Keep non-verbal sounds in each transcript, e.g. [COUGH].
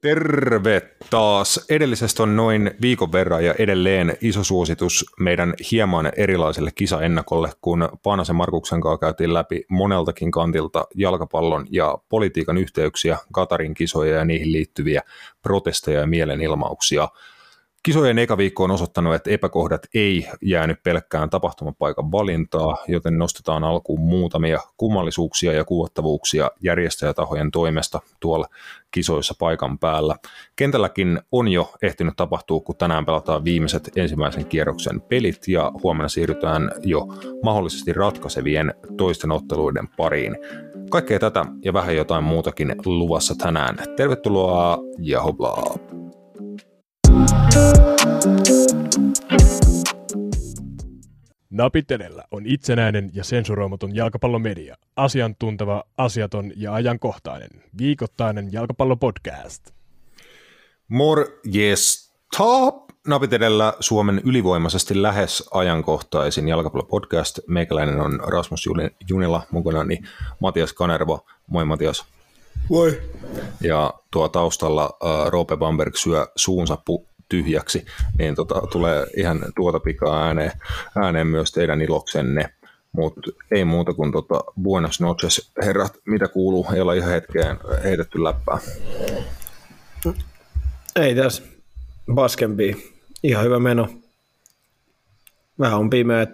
Terve taas. Edellisestä on noin viikon verran ja edelleen iso suositus meidän hieman erilaiselle kisaennakolle, kun Paanasen Markuksen kanssa käytiin läpi moneltakin kantilta jalkapallon ja politiikan yhteyksiä, Katarin kisoja ja niihin liittyviä protesteja ja mielenilmauksia. Kisojen eka viikko on osoittanut, että epäkohdat ei jäänyt pelkkään tapahtumapaikan valintaa, joten nostetaan alkuun muutamia kummallisuuksia ja kuvattavuuksia järjestäjätahojen toimesta tuolla kisoissa paikan päällä. Kentälläkin on jo ehtinyt tapahtua, kun tänään pelataan viimeiset ensimmäisen kierroksen pelit ja huomenna siirrytään jo mahdollisesti ratkaisevien toisten otteluiden pariin. Kaikkea tätä ja vähän jotain muutakin luvassa tänään. Tervetuloa ja hoblaa! Napit edellä on itsenäinen ja sensuroimaton jalkapallomedia. Asiantunteva, asiaton ja ajankohtainen. Viikoittainen jalkapallopodcast. Morjes top! Napit edellä Suomen ylivoimaisesti lähes ajankohtaisin jalkapallopodcast. Meikäläinen on Rasmus Junila, mukana niin Matias Kanervo. Moi Matias. Voi. Ja tuo taustalla uh, Roope Bamberg syö suunsa pu- tyhjäksi, niin tota, tulee ihan tuota pikaa ääneen, ääneen myös teidän iloksenne. Mutta ei muuta kuin tota, buenos noches, herrat, mitä kuuluu, ei olla ihan hetkeen heitetty läppää. Ei tässä paskempi. Ihan hyvä meno. Vähän on pimeät.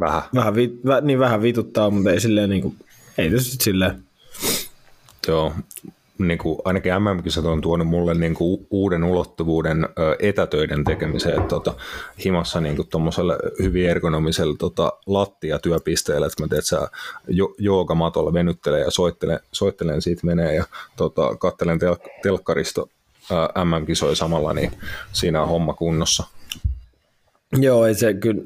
Vähän. Vähän, vi, vä, niin vähän vituttaa, mutta ei silleen niin kuin, ei tässä silleen. Joo, niin kuin ainakin MM-kisat on tuonut mulle niin kuin uuden ulottuvuuden etätöiden tekemiseen, tota, himassa niin kuin hyvin ergonomisella tota, lattiatyöpisteellä, että mä teet sä jo, joogamatolla venyttelen ja soittelen, soittelen siitä menee ja tota, kattelen tel, telkkarista MM-kisoja samalla, niin siinä on homma kunnossa. Joo, ei se kyllä,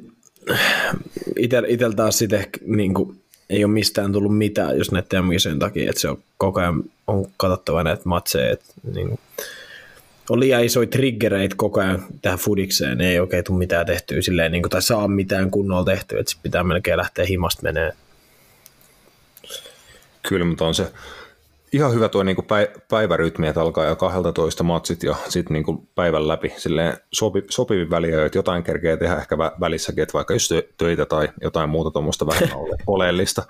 itsellä taas sitten ehkä niin kuin, ei ole mistään tullut mitään, jos näiden takia, että se on koko ajan on katsottava näitä matseja, että niin kuin, on liian isoja triggereitä koko ajan tähän fudikseen, ei oikein tule mitään tehtyä silleen, niin kuin, tai saa mitään kunnolla tehtyä, että pitää melkein lähteä himasta menee. Kyllä, mutta on se, ihan hyvä tuo niinku päivärytmi, että alkaa jo 12 matsit ja sitten niinku päivän läpi. Silleen sopi, sopivin väliä, että jotain kerkee tehdä ehkä välissäkin, että vaikka just töitä tai jotain muuta tuommoista vähän [LAUGHS] oleellista,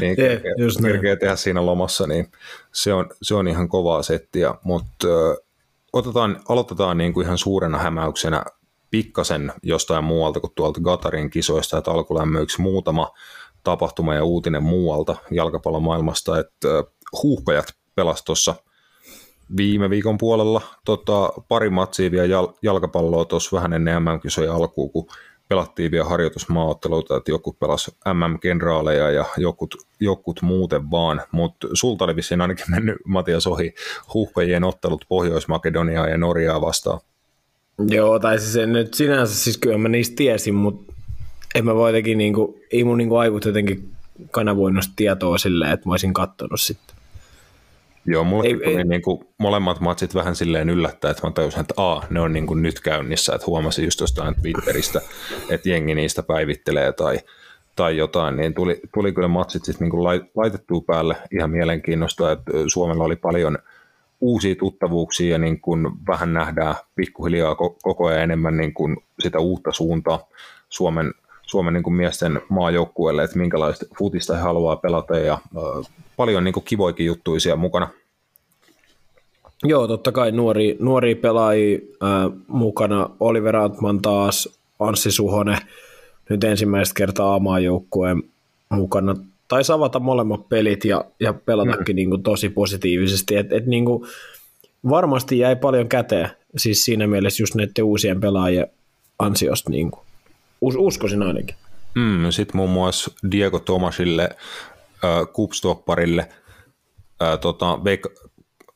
niin kerkee, yeah, kerkee tehdä siinä lomassa, niin se on, se on ihan kovaa settiä, mutta otetaan, aloitetaan niinku ihan suurena hämäyksenä pikkasen jostain muualta kuin tuolta Gatarin kisoista, että alkulämmöiksi muutama tapahtuma ja uutinen muualta jalkapallomaailmasta, että huuhkajat pelasi tuossa viime viikon puolella tota, pari matsia vielä jal- jalkapalloa tuossa vähän ennen MM-kisojen alkuun, kun pelattiin vielä harjoitusmaaotteluita, että joku pelasi MM-kenraaleja ja jokut, jokut muuten vaan, mutta sulta oli vissiin ainakin mennyt Matias ohi huuhkajien ottelut Pohjois-Makedoniaa ja Norjaa vastaan. Joo, tai siis en nyt sinänsä, siis kyllä mä niistä tiesin, mutta en mä voi jotenkin, niin kuin, ei mun niin kuin aivot jotenkin kanavoinut tietoa silleen, että mä olisin kattonut sitten. Joo, mulle ei, tuli ei. Niin kuin molemmat matsit vähän silleen yllättää, että mä tajusin, että aa, ne on niin kuin nyt käynnissä, että huomasin just jostain Twitteristä, että jengi niistä päivittelee tai, tai jotain, niin tuli, tuli kyllä matsit sitten niin laitettua päälle ihan mielenkiinnosta, että Suomella oli paljon uusia tuttavuuksia ja niin kuin vähän nähdään pikkuhiljaa koko ajan enemmän niin kuin sitä uutta suuntaa Suomen Suomen niin kuin miesten maajoukkueelle, että minkälaista futista he haluaa pelata ja äh, paljon niin kuin kivoikin juttuja siellä mukana. Joo, totta kai nuori, nuori pelaajia äh, mukana. Oliver Antman taas, Anssi Suhonen, nyt ensimmäistä kertaa maajoukkueen mukana. Tai avata molemmat pelit ja, ja pelatakin mm. niin kuin, tosi positiivisesti. Et, et, niin kuin, varmasti jäi paljon käteen, siis siinä mielessä just näiden uusien pelaajien ansiosta. Niin kuin. Us, uskoisin ainakin. Mm, Sitten muun muassa Diego Tomasille, äh, Kupstopparille, äh, tota, veik-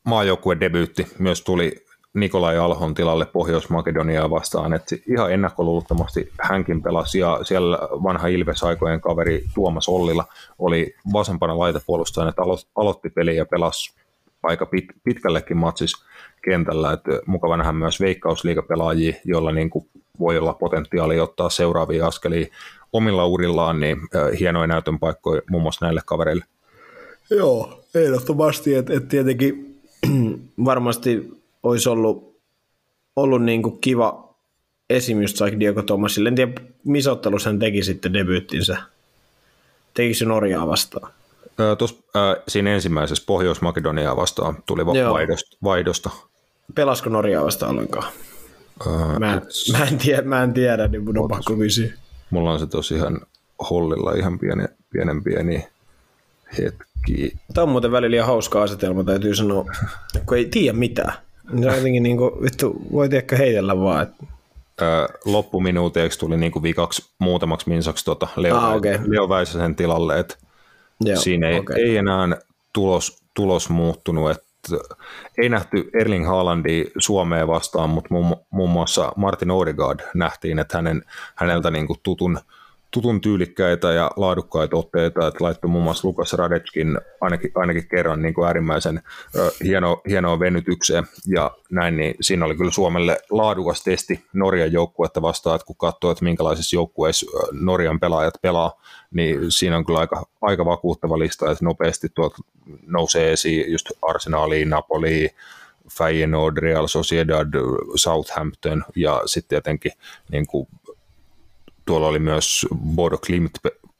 maajoukkueen debyytti myös tuli Nikolai Alhon tilalle Pohjois-Makedoniaa vastaan, että ihan ennakkoluulottomasti hänkin pelasi ja siellä vanha Ilves-aikojen kaveri Tuomas Ollila oli vasempana laitapuolustajana, että alo- aloitti peliä ja pelasi aika pit- pitkällekin matsis kentällä, että mukava nähdä myös veikkausliigapelaajia, joilla niin kuin voi olla potentiaali ottaa seuraavia askelia omilla urillaan, niin hienoja näytön paikkoja muun muassa näille kavereille. Joo, ehdottomasti, että et tietenkin [CLEARS THROAT] varmasti olisi ollut, ollut niin kuin kiva esimys vaikka Diego Tomasille. En tiedä, missä ottelussa hän teki sitten debyyttinsä. Teki se Norjaa vastaan? Tuossa, äh, siinä ensimmäisessä Pohjois-Makedoniaa vastaan tuli vaihdosta, vaihdosta. Pelasko Norjaa vastaan ollenkaan? Mä, mä, en tiedä, mä en tiedä, niin mun on pakko kysyä. Mulla on se tosiaan hollilla ihan pieni, pienen pieni hetki. Tämä on muuten välillä ihan hauska asetelma, täytyy sanoa, kun ei tiedä mitään. Niin se on jotenkin niin kuin, vittu, voi ehkä heitellä vaan. Että... loppuminuuteiksi tuli niin kuin viikaksi muutamaksi minsaksi tota Leo, ah, okay. Leo Väisäsen tilalle, että Joo, siinä ei, okay. ei enää tulos, tulos muuttunut, että ei nähty Erling Haalandia Suomeen vastaan, mutta muun, muun muassa Martin Odegaard nähtiin, että hänen, häneltä niin kuin tutun tutun tyylikkäitä ja laadukkaita otteita, että laittoi muun muassa Lukas Radetskin ainakin, ainakin kerran niin kuin äärimmäisen hieno, hienoa venytykseen. Ja näin, niin siinä oli kyllä Suomelle laadukas testi Norjan joukkuetta vastaan, että kun katsoo, että minkälaisissa joukkueissa Norjan pelaajat pelaa, niin siinä on kyllä aika, aika vakuuttava lista, että nopeasti tuolta nousee esiin just Arsenaliin, Napoliin, Feyenoord, Real Sociedad, Southampton ja sitten tietenkin niin kuin tuolla oli myös Bodo Klimt,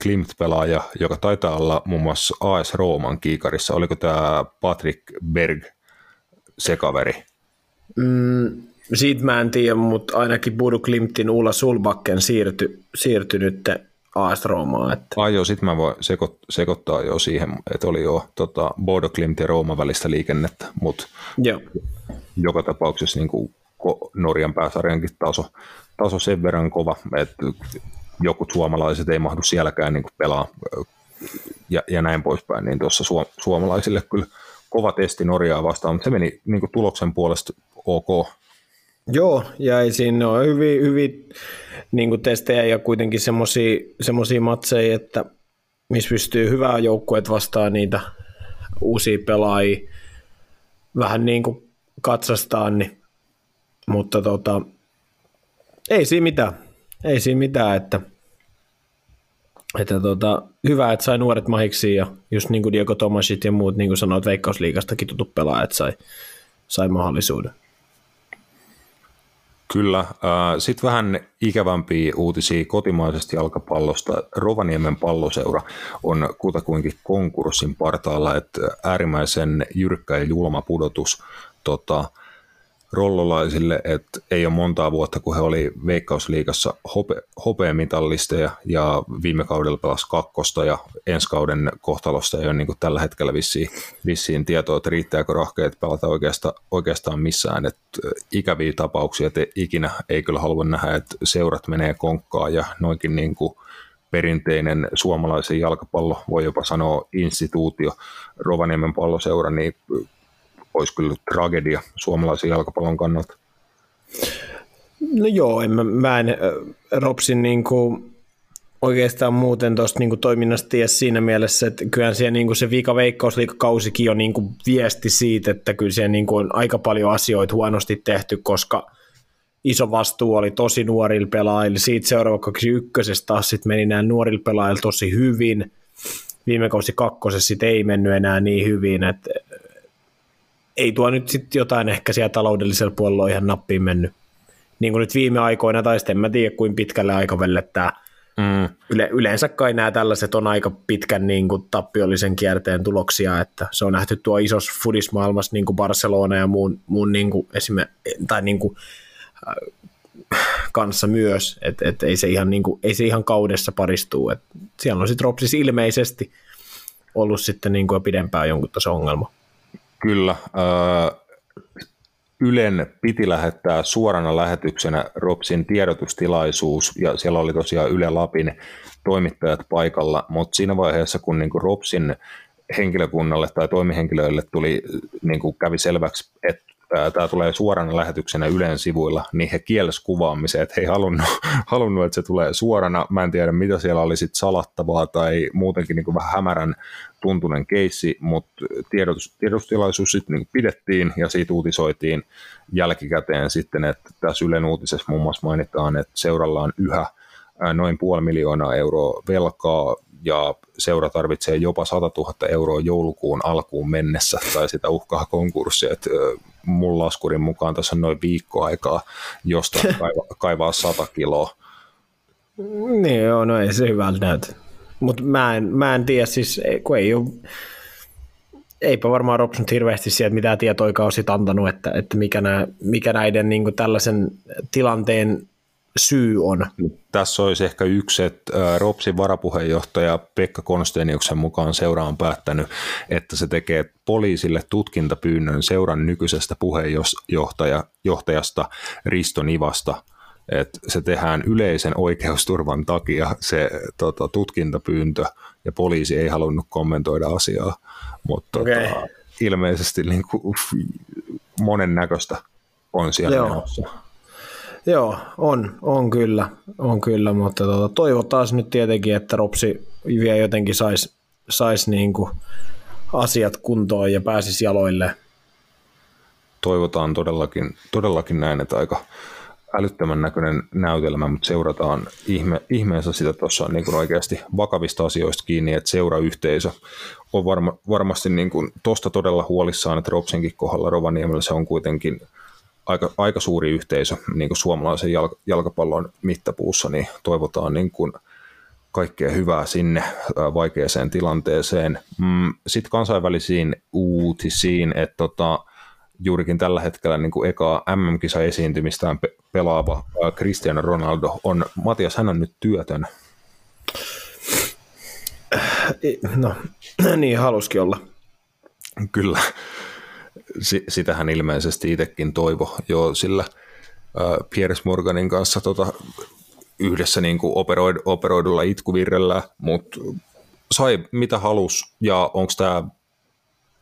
Klimt-pelaaja, joka taitaa olla muun muassa AS Rooman kiikarissa. Oliko tämä Patrick Berg se kaveri? Mm, siitä mä en tiedä, mutta ainakin Bodo Klimtin Ulla Sulbakken siirty, AS Roomaan. Että... Ai joo, sitten mä voin seko, sekoittaa jo siihen, että oli jo tota, Bodo Klimt ja Rooma välistä liikennettä, mutta joka tapauksessa niin kuin Norjan pääsarjankin taso, taso sen verran kova, että jokut suomalaiset ei mahdu sielläkään niin pelaa ja, ja näin poispäin, niin tuossa suomalaisille kyllä kova testi Norjaa vastaan, mutta se meni niin kuin tuloksen puolesta ok. Joo, ja ei siinä ole hyvin, hyvin niin testejä ja kuitenkin semmoisia matseja, että missä pystyy hyvää joukkueet vastaan niitä uusia pelaajia vähän niin kuin katsastaan, niin, mutta tota, ei siinä mitään. Ei siinä mitään, että, että tota, hyvä, että sai nuoret mahiksi ja just niin kuin Diego Tomasit ja muut, niin kuin sanoit, Veikkausliikastakin tutut pelaajat sai, sai mahdollisuuden. Kyllä. Sitten vähän ikävämpiä uutisia kotimaisesta jalkapallosta. Rovaniemen palloseura on kutakuinkin konkurssin partaalla, että äärimmäisen jyrkkä ja julma pudotus tota, rollolaisille, että ei ole montaa vuotta, kun he oli Veikkausliigassa hope, hopeamitallisteja ja viime kaudella pelasi kakkosta ja ensi kauden kohtalosta ei ole niin tällä hetkellä vissiin, vissiin tietoa, että riittääkö rahkeet pelata oikeastaan, oikeastaan missään. Että ikäviä tapauksia, että ikinä ei kyllä halua nähdä, että seurat menee konkkaan ja noinkin niin kuin perinteinen suomalaisen jalkapallo, voi jopa sanoa instituutio, Rovaniemen palloseura, niin olisi kyllä tragedia suomalaisen jalkapallon kannalta. No joo, en, mä, mä en Ropsin niin kuin, oikeastaan muuten tuosta niin toiminnasta tiedä siinä mielessä, että kyllähän siellä niin kuin se viika veikkausliikakausikin niin kuin viesti siitä, että kyllä siellä niin kuin on aika paljon asioita huonosti tehty, koska iso vastuu oli tosi nuorilla pelaajilla. Siitä seuraavaksi ykkösestä taas sit meni nämä nuorilla pelaajilla tosi hyvin. Viime kausi kakkosessa sit ei mennyt enää niin hyvin, että ei tuo nyt sitten jotain ehkä siellä taloudellisella puolella ihan nappiin mennyt. Niin kuin nyt viime aikoina, tai sitten en mä tiedä kuinka pitkälle aikavälille tämä Mm. Yle, yleensä kai nämä tällaiset on aika pitkän niin kuin, tappiollisen kierteen tuloksia, että se on nähty tuo isossa fudismaailmassa niin kuin Barcelona ja muun, muun niin kuin, esime- tai niin kuin, äh, kanssa myös, että et ei, se ihan, niin kuin, ei se ihan kaudessa paristuu. Et siellä on sitten Ropsis ilmeisesti ollut sitten niin kuin pidempään jonkun tason ongelma. Kyllä. Ylen piti lähettää suorana lähetyksenä Ropsin tiedotustilaisuus, ja siellä oli tosiaan Yle Lapin toimittajat paikalla, mutta siinä vaiheessa, kun niin kuin Ropsin henkilökunnalle tai toimihenkilöille tuli, niin kuin kävi selväksi, että tämä tulee suorana lähetyksenä Ylen sivuilla, niin he kielsi kuvaamiseen, että he ei halunnut, [LAUGHS] halunnut, että se tulee suorana. Mä en tiedä, mitä siellä oli sit salattavaa tai muutenkin niin kuin vähän hämärän tuntunen keissi, mutta tiedotus, tiedotustilaisuus sitten niin pidettiin ja siitä uutisoitiin jälkikäteen sitten, että tässä Ylen uutisessa muun muassa mainitaan, että seuralla on yhä noin puoli miljoonaa euroa velkaa ja seura tarvitsee jopa 100 000 euroa joulukuun alkuun mennessä tai sitä uhkaa konkurssia. Että mun laskurin mukaan tässä on noin viikko aikaa kaivaa, kaivaa 100 kiloa. Niin joo, no ei se hyvältä näytä. Mutta mä en, mä en tiedä, siis kun ei ole, eipä varmaan Robson hirveästi sieltä mitään tietoikaan ole antanut, että, että mikä, nää, mikä näiden niin tällaisen tilanteen syy on. Tässä olisi ehkä yksi, että Ropsin varapuheenjohtaja Pekka Konsteniuksen mukaan seura on päättänyt, että se tekee poliisille tutkintapyynnön seuran nykyisestä puheenjohtajasta Risto Nivasta, että se tehdään yleisen oikeusturvan takia se tota, tutkintapyyntö ja poliisi ei halunnut kommentoida asiaa, mutta okay. tota, ilmeisesti niin kuin, monennäköistä on siellä Joo. menossa. Joo, on, on kyllä, on kyllä, mutta tuota, toivotaan nyt tietenkin, että Ropsi vielä jotenkin saisi sais niinku asiat kuntoon ja pääsisi jaloille. Toivotaan todellakin, todellakin näin, että aika älyttömän näköinen näytelmä, mutta seurataan ihme, ihmeessä sitä tuossa niin kuin oikeasti vakavista asioista kiinni, että seurayhteisö on varma, varmasti niin kuin tosta todella huolissaan, että Ropsinkin kohdalla Rovaniemellä se on kuitenkin – aika, aika suuri yhteisö niin kuin suomalaisen jalk, jalkapallon mittapuussa, niin toivotaan niin kuin kaikkea hyvää sinne vaikeaseen tilanteeseen. Mm, Sitten kansainvälisiin uutisiin, että tota, juurikin tällä hetkellä niin kuin eka MM-kisa esiintymistään pe- pelaava Cristiano Ronaldo on, Matias, hän on nyt työtön. No, [CLEARS THROAT] niin haluskin olla. Kyllä sitähän ilmeisesti itsekin toivo jo sillä Piers Morganin kanssa tota, yhdessä niin kuin operoid, operoidulla itkuvirrellä, mutta sai mitä halus ja onko tämä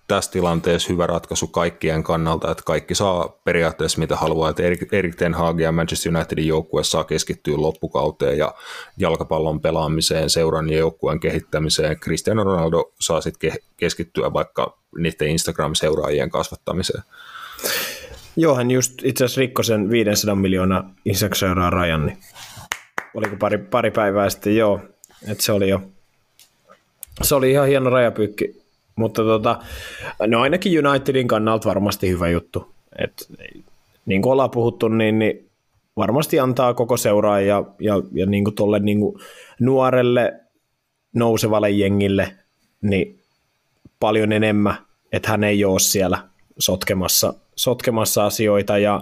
tässä tilanteessa hyvä ratkaisu kaikkien kannalta, että kaikki saa periaatteessa mitä haluaa, että Erik Ten Hag ja Manchester Unitedin joukkue saa keskittyä loppukauteen ja jalkapallon pelaamiseen, seuran ja joukkueen kehittämiseen. Cristiano Ronaldo saa sitten keskittyä vaikka niiden Instagram-seuraajien kasvattamiseen. Joo, hän just itse asiassa rikkoi sen 500 miljoonaa Instagram rajan, niin oliko pari, pari päivää sitten, joo, että se oli jo, se oli ihan hieno rajapyykki mutta tota, no ainakin Unitedin kannalta varmasti hyvä juttu. Et, niin kuin ollaan puhuttu, niin, niin varmasti antaa koko seuraa ja, ja, ja niin kuin tolle niin kuin nuorelle nousevalle jengille niin paljon enemmän, että hän ei ole siellä sotkemassa, sotkemassa asioita ja,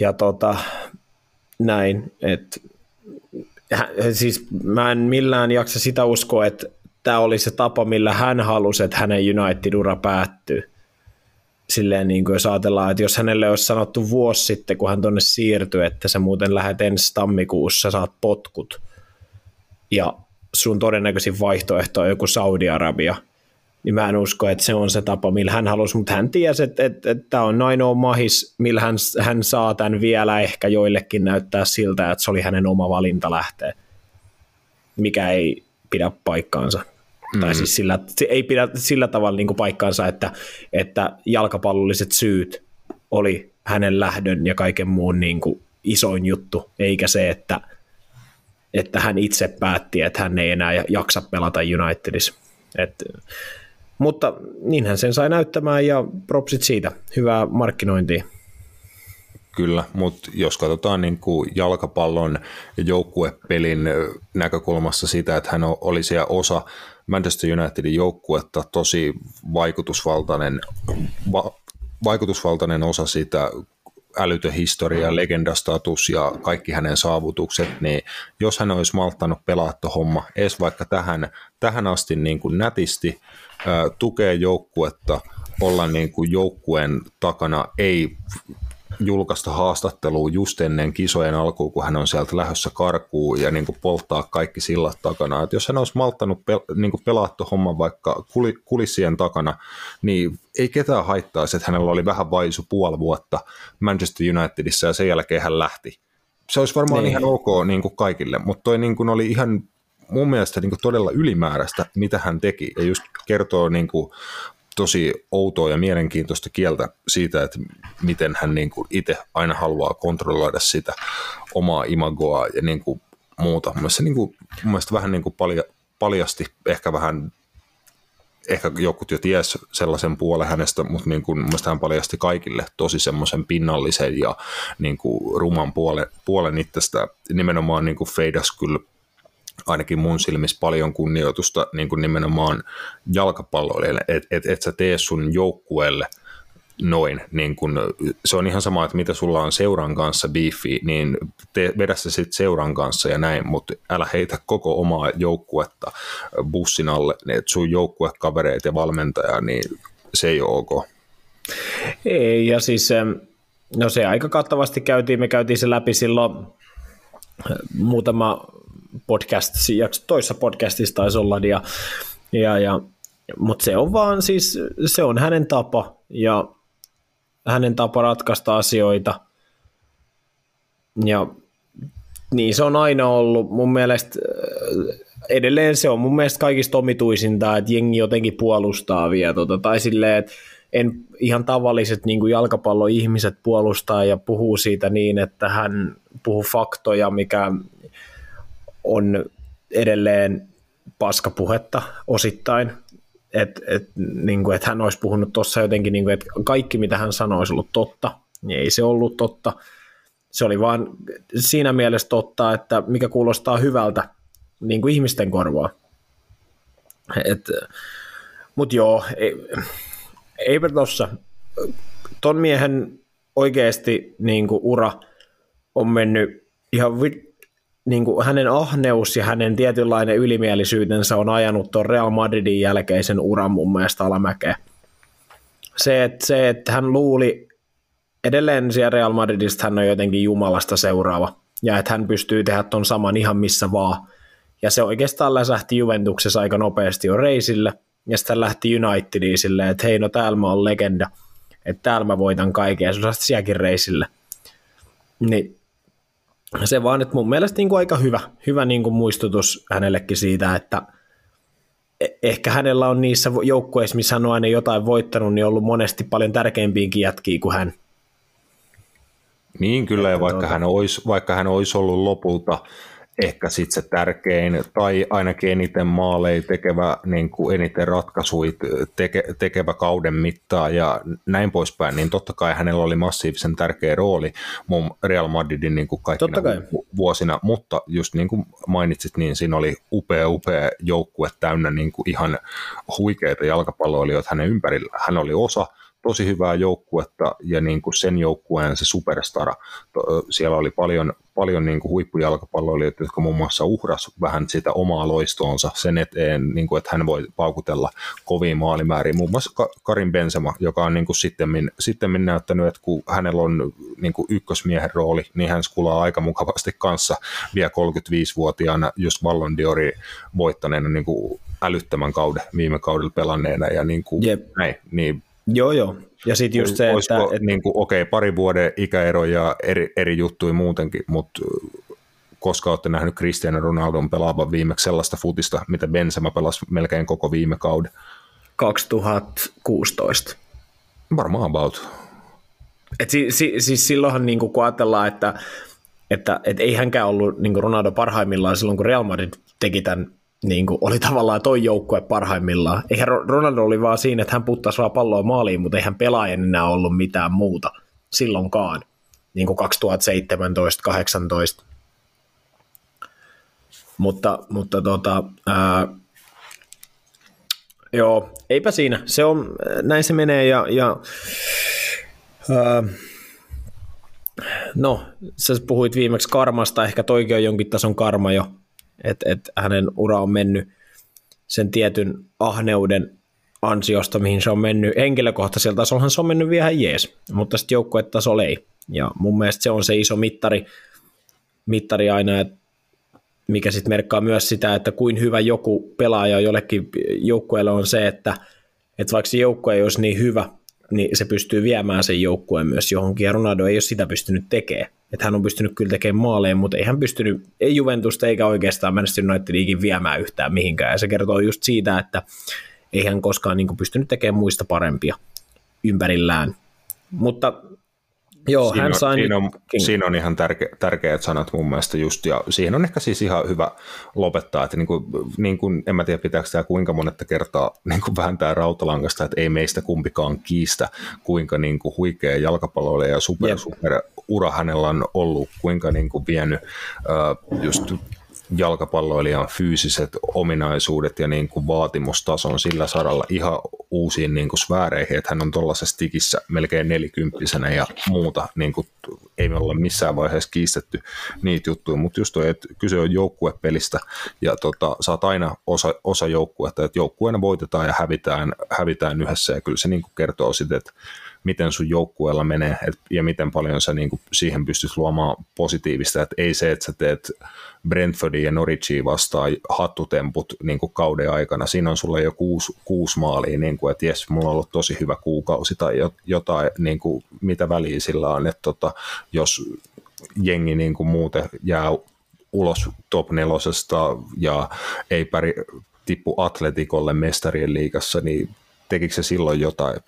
ja tota, näin, että siis mä en millään jaksa sitä uskoa, että tämä oli se tapa, millä hän halusi, että hänen United-ura päättyy. Silleen niin kuin jos ajatellaan, että jos hänelle olisi sanottu vuosi sitten, kun hän tuonne siirtyi, että sä muuten lähdet ensi tammikuussa, saat potkut, ja sun todennäköisin vaihtoehto on joku Saudi-Arabia, niin mä en usko, että se on se tapa, millä hän halusi, mutta hän tiesi, että, että, että tämä on ainoa mahis, millä hän, hän saa tämän vielä ehkä joillekin näyttää siltä, että se oli hänen oma valinta lähteä, mikä ei pidä paikkaansa. Mm. Tai siis sillä, se ei pidä sillä tavalla niin kuin paikkaansa, että, että jalkapallolliset syyt oli hänen lähdön ja kaiken muun niin kuin isoin juttu, eikä se, että, että hän itse päätti, että hän ei enää jaksa pelata Unitedissa. Et, mutta niinhän sen sai näyttämään ja propsit siitä. Hyvää markkinointia. Kyllä, mutta jos katsotaan niin kuin jalkapallon ja joukkuepelin näkökulmassa sitä, että hän oli siellä osa Manchester Unitedin joukkuetta, tosi vaikutusvaltainen, va, vaikutusvaltainen osa sitä älytön historia, legendastatus ja kaikki hänen saavutukset, niin jos hän olisi malttanut pelaa homma edes vaikka tähän, tähän asti niin kuin nätisti, tukee joukkuetta, olla niin kuin joukkueen takana, ei julkaista haastattelua just ennen kisojen alkuun, kun hän on sieltä lähdössä karkuun ja niin kuin polttaa kaikki sillat takana. Et jos hän olisi malttanut pel- niin kuin pelattu homman vaikka kulissien takana, niin ei ketään haittaisi, että hänellä oli vähän vaisu puoli vuotta Manchester Unitedissa ja sen jälkeen hän lähti. Se olisi varmaan niin. ihan ok niin kuin kaikille, mutta toi niin kuin oli ihan mun mielestä niin kuin todella ylimääräistä, mitä hän teki, ja just kertoo niin kuin tosi outoa ja mielenkiintoista kieltä siitä, että miten hän niin kuin itse aina haluaa kontrolloida sitä omaa imagoa ja niin kuin muuta. Mun mielestä, niin kuin, mielestä vähän niin kuin palja, paljasti ehkä vähän ehkä joku jo ties sellaisen puolen hänestä, mutta niin kuin, mun hän paljasti kaikille tosi semmoisen pinnallisen ja niin kuin, ruman puolen, puolen itsestä. Nimenomaan niin kuin Feidas kyllä ainakin mun silmissä paljon kunnioitusta niin kuin nimenomaan jalkapalloille, että et, et sä tee sun joukkueelle – noin. Niin kun, se on ihan sama, että mitä sulla on seuran kanssa biifi, niin te, vedä se sitten seuran kanssa ja näin, mutta älä heitä koko omaa joukkuetta bussin alle, niin että sun joukkuekavereet ja valmentaja, niin se ei ole ok. Ei, ja siis no se aika kattavasti käytiin, me käytiin se läpi silloin muutama podcast, toissa podcastissa taisi olla, ja, ja, ja mutta se on vaan siis, se on hänen tapa, ja hänen tapa ratkaista asioita. Ja niin se on aina ollut. Mun mielestä äh, edelleen se on mun mielestä kaikista omituisinta, että jengi jotenkin puolustaa vielä. Tota, tai silleen, että en ihan tavalliset niin jalkapalloihmiset puolustaa ja puhuu siitä niin, että hän puhuu faktoja, mikä on edelleen paskapuhetta osittain että et, niin kuin, että hän olisi puhunut tuossa jotenkin, niin kuin, että kaikki mitä hän sanoi olisi ollut totta, niin ei se ollut totta. Se oli vaan siinä mielessä totta, että mikä kuulostaa hyvältä niin kuin ihmisten korvaa. Mutta joo, ei, eipä tuossa. Ton miehen oikeasti niin kuin ura on mennyt ihan niin kuin hänen ahneus ja hänen tietynlainen ylimielisyytensä on ajanut tuon Real Madridin jälkeisen uran mun mielestä alamäkeä. Se, että, se, että hän luuli edelleen siellä Real Madridista hän on jotenkin Jumalasta seuraava ja että hän pystyy tehdä ton saman ihan missä vaan. Ja se oikeastaan läsähti Juventuksessa aika nopeasti jo reisille ja sitten lähti Unitediin silleen, että hei no täällä mä oon legenda, että täällä mä voitan kaiken ja se sielläkin reisille. Niin se vaan, että mun mielestä niin kuin aika hyvä, hyvä niin kuin muistutus hänellekin siitä, että e- ehkä hänellä on niissä joukkueissa, missä hän on aina jotain voittanut, niin ollut monesti paljon tärkeimpiinkin jätkiä kuin hän. Niin kyllä, ja vaikka, tuota... hän olisi, vaikka hän olisi ollut lopulta ehkä sitten se tärkein tai ainakin eniten maaleja tekevä, niin kuin eniten ratkaisuja teke, tekevä kauden mittaa ja näin poispäin, niin totta kai hänellä oli massiivisen tärkeä rooli mun Real Madridin niin kuin kaikkina vuosina, mutta just niin kuin mainitsit, niin siinä oli upea, upea joukkue täynnä niin kuin ihan huikeita jalkapalloilijoita hänen ympärillä. Hän oli osa tosi hyvää joukkuetta ja niin kuin sen joukkueen se superstara. Siellä oli paljon, paljon niin kuin huippujalkapalloilijoita, jotka muun muassa uhras vähän sitä omaa loistoonsa sen eteen, niin kuin, että hän voi paukutella kovia maalimääriä. Muun muassa Karin Benzema, joka on niin kuin sittemmin, sittemmin näyttänyt, että kun hänellä on niin kuin ykkösmiehen rooli, niin hän skulaa aika mukavasti kanssa vielä 35-vuotiaana just Ballon d'Ori voittaneena niin kuin älyttömän kauden viime kaudella pelanneena ja niin kuin Jep. näin, niin Joo, joo. Ja sitten just se, Olisiko, että... että niin kuin, okei, okay, pari vuoden ikäero ja eri, eri juttuja muutenkin, mutta koska olette nähnyt Cristiano Ronaldon pelaavan viimeksi sellaista futista, mitä Benzema pelasi melkein koko viime kauden? 2016. Varmaan about. Et si, si, siis silloinhan niin kun ajatellaan, että, että et ei hänkään ollut niin Ronaldo parhaimmillaan silloin, kun Real Madrid teki tämän niin kuin oli tavallaan toi joukkue parhaimmillaan. Eihän Ronaldo oli vaan siinä, että hän puttasi vaan palloa maaliin, mutta eihän pelaajan enää ollut mitään muuta silloinkaan, niin kuin 2017-2018. Mutta, mutta tota, ää, joo, eipä siinä. Se on, näin se menee ja, ja ää, no, sä puhuit viimeksi karmasta, ehkä toikin on jonkin tason karma jo, että et hänen ura on mennyt sen tietyn ahneuden ansiosta, mihin se on mennyt. Henkilökohtaisella tasolla se on mennyt vielä jees, mutta sitten joukkuetasolla ei. Ja mun mielestä se on se iso mittari, mittari aina, että mikä sitten merkkaa myös sitä, että kuin hyvä joku pelaaja jollekin joukkueelle on se, että, että vaikka se joukkue ei olisi niin hyvä, niin se pystyy viemään sen joukkueen myös johonkin, ja Ronaldo ei ole sitä pystynyt tekemään. Että hän on pystynyt kyllä tekemään maaleja, mutta ei hän pystynyt, ei Juventusta eikä oikeastaan Manchester Unitedikin viemään yhtään mihinkään, ja se kertoo just siitä, että ei hän koskaan niin pystynyt tekemään muista parempia ympärillään. Mutta Joo, siinä, hän on, sai siinä, on, siinä on ihan tärke, tärkeät sanat mun mielestä just, ja siihen on ehkä siis ihan hyvä lopettaa, että niin kuin, niin kuin, en mä tiedä pitääkö tämä kuinka monetta kertaa [LAUGHS] niin kuin vääntää rautalangasta, että ei meistä kumpikaan kiistä, kuinka niin kuin huikea jalkapalloilija ja super, Jep. super ura hänellä on ollut, kuinka niin kuin vienyt äh, just jalkapalloilijan fyysiset ominaisuudet ja niin kuin vaatimustason sillä saralla ihan uusiin niin kuin sfääreihin, että hän on tuollaisessa tikissä melkein nelikymppisenä ja muuta, niin kuin, ei me olla missään vaiheessa kiistetty niitä juttuja, mutta just toi, että kyse on joukkuepelistä ja tota, sä oot aina osa, osa joukkuetta, että joukkueena voitetaan ja hävitään, hävitään yhdessä. Ja kyllä se niin kuin kertoo sitten, että miten sun joukkueella menee et, ja miten paljon sä niin kuin, siihen pystyt luomaan positiivista, että ei se, että sä teet Brentfordia ja Norwichia vastaan hattutemput niin kuin kauden aikana, siinä on sulle jo kuusi, kuusi maalia, niin kuin, että jes, mulla on ollut tosi hyvä kuukausi tai jo- jotain, niin kuin, mitä väliä sillä on, että tota, jos jengi niin kuin muuten jää ulos top nelosesta ja ei päri, tippu Atletikolle mestarien liigassa, niin tekikö se silloin jotain?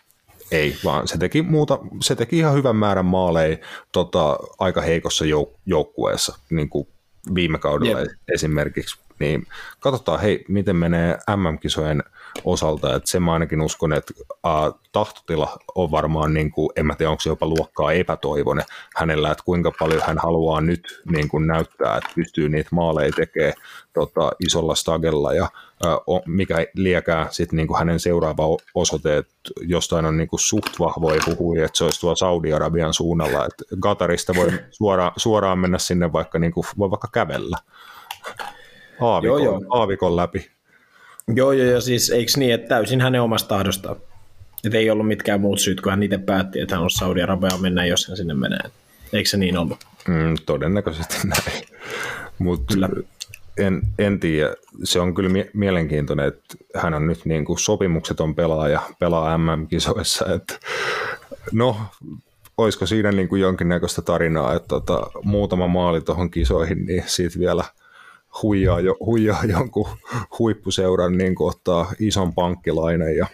Ei, vaan se teki, muuta, se teki ihan hyvän määrän maaleja tota, aika heikossa jouk- joukkueessa, niin kuin viime kaudella Jep. esimerkiksi. Niin katsotaan, hei, miten menee MM-kisojen osalta, että sen mä ainakin uskon, että a, tahtotila on varmaan, niin kuin, en mä tiedä, onko se jopa luokkaa epätoivonen hänellä, että kuinka paljon hän haluaa nyt niin kuin näyttää, että pystyy niitä maaleja tekemään tota, isolla stagella. Ja ä, o- mikä liekää sitten niin kuin hänen seuraava osoite, että jostain on niin kuin suht vahvoja huhuja, että se olisi tuolla Saudi-Arabian suunnalla, että Katarista voi [LAUGHS] suoraan, suoraan mennä sinne vaikka, niin kuin, voi vaikka kävellä. Aavikon, Joo, joo. aavikon läpi. Joo, joo, joo, siis eikö niin, että täysin hänen omasta tahdostaan. Että ei ollut mitkään muut syyt, kun hän itse päätti, että hän on Saudi-Arabiaan mennä, jos hän sinne menee. Eikö se niin ollut? Mm, todennäköisesti [LAUGHS] näin. Mutta en, en tiedä. Se on kyllä mie- mielenkiintoinen, että hän on nyt niin kuin sopimukseton pelaaja, pelaa MM-kisoissa. Että, no, olisiko siinä niin kuin jonkinnäköistä tarinaa, että tota, muutama maali tuohon kisoihin, niin siitä vielä huijaa, jo, huijaa jonkun huippuseuran, niin kuin ottaa ison pankkilainan ja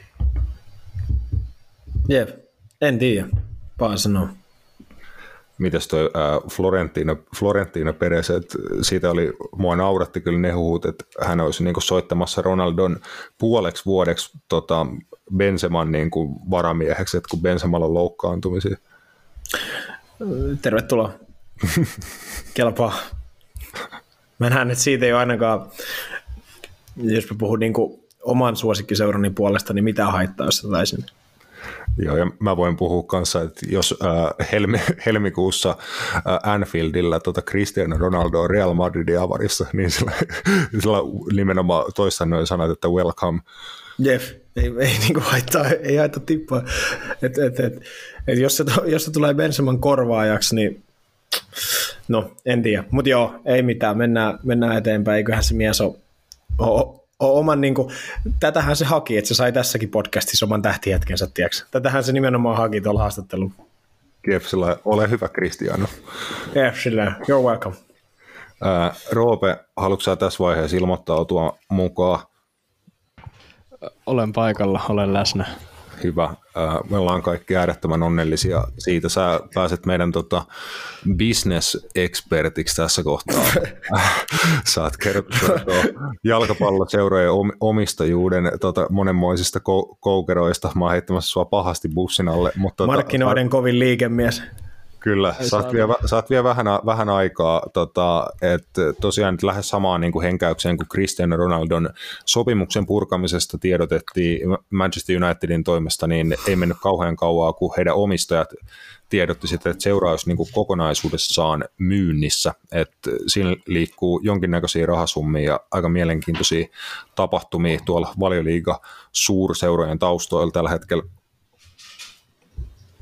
Jep, en tiedä. Vaan sanoo. mitäs toi ää, Florentino, Florentino Perez, että siitä oli, mua nauratti kyllä ne huhut, että hän olisi niinku soittamassa Ronaldon puoleksi vuodeksi tota, Benseman niinku varamieheksi, että kun Benzemalla on loukkaantumisia. Tervetuloa. [LAUGHS] Kelpaa. Mä näen, että siitä ei ole ainakaan, jos mä puhun niin kuin oman suosikkiseurani puolesta, niin mitä haittaa, jos sinne. Joo, ja mä voin puhua kanssa, että jos äh, helmi, helmikuussa äh, Anfieldillä tota Cristiano Ronaldo on Real Madridin avarissa, niin sillä, [LAUGHS] sillä nimenomaan toista noin sanat, että welcome. Jep, ei, ei niin kuin haittaa, ei haittaa tippaa. Et, et, et, et jos, se, jos se tulee Benseman korvaajaksi, niin no, en tiedä. Mutta joo, ei mitään, mennään, mennään eteenpäin. Eiköhän se mies ole, ole, ole oman, niin kuin, tätähän se haki, että se sai tässäkin podcastissa oman tähtihetkensä, tiedätkö? Tätähän se nimenomaan haki tuolla haastattelulla. Jep, sillä ole hyvä Cristiano. Yeah, sillä, you're welcome. Ää, Roope, haluatko sä tässä vaiheessa ilmoittautua mukaan? Olen paikalla, olen läsnä. Hyvä. Me ollaan kaikki äärettömän onnellisia siitä. Sä pääset meidän tota, business-expertiksi tässä kohtaa. [LAUGHS] Saat kertoa jalkapalloseurojen om- omistajuuden tota, monenmoisista kou- koukeroista. Mä oon heittämässä sua pahasti bussin alle. Mutta, tota, Markkinoiden kovin liikemies. Kyllä, saat vielä, saat vielä vähän, vähän aikaa, tota, että tosiaan nyt lähes samaan niin kuin henkäykseen kuin Cristiano Ronaldon sopimuksen purkamisesta tiedotettiin Manchester Unitedin toimesta, niin ei mennyt kauhean kauaa, kun heidän omistajat tiedotti sitten, että seura olisi niin kuin kokonaisuudessaan myynnissä, että siinä liikkuu jonkinnäköisiä rahasummia ja aika mielenkiintoisia tapahtumia tuolla valioliiga suurseurojen taustoilla tällä hetkellä.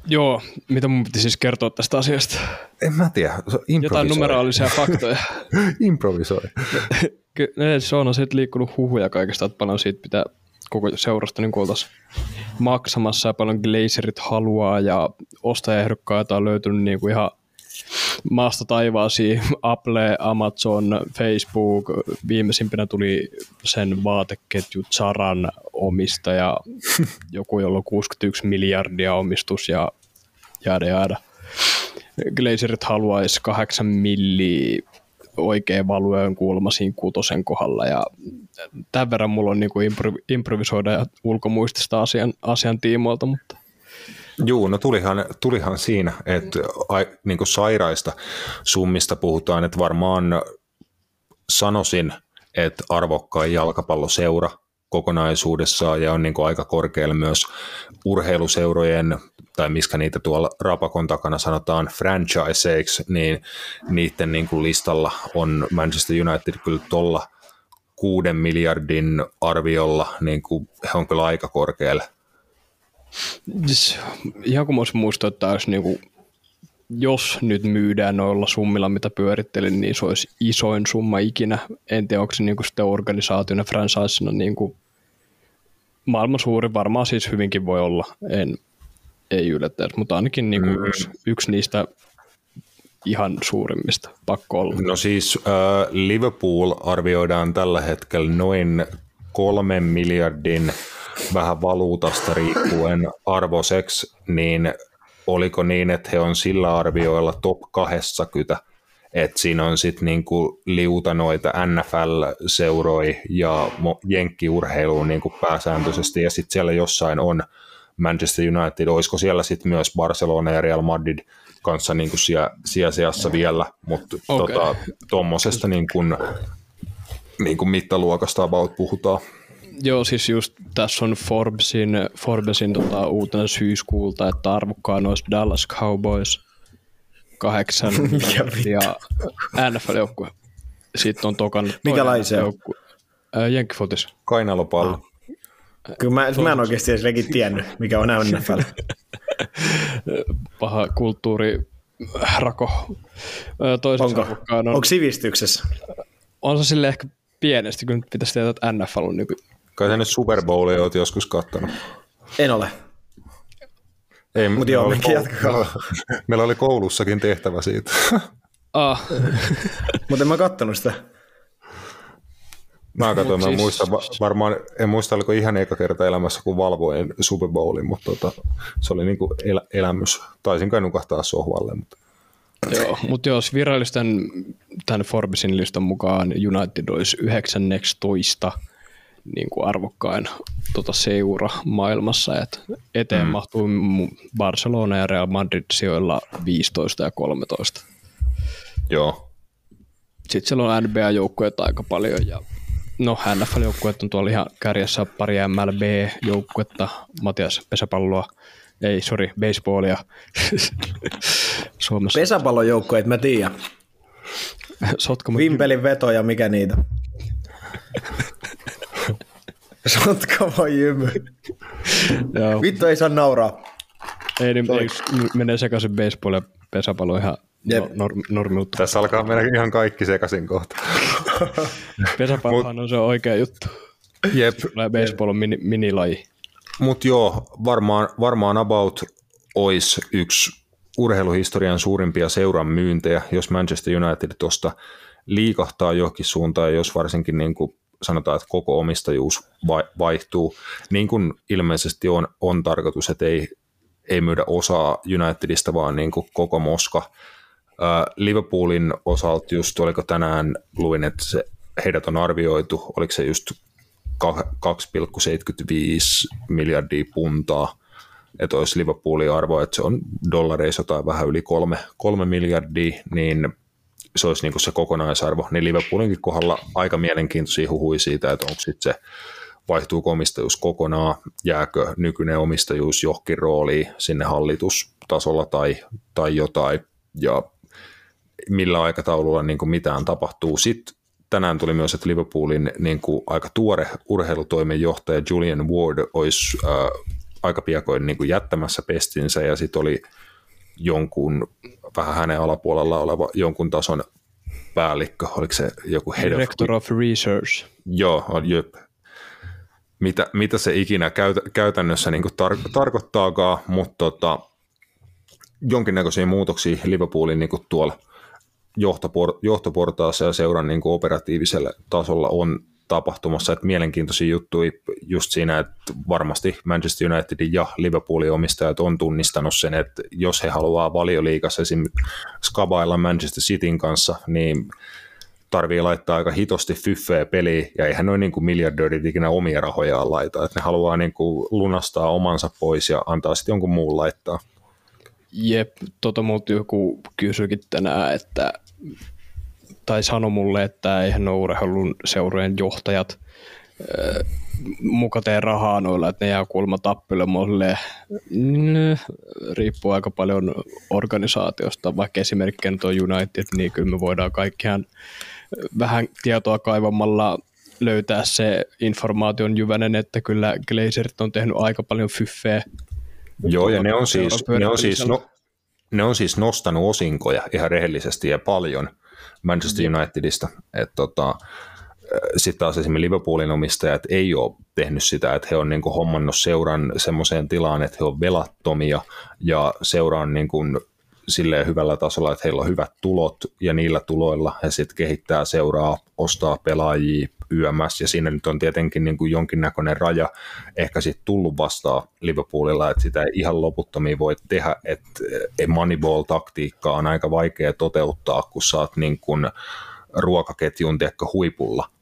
Joo, mitä mun piti siis kertoa tästä asiasta? En mä tiedä, Jotain numeraalisia faktoja. [LAUGHS] improvisoi. Ky- ne, se on siitä liikkunut huhuja kaikesta, että paljon siitä pitää koko seurasta niin oltaisiin maksamassa ja paljon glazerit haluaa ja ostajaehdokkaita on löytynyt niin kuin ihan maasta taivaasiin. Apple, Amazon, Facebook, viimeisimpänä tuli sen vaateketju Zaran omistaja, [LAUGHS] joku jolla on 61 miljardia omistus ja jäädä jäädä. Glazerit haluaisi kahdeksan milli oikein valueen kulma siinä kutosen kohdalla ja tämän verran mulla on impro- improvisoida ulkomuistista asian, asian tiimoilta, mutta Juu, no tulihan, tulihan siinä, että ai, niin kuin sairaista summista puhutaan, että varmaan sanoisin, että arvokkain jalkapalloseura kokonaisuudessaan ja on niin kuin aika korkealla myös urheiluseurojen, tai miskä niitä tuolla rapakon takana sanotaan franchiseiksi, niin niiden niin kuin listalla on Manchester United kyllä tuolla kuuden miljardin arviolla, niin kuin he on kyllä aika korkealla. Siis, ihan kun mä muistaa, että olisi niinku, jos nyt myydään noilla summilla, mitä pyörittelin, niin se olisi isoin summa ikinä. En tiedä, onko se niinku sitten organisaationa, franchisena niinku maailman suuri, varmaan siis hyvinkin voi olla, en, ei yllättäisi, mutta ainakin niinku mm. yksi, yksi niistä ihan suurimmista, pakko olla. No siis äh, Liverpool arvioidaan tällä hetkellä noin kolmen miljardin vähän valuutasta riippuen arvoseksi, niin oliko niin, että he on sillä arvioilla top 20, että siinä on sitten niinku liuta noita NFL-seuroi ja jenkkiurheiluun niinku pääsääntöisesti, ja sitten siellä jossain on Manchester United, olisiko siellä sitten myös Barcelona ja Real Madrid kanssa niinku siellä, siellä seassa vielä, mutta okay. tuommoisesta tota, niinku, niinku mittaluokasta about puhutaan. Joo, siis just tässä on Forbesin, Forbesin tota, uutena syyskuulta, että arvokkaan olisi Dallas Cowboys kahdeksan [LAUGHS] ja NFL-joukkue. Sitten on tokan Mikä on? Jenkkifotis. Kainalopallo. Ah. Kyllä mä, mä en oikeasti edes rekin tiennyt, mikä on NFL. [LAUGHS] Paha kulttuuri rako. Onko? On, Onko sivistyksessä? On se sille ehkä pienesti, kun pitäisi tietää, että NFL on nyky, Kai nyt Super Bowlia oot joskus kattonut. En ole. Ei, Mutta joo, koulu... [LAUGHS] meillä oli koulussakin tehtävä siitä. Ah. [LAUGHS] Mutta en mä kattonut sitä. Mä katsoin, mä siis... muista, varmaan, en muista oliko ihan eka kerta elämässä, kun valvoin Super Bowlin, mutta tota, se oli niinku el- elämys. Taisin kai nukahtaa sohvalle. Mutta... Joo, mutta jos virallisten tämän Forbesin listan mukaan United olisi 19 niin kuin arvokkain tota seura maailmassa, että eteen mm. mahtuu Barcelona ja Real Madrid sijoilla 15 ja 13. Joo. Sitten siellä on NBA-joukkueita aika paljon ja no NFL-joukkueet on tuolla ihan kärjessä pari MLB-joukkuetta, Matias pesäpalloa, ei, sorry, baseballia [LAUGHS] Suomessa. Pesäpallojoukkueet, mä tiedän. Sotkamo. Vimpelin veto ja mikä niitä. [LAUGHS] Sotkamo jymy. Vittu ei saa nauraa. Ei, niin menee sekaisin baseball ja pesäpallo ihan no, norm, normilta. Tässä alkaa mennä ihan kaikki sekaisin kohta. Pesäpallohan Mut, on se oikea juttu. Jep. Baseball on mini, minilaji. Mutta joo, varmaan, varmaan about olisi yksi urheiluhistorian suurimpia seuran myyntejä, jos Manchester United tuosta liikahtaa johonkin suuntaan, jos varsinkin niin kuin sanotaan, että koko omistajuus vaihtuu, niin kuin ilmeisesti on, on tarkoitus, että ei, ei myydä osaa Unitedista, vaan niin kuin koko Moska. Liverpoolin osalta just, oliko tänään, luin, että se, heidät on arvioitu, oliko se just 2,75 miljardia puntaa, että olisi Liverpoolin arvo, että se on dollareissa tai vähän yli kolme, kolme miljardia, niin se olisi niin se kokonaisarvo. Niin Liverpoolinkin kohdalla aika mielenkiintoisia huhui siitä, että onko sitten se vaihtuu omistajuus kokonaan, jääkö nykyinen omistajuus johonkin rooliin sinne hallitustasolla tai, tai jotain, ja millä aikataululla niin mitään tapahtuu. Sitten tänään tuli myös, että Liverpoolin niin kuin aika tuore urheilutoimenjohtaja Julian Ward olisi äh, aika piakoin niin kuin jättämässä pestinsä ja sitten oli jonkun vähän hänen alapuolella oleva jonkun tason päällikkö, oliko se joku head Director of, of Research. Joo, on jep. Mitä, mitä se ikinä käyt, käytännössä niin tar- tarkoittaakaan, mutta tota, jonkinnäköisiä muutoksia Liverpoolin niin tuolla johtopor- johtoportaassa ja seuran niin kuin operatiivisella tasolla on tapahtumassa, että mielenkiintoisia juttuja just siinä, että varmasti Manchester Unitedin ja Liverpoolin omistajat on tunnistanut sen, että jos he haluaa valioliikassa esim. skabailla Manchester Cityn kanssa, niin tarvii laittaa aika hitosti fyffeä peliin, ja eihän noin niin miljardöörit ikinä omia rahojaan laita, että ne haluaa niin kuin lunastaa omansa pois ja antaa sitten jonkun muun laittaa. Jep, tota joku kysyikin tänään, että tai sanoi mulle, että eihän ole urheilun seurojen johtajat äh, muka tee rahaa noilla, että ne jää kuulemma tappelemaan riippuu aika paljon organisaatiosta, vaikka esimerkkinä tuo United, niin kyllä me voidaan kaikkiaan vähän tietoa kaivamalla löytää se informaation jyvänen, että kyllä Glazerit on tehnyt aika paljon fyffeä. Joo, ja ne on siis, ne on siis, no, ne on siis nostanut osinkoja ihan rehellisesti ja paljon Manchester Unitedista. Että tota, sitten taas esimerkiksi Liverpoolin omistajat ei ole tehnyt sitä, että he on niin kuin hommannut seuran semmoiseen tilaan, että he on velattomia ja seura on niin kuin silleen hyvällä tasolla, että heillä on hyvät tulot ja niillä tuloilla he sitten kehittää seuraa, ostaa pelaajia YMS ja siinä nyt on tietenkin niin kuin jonkinnäköinen raja ehkä sitten tullut vastaan Liverpoolilla, että sitä ei ihan loputtomiin voi tehdä, että Moneyball-taktiikka on aika vaikea toteuttaa, kun saat niin kuin ruokaketjun tiekkä huipulla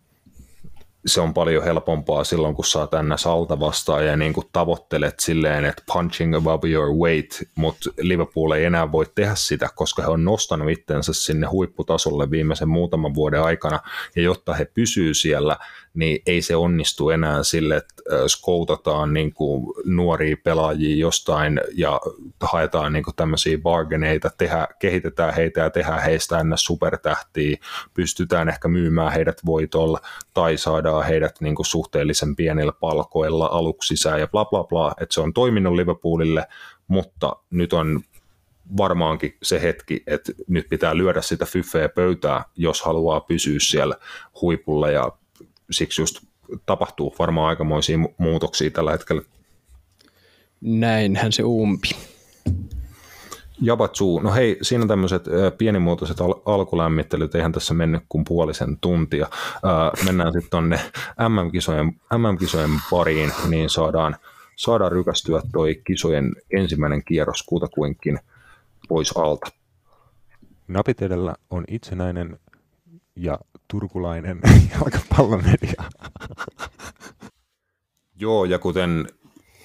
se on paljon helpompaa silloin, kun saat ns. alta vastaan ja niin kuin tavoittelet silleen, että punching above your weight, mutta Liverpool ei enää voi tehdä sitä, koska he on nostanut itsensä sinne huipputasolle viimeisen muutaman vuoden aikana, ja jotta he pysyy siellä, niin ei se onnistu enää sille, että skoutataan niin kuin nuoria pelaajia jostain ja haetaan niin kuin tämmöisiä bargaineita, tehdä, kehitetään heitä ja tehdään heistä ennä supertähtiä, pystytään ehkä myymään heidät voitolla tai saadaan heidät niin kuin suhteellisen pienillä palkoilla aluksi sisään ja bla bla bla, että se on toiminut Liverpoolille, mutta nyt on varmaankin se hetki, että nyt pitää lyödä sitä fyffeä pöytää, jos haluaa pysyä siellä huipulla ja siksi just tapahtuu varmaan aikamoisia muutoksia tällä hetkellä. Näinhän se umpi. Jabatsu, no hei, siinä tämmöiset pienimuotoiset al- alkulämmittelyt, eihän tässä mennyt kuin puolisen tuntia. Ää, mennään sitten tonne MM-kisojen, MM-kisojen pariin, niin saadaan, saadaan rykästyä toi kisojen ensimmäinen kierros kutakuinkin pois alta. Napit edellä on itsenäinen ja turkulainen [LAUGHS] jalkapallomedia. Joo, ja kuten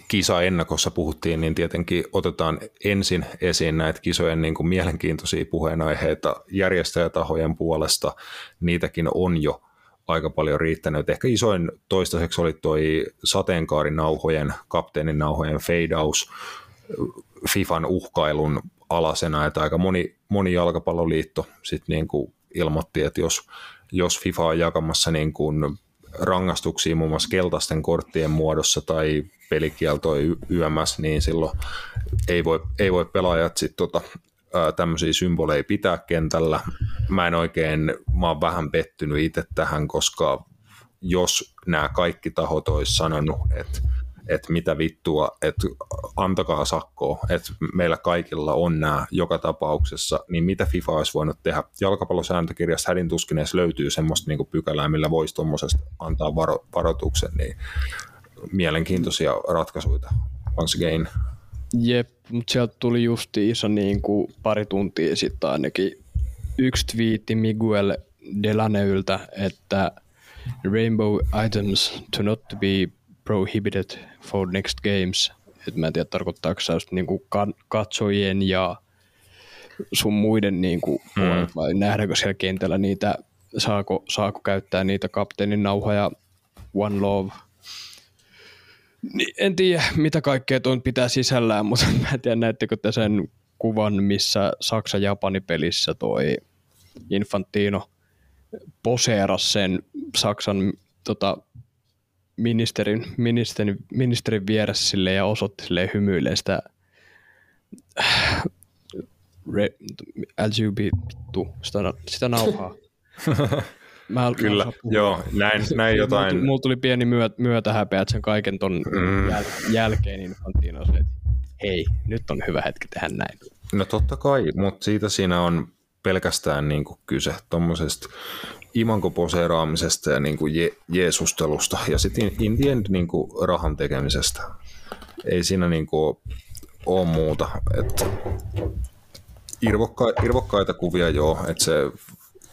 kisa ennakossa puhuttiin, niin tietenkin otetaan ensin esiin näitä kisojen niin kuin mielenkiintoisia puheenaiheita järjestäjätahojen puolesta. Niitäkin on jo aika paljon riittänyt. Ehkä isoin toistaiseksi oli toi sateenkaarinauhojen, kapteeninauhojen feidaus FIFAn uhkailun alasena, että aika moni, moni jalkapalloliitto sitten niin kuin ilmoitti, että jos jos FIFA on jakamassa niin kuin rangaistuksia muun muassa keltaisten korttien muodossa tai pelikieltoja YMS, niin silloin ei voi, ei voi pelaajat sit tota, tämmöisiä symboleja pitää kentällä. Mä en oikein, mä oon vähän pettynyt itse tähän, koska jos nämä kaikki tahot olisi sanonut, että että mitä vittua, että antakaa sakkoa, että meillä kaikilla on nämä joka tapauksessa, niin mitä FIFA olisi voinut tehdä? Jalkapallosääntökirjassa hädin tuskin edes löytyy semmoista niin pykälää, millä voisi tuommoisesta antaa varo, varoituksen, niin mielenkiintoisia ratkaisuja once again. Jep, mutta sieltä tuli justiinsa niin kuin pari tuntia sitten ainakin yksi twiitti Miguel Delaneyltä, että Rainbow items to not be prohibited for next games. Et mä en tiedä, tarkoittaako se just niinku katsojien ja sun muiden niinku mm. vai nähdäänkö siellä kentällä niitä, saako, saako käyttää niitä kapteenin nauhoja One Love. Niin, en tiedä, mitä kaikkea tuon pitää sisällään, [LAUGHS] mutta mä en tiedä, näettekö te sen kuvan, missä Saksa-Japani-pelissä toi Infantino poseeras sen Saksan tota, ministerin, ministerin, ministerin vieressä sille ja osoitti sille hymyilee sitä [SIGHS] re, LGBT, sitä, sitä nauhaa. [LAUGHS] Mä Kyllä, joo, näin, näin jotain. Mulla, mulla tuli pieni myö, myötähäpeä, että sen kaiken ton mm. jäl, jälkeen niin että hei, nyt on hyvä hetki tehdä näin. No totta kai, mutta siitä siinä on pelkästään niin kuin kyse tuommoisesta imankoposeeraamisesta ja niin kuin je- jeesustelusta ja sitten in niin kuin rahan tekemisestä. Ei siinä niin kuin ole muuta. Et irvokka- irvokkaita kuvia joo, että se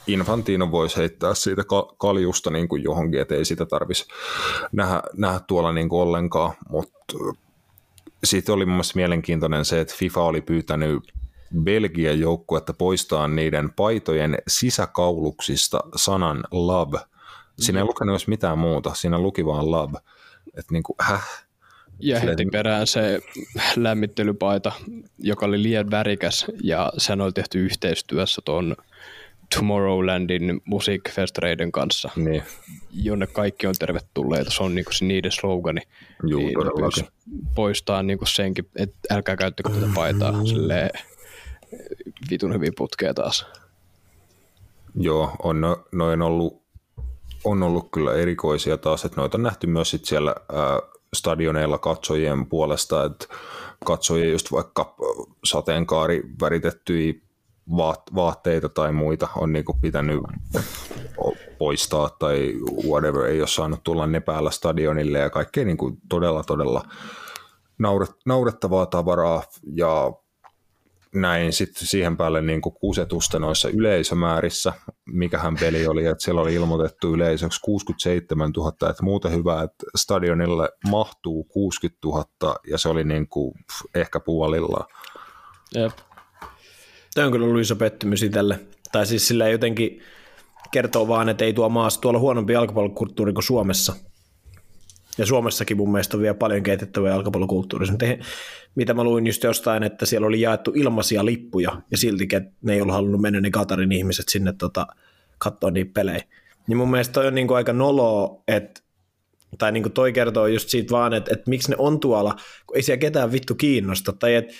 Infantino voisi heittää siitä ka- kaljusta niin kuin johonkin, että ei sitä tarvitsisi nähdä, nähdä tuolla niin kuin ollenkaan, mutta siitä oli mun mielestä mielenkiintoinen se, että FIFA oli pyytänyt Belgian joukkuetta poistaa niiden paitojen sisäkauluksista sanan love. Siinä ei lukenut edes mitään muuta, siinä luki vaan love. Että niin kuin, häh? Ja heti perään se lämmittelypaita, joka oli liian värikäs, ja sen oli tehty yhteistyössä tuon Tomorrowlandin musiikkifestareiden kanssa, Niin, jonne kaikki on tervetulleita. Se on niinku se niiden slogani. Juu, niin pyysi poistaa niinku senkin, että älkää käyttäkö tätä paitaa silleen vitun hyvin putkea taas. joo, on no, noin ollut, on ollut kyllä erikoisia taas, että noita on nähty myös sit siellä ää, stadioneilla katsojien puolesta, että katsojia just vaikka sateenkaari väritettyjä vaat- vaatteita tai muita on niinku pitänyt poistaa tai whatever, ei ole saanut tulla ne päällä stadionille ja kaikkea niinku todella todella nauret, naurettavaa tavaraa ja näin sitten siihen päälle niin kuin kusetusta noissa yleisömäärissä, mikähän peli oli, että siellä oli ilmoitettu yleisöksi 67 000, että muuten hyvä, että stadionille mahtuu 60 000 ja se oli niin kuin ehkä puolilla. Jep. Tämä on kyllä ollut iso pettymys itselle. Tai siis sillä jotenkin kertoo vaan, että ei tuo maassa tuolla huonompi jalkapallokulttuuri kuin Suomessa. Ja Suomessakin mun mielestä on vielä paljon kehitettävää jalkapallokulttuurissa. Mitä mä luin just jostain, että siellä oli jaettu ilmaisia lippuja ja silti ne ei ollut halunnut mennä ne Katarin ihmiset sinne tota, katsoa niitä pelejä. Niin mun mielestä toi on niinku aika noloa, että tai niinku toi kertoo just siitä vaan, että, että miksi ne on tuolla, kun ei siellä ketään vittu kiinnosta, tai että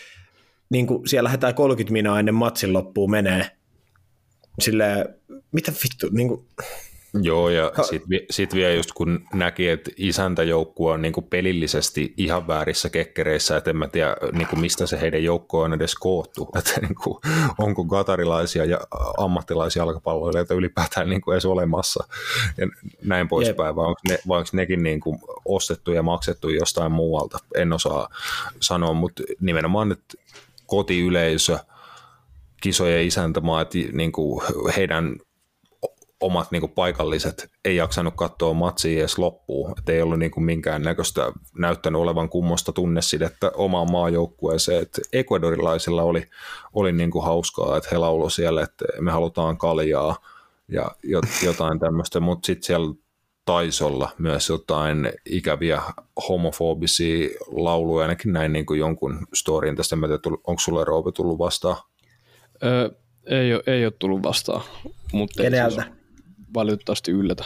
niin kuin siellä lähdetään 30 minaa ennen matsin loppuun menee. Silleen, mitä vittu, niin kuin, Joo, ja sitten sit vielä just kun näki, että isäntäjoukkue on niinku pelillisesti ihan väärissä kekkereissä, että en mä tiedä niinku mistä se heidän joukko on edes koottu, [LAUGHS] että niinku, onko katarilaisia ja ammattilaisia jalkapalloilijoita ylipäätään niinku edes olemassa. Ja näin poispäin, vai onko, ne, vai onko nekin niinku ostettu ja maksettu jostain muualta, en osaa sanoa, mutta nimenomaan nyt kotiyleisö, kisojen isäntämaat, niin kuin heidän omat niin kuin paikalliset ei jaksanut katsoa matsia edes loppuun, että ei ollut niin kuin minkäännäköistä näyttänyt olevan kummosta tunnesidettä omaan maajoukkueeseen, että ecuadorilaisilla oli, oli niin kuin hauskaa, että he lauloivat siellä, että me halutaan kaljaa ja jot- jotain tämmöistä, mutta sitten siellä taisi olla myös jotain ikäviä homofobisia lauluja, ainakin näin niin kuin jonkun storin tästä, en mä tiedä, onko sulle Roope tullut vastaan? Öö, ei, ole, ei ole tullut vastaan, mutta Keneltä? siis valitettavasti yllätä.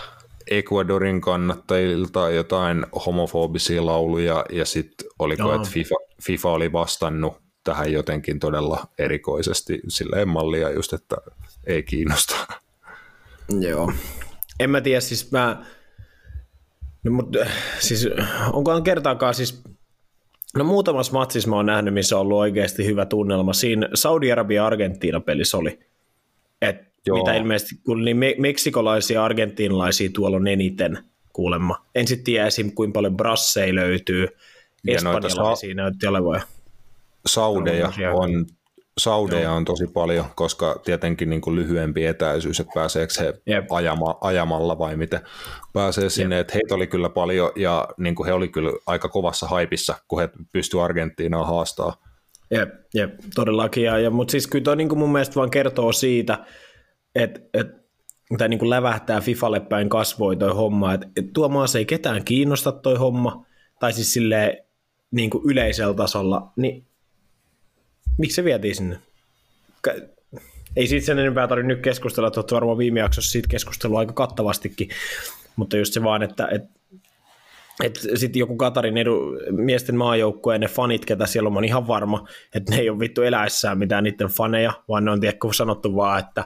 Ecuadorin kannattajilta jotain homofobisia lauluja ja sitten oliko, että FIFA, FIFA oli vastannut tähän jotenkin todella erikoisesti silleen mallia just, että ei kiinnosta. Joo. En mä tiedä, siis mä... No, mutta, siis, onkohan kertaakaan siis... No muutamassa matsissa mä oon nähnyt, missä on ollut oikeasti hyvä tunnelma. Siinä Saudi-Arabia-Argentiina-pelissä oli. Joo. mitä ilmeisesti, kun niin me- meksikolaisia ja argentiinalaisia tuolla on eniten kuulemma. En sitten tiedä esim. kuinka paljon brasseja löytyy. Espanjalaisia näytti olevan. Saudeja on, saudeja on tosi paljon, koska tietenkin niin kuin lyhyempi etäisyys, että pääseekö he Jep. ajama, ajamalla vai miten pääsee sinne, että heitä oli kyllä paljon ja niin kuin he oli kyllä aika kovassa haipissa, kun he pystyivät Argentiinaa haastaa. Jep, jep todellakin. Ja, ja, mutta siis kyllä toi niin mun mielestä vaan kertoo siitä, että et, tai niin kuin lävähtää Fifalle päin kasvoi toi homma, että et tuo maassa ei ketään kiinnosta toi homma, tai siis silleen niin kuin yleisellä tasolla, niin miksi se vietiin sinne? Ei siitä sen enempää tarvitse nyt keskustella, että olette varmaan viime jaksossa siitä keskustelua aika kattavastikin, mutta just se vaan, että, että että sitten joku Katarin edu, miesten maajoukkueen ne fanit, ketä siellä on, oon ihan varma, että ne ei ole vittu eläessään mitään niiden faneja, vaan ne on tiedätkö, sanottu vaan, että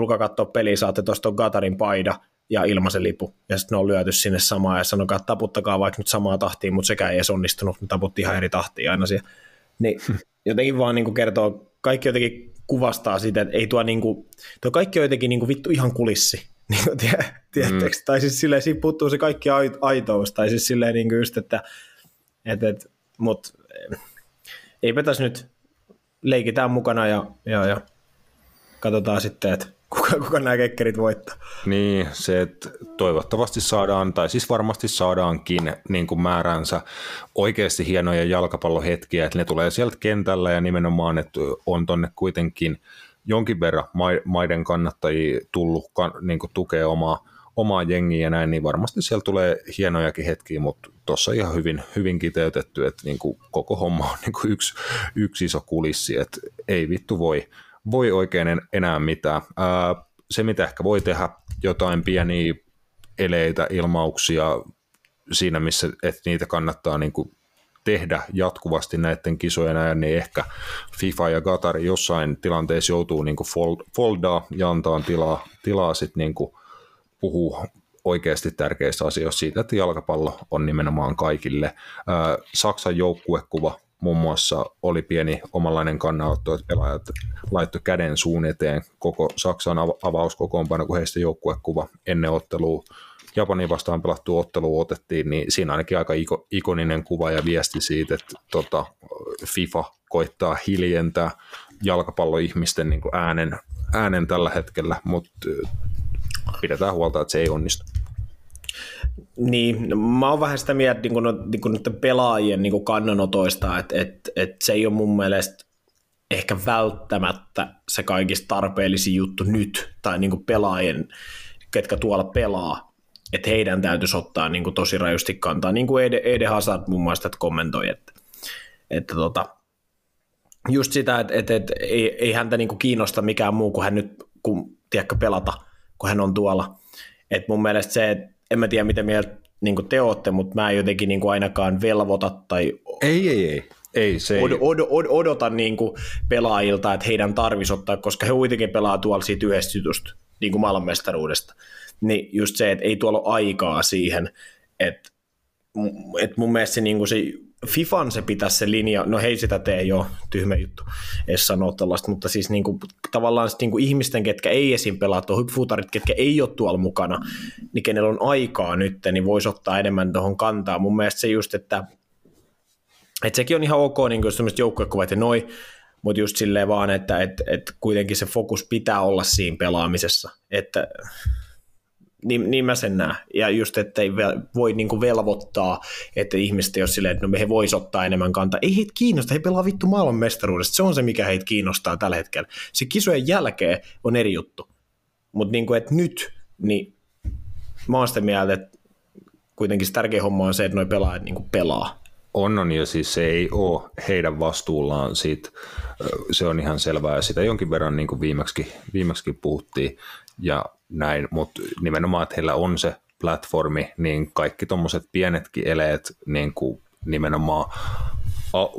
tulkaa katsoa peliä, saatte tuosta Katarin paida ja ilmaisen lipu. Ja sitten ne on lyöty sinne samaan ja sanokaa, että taputtakaa vaikka nyt samaa tahtiin, mutta sekään ei edes onnistunut, ne taputti ihan eri tahtiin aina siellä. Niin [LAUGHS] jotenkin vaan niin kertoo, kaikki jotenkin kuvastaa sitä, että ei tuo niinku, tuo kaikki on jotenkin niinku vittu ihan kulissi. [LAUGHS] Niin, tie, mm. Tai siis silleen, siinä puuttuu se kaikki aitous, tai siis silleen niinku just, että et, et, mut eipä tässä nyt leikitään mukana ja, ja, ja katsotaan sitten, että kuka, kuka nämä kekkerit voittaa. Niin, se, että toivottavasti saadaan, tai siis varmasti saadaankin niin kuin määränsä oikeasti hienoja jalkapallohetkiä, että ne tulee sieltä kentällä ja nimenomaan, että on tonne kuitenkin jonkin verran maiden kannattajia tullut niin kuin tukea omaa, omaa jengiä ja näin, niin varmasti siellä tulee hienojakin hetkiä, mutta tuossa ihan hyvin, hyvin kiteytetty, että niin kuin koko homma on niin kuin yksi, yksi iso kulissi, että ei vittu voi, voi oikein enää mitään. Ää, se, mitä ehkä voi tehdä, jotain pieniä eleitä, ilmauksia siinä, missä että niitä kannattaa niin kuin tehdä jatkuvasti näiden kisojen ajan, niin ehkä FIFA ja Qatar jossain tilanteessa joutuu niin kuin fold, foldaa ja antaa tilaa, tilaa sitten niin kuin puhua oikeasti tärkeistä asioista siitä, että jalkapallo on nimenomaan kaikille. Saksan joukkuekuva muun muassa oli pieni omanlainen kannanotto, että pelaajat laittoi käden suun eteen koko Saksan avauskokoonpano, kun heistä joukkuekuva ennen ottelua Japanin vastaan pelattu ottelu otettiin, niin siinä ainakin aika ikoninen kuva ja viesti siitä, että tota, FIFA koittaa hiljentää jalkapalloihmisten niin äänen, äänen tällä hetkellä, mutta pidetään huolta, että se ei onnistu. Niin, no, mä oon vähän sitä mieltä niin kuin, niin kuin pelaajien niin kuin kannanotoista, että, että, että se ei ole mun mielestä ehkä välttämättä se kaikista tarpeellisin juttu nyt, tai niin kuin pelaajien, ketkä tuolla pelaa, että heidän täytyisi ottaa niin kuin tosi rajusti kantaa, niin kuin Ede, Ede Hazard muun muassa että kommentoi, että, että tota, just sitä, että, että, että ei, ei häntä niin kuin kiinnosta mikään muu kuin hän nyt, kun, tiedätkö, pelata, kun hän on tuolla. Et mun mielestä se, että en mä tiedä miten mieltä niin te olette, mutta mä en jotenkin niin ainakaan velvoita tai... Ei, ei, ei. Ei, se od, od, od, odota niin kuin pelaajilta, että heidän tarvitsisi ottaa, koska he kuitenkin pelaa tuolla siitä yhdestä jutusta, niin kuin maailmanmestaruudesta. Niin just se, että ei tuolla ole aikaa siihen, että, että mun mielestä se, niin kuin se Fifan se pitäisi se linja, no hei sitä tee jo, tyhmä juttu, edes sanoa tällaista, mutta siis niin kuin, tavallaan niin kuin ihmisten, ketkä ei esim. pelaa tuohon hypfutarit, ketkä ei ole tuolla mukana, niin kenellä on aikaa nyt, niin voisi ottaa enemmän tuohon kantaa. Mun mielestä se just, että, että sekin on ihan ok, niin kuin sellaiset joukkuekuvat ja noin, mutta just silleen vaan, että, että, että kuitenkin se fokus pitää olla siinä pelaamisessa, että niin, niin mä sen näen. Ja just, että ei voi niin kuin velvoittaa, että ihmiset jos silleen, että no he vois ottaa enemmän kantaa. Ei heitä kiinnosta, he pelaa vittu maailmanmestaruudesta. Se on se, mikä heitä kiinnostaa tällä hetkellä. Se kisojen jälkeen on eri juttu. Mutta niin kuin, että nyt, niin mä oon sitä mieltä, että kuitenkin se tärkeä homma on se, että noi pelaajat niin kuin pelaa. On, on, ja siis se ei ole heidän vastuullaan siitä, se on ihan selvää, ja sitä jonkin verran niin kuin viimeksi, viimeksi puhuttiin, ja näin, mutta nimenomaan, että heillä on se platformi, niin kaikki tuommoiset pienetkin eleet niin kuin nimenomaan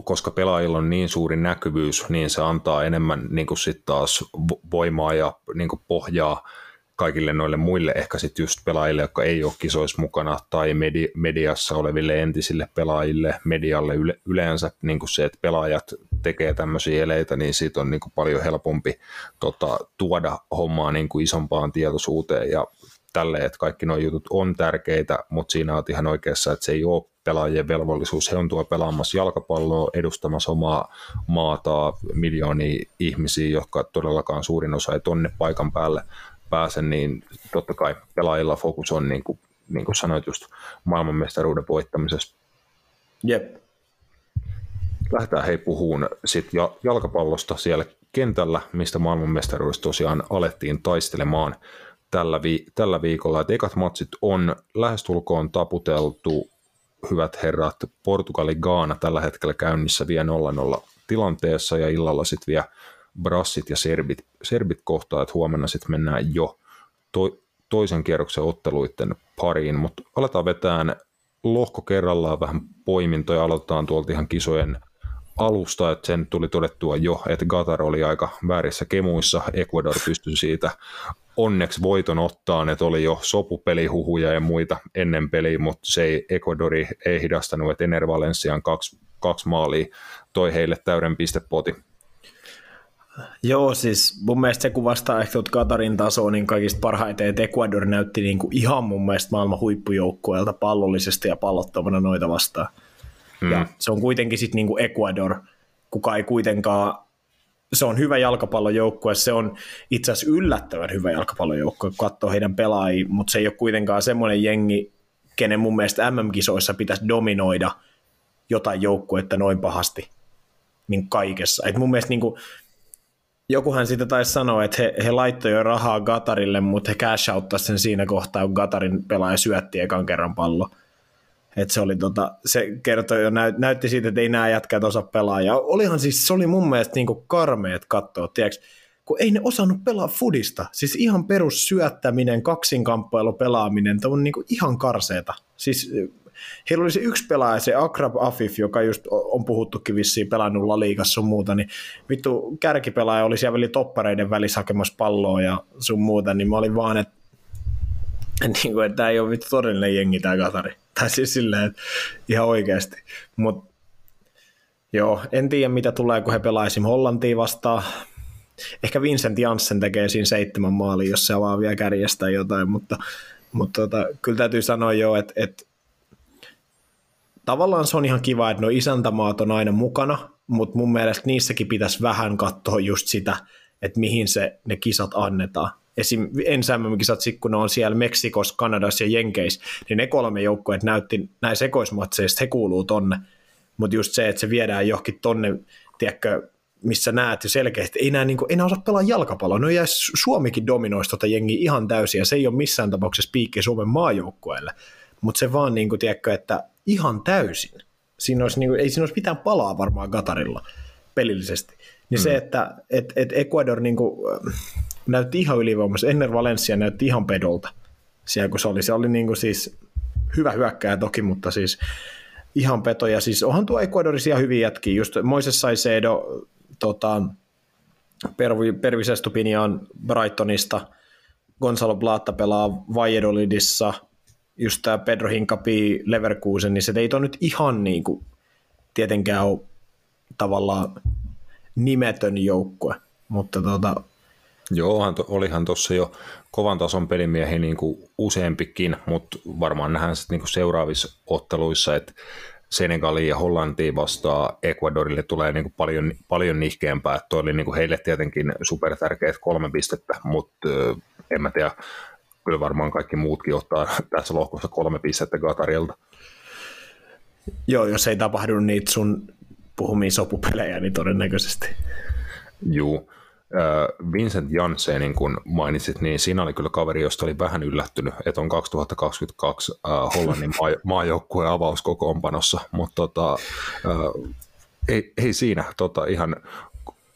koska pelaajilla on niin suuri näkyvyys, niin se antaa enemmän niin kuin sit taas voimaa ja niin kuin pohjaa kaikille noille muille ehkä sitten just pelaajille, jotka ei ole kisoissa mukana, tai medi- mediassa oleville entisille pelaajille, medialle yle- yleensä niin kuin se, että pelaajat tekee tämmöisiä eleitä, niin siitä on niin kuin paljon helpompi tota, tuoda hommaa niin kuin isompaan tietoisuuteen ja tälle, että kaikki nuo jutut on tärkeitä, mutta siinä on ihan oikeassa, että se ei ole pelaajien velvollisuus. He on tuo pelaamassa jalkapalloa, edustamassa omaa maata, miljoonia ihmisiä, jotka todellakaan suurin osa ei tonne paikan päälle pääse, niin totta kai pelaajilla fokus on, niin kuin, niin kuin sanoit, just maailmanmestaruuden voittamisessa. Jep. Lähdetään hei puhuun sitten jalkapallosta siellä kentällä, mistä maailmanmestaruudessa tosiaan alettiin taistelemaan tällä, vi- tällä viikolla. Et ekat matsit on lähestulkoon taputeltu, hyvät herrat, Portugali Gaana tällä hetkellä käynnissä vielä 0-0 tilanteessa ja illalla sitten vielä brassit ja serbit, serbit kohtaa, että huomenna sitten mennään jo to, toisen kierroksen otteluiden pariin, mutta aletaan vetään lohko kerrallaan vähän poimintoja, aloitetaan tuolta ihan kisojen alusta, että sen tuli todettua jo, että Qatar oli aika väärissä kemuissa, Ecuador pystyi siitä onneksi voiton ottaan, että oli jo sopupelihuhuja ja muita ennen peliä, mutta se ei, Ecuadori ei hidastanut, että Ener Valencian kaksi, kaksi maalia toi heille täyden pistepoti Joo, siis mun mielestä se kuvastaa ehkä Katarin tasoa niin kaikista parhaiten, että Ecuador näytti niin kuin ihan mun mielestä maailman huippujoukkueelta pallollisesti ja pallottomana noita vastaan. Mm. Ja se on kuitenkin sitten niin kuin Ecuador, kuka ei kuitenkaan, se on hyvä jalkapallojoukkue, se on itse asiassa yllättävän hyvä jalkapallojoukkue, kun katsoo heidän pelaajia, mutta se ei ole kuitenkaan semmoinen jengi, kenen mun mielestä MM-kisoissa pitäisi dominoida jotain joukkuetta noin pahasti niin kaikessa. Et mun mielestä niin kuin, jokuhan siitä taisi sanoa, että he, he laittoi jo rahaa Gatarille, mutta he cash sen siinä kohtaa, kun Gatarin pelaaja syötti ekan kerran pallo. Et se, oli tota, se kertoi jo, näyt, näytti siitä, että ei nämä jätkät osaa pelaa. Ja olihan siis, se oli mun mielestä niinku karmeet katsoa, tiedätkö, kun ei ne osannut pelaa fudista. Siis ihan perus syöttäminen, kaksinkamppailu pelaaminen, tämä on niinku ihan karseeta. Siis heillä oli se yksi pelaaja, se Akrab Afif, joka just on puhuttukin vissiin pelannut La Liigassa sun muuta, niin vittu kärkipelaaja oli siellä väli toppareiden välissä hakemassa palloa ja sun muuta, niin mä olin vaan, että niin kuin, että tämä ei ole vittu todellinen jengi tämä Katari. Tai siis silleen, että ihan oikeasti. Mutta joo, en tiedä mitä tulee, kun he pelaisivat Hollantia vastaan. Ehkä Vincent Janssen tekee siinä seitsemän maalia, jos se avaa vielä kärjestä jotain, mutta, mutta tota, kyllä täytyy sanoa jo, että, että tavallaan se on ihan kiva, että no isäntämaat on aina mukana, mutta mun mielestä niissäkin pitäisi vähän katsoa just sitä, että mihin se ne kisat annetaan. Esim. ensimmäiset kisat, kun ne on siellä Meksikossa, Kanadassa ja Jenkeissä, niin ne kolme joukkueet näytti näin sekoismatseista, he kuuluu tonne. Mutta just se, että se viedään johonkin tonne, tiedätkö, missä näet jo selkeästi, ei niin kuin, enää osaa pelaa jalkapalloa. No ja Suomikin dominoisi tota jengiä ihan täysin, ja se ei ole missään tapauksessa piikki Suomen maajoukkueelle. Mutta se vaan, niin kuin, tiedätkö, että ihan täysin. Siinä olisi, niin kuin, ei siinä olisi mitään palaa varmaan Katarilla pelillisesti. Niin mm. se, että et, et Ecuador niin kuin, näytti ihan ylivoimassa. Ennen Valencia näytti ihan pedolta. Siellä kun se oli, se oli niin kuin siis hyvä hyökkääjä toki, mutta siis ihan peto. Ja siis onhan tuo Ecuadorisia hyviä jätkiä. Just Moises Saicedo, tota, Pervis Estupinian Brightonista, Gonzalo Plata pelaa Valladolidissa – just tämä Pedro Hinkapi Leverkusen, niin se ei ole nyt ihan niin kuin, tietenkään ole tavallaan nimetön joukkue, mutta tota... Joo, olihan tuossa jo kovan tason pelimiehiä niin kuin useampikin, mutta varmaan nähdään sitten niin seuraavissa otteluissa, että Senegalia ja Hollantiin vastaa Ecuadorille tulee niin kuin paljon, paljon nihkeämpää. Tuo oli niin kuin heille tietenkin super tärkeät kolme pistettä, mutta en mä tiedä, kyllä varmaan kaikki muutkin ottaa [LAUGHS] tässä lohkossa kolme pistettä Katarilta. Joo, jos ei tapahdu niitä sun puhumia sopupelejä, niin todennäköisesti. Juu. Vincent Janssen, niin kuin mainitsit, niin siinä oli kyllä kaveri, josta oli vähän yllättynyt, että on 2022 Hollannin [LAUGHS] maajoukkueen avauskokoonpanossa, mutta tota, ei, ei siinä tota, ihan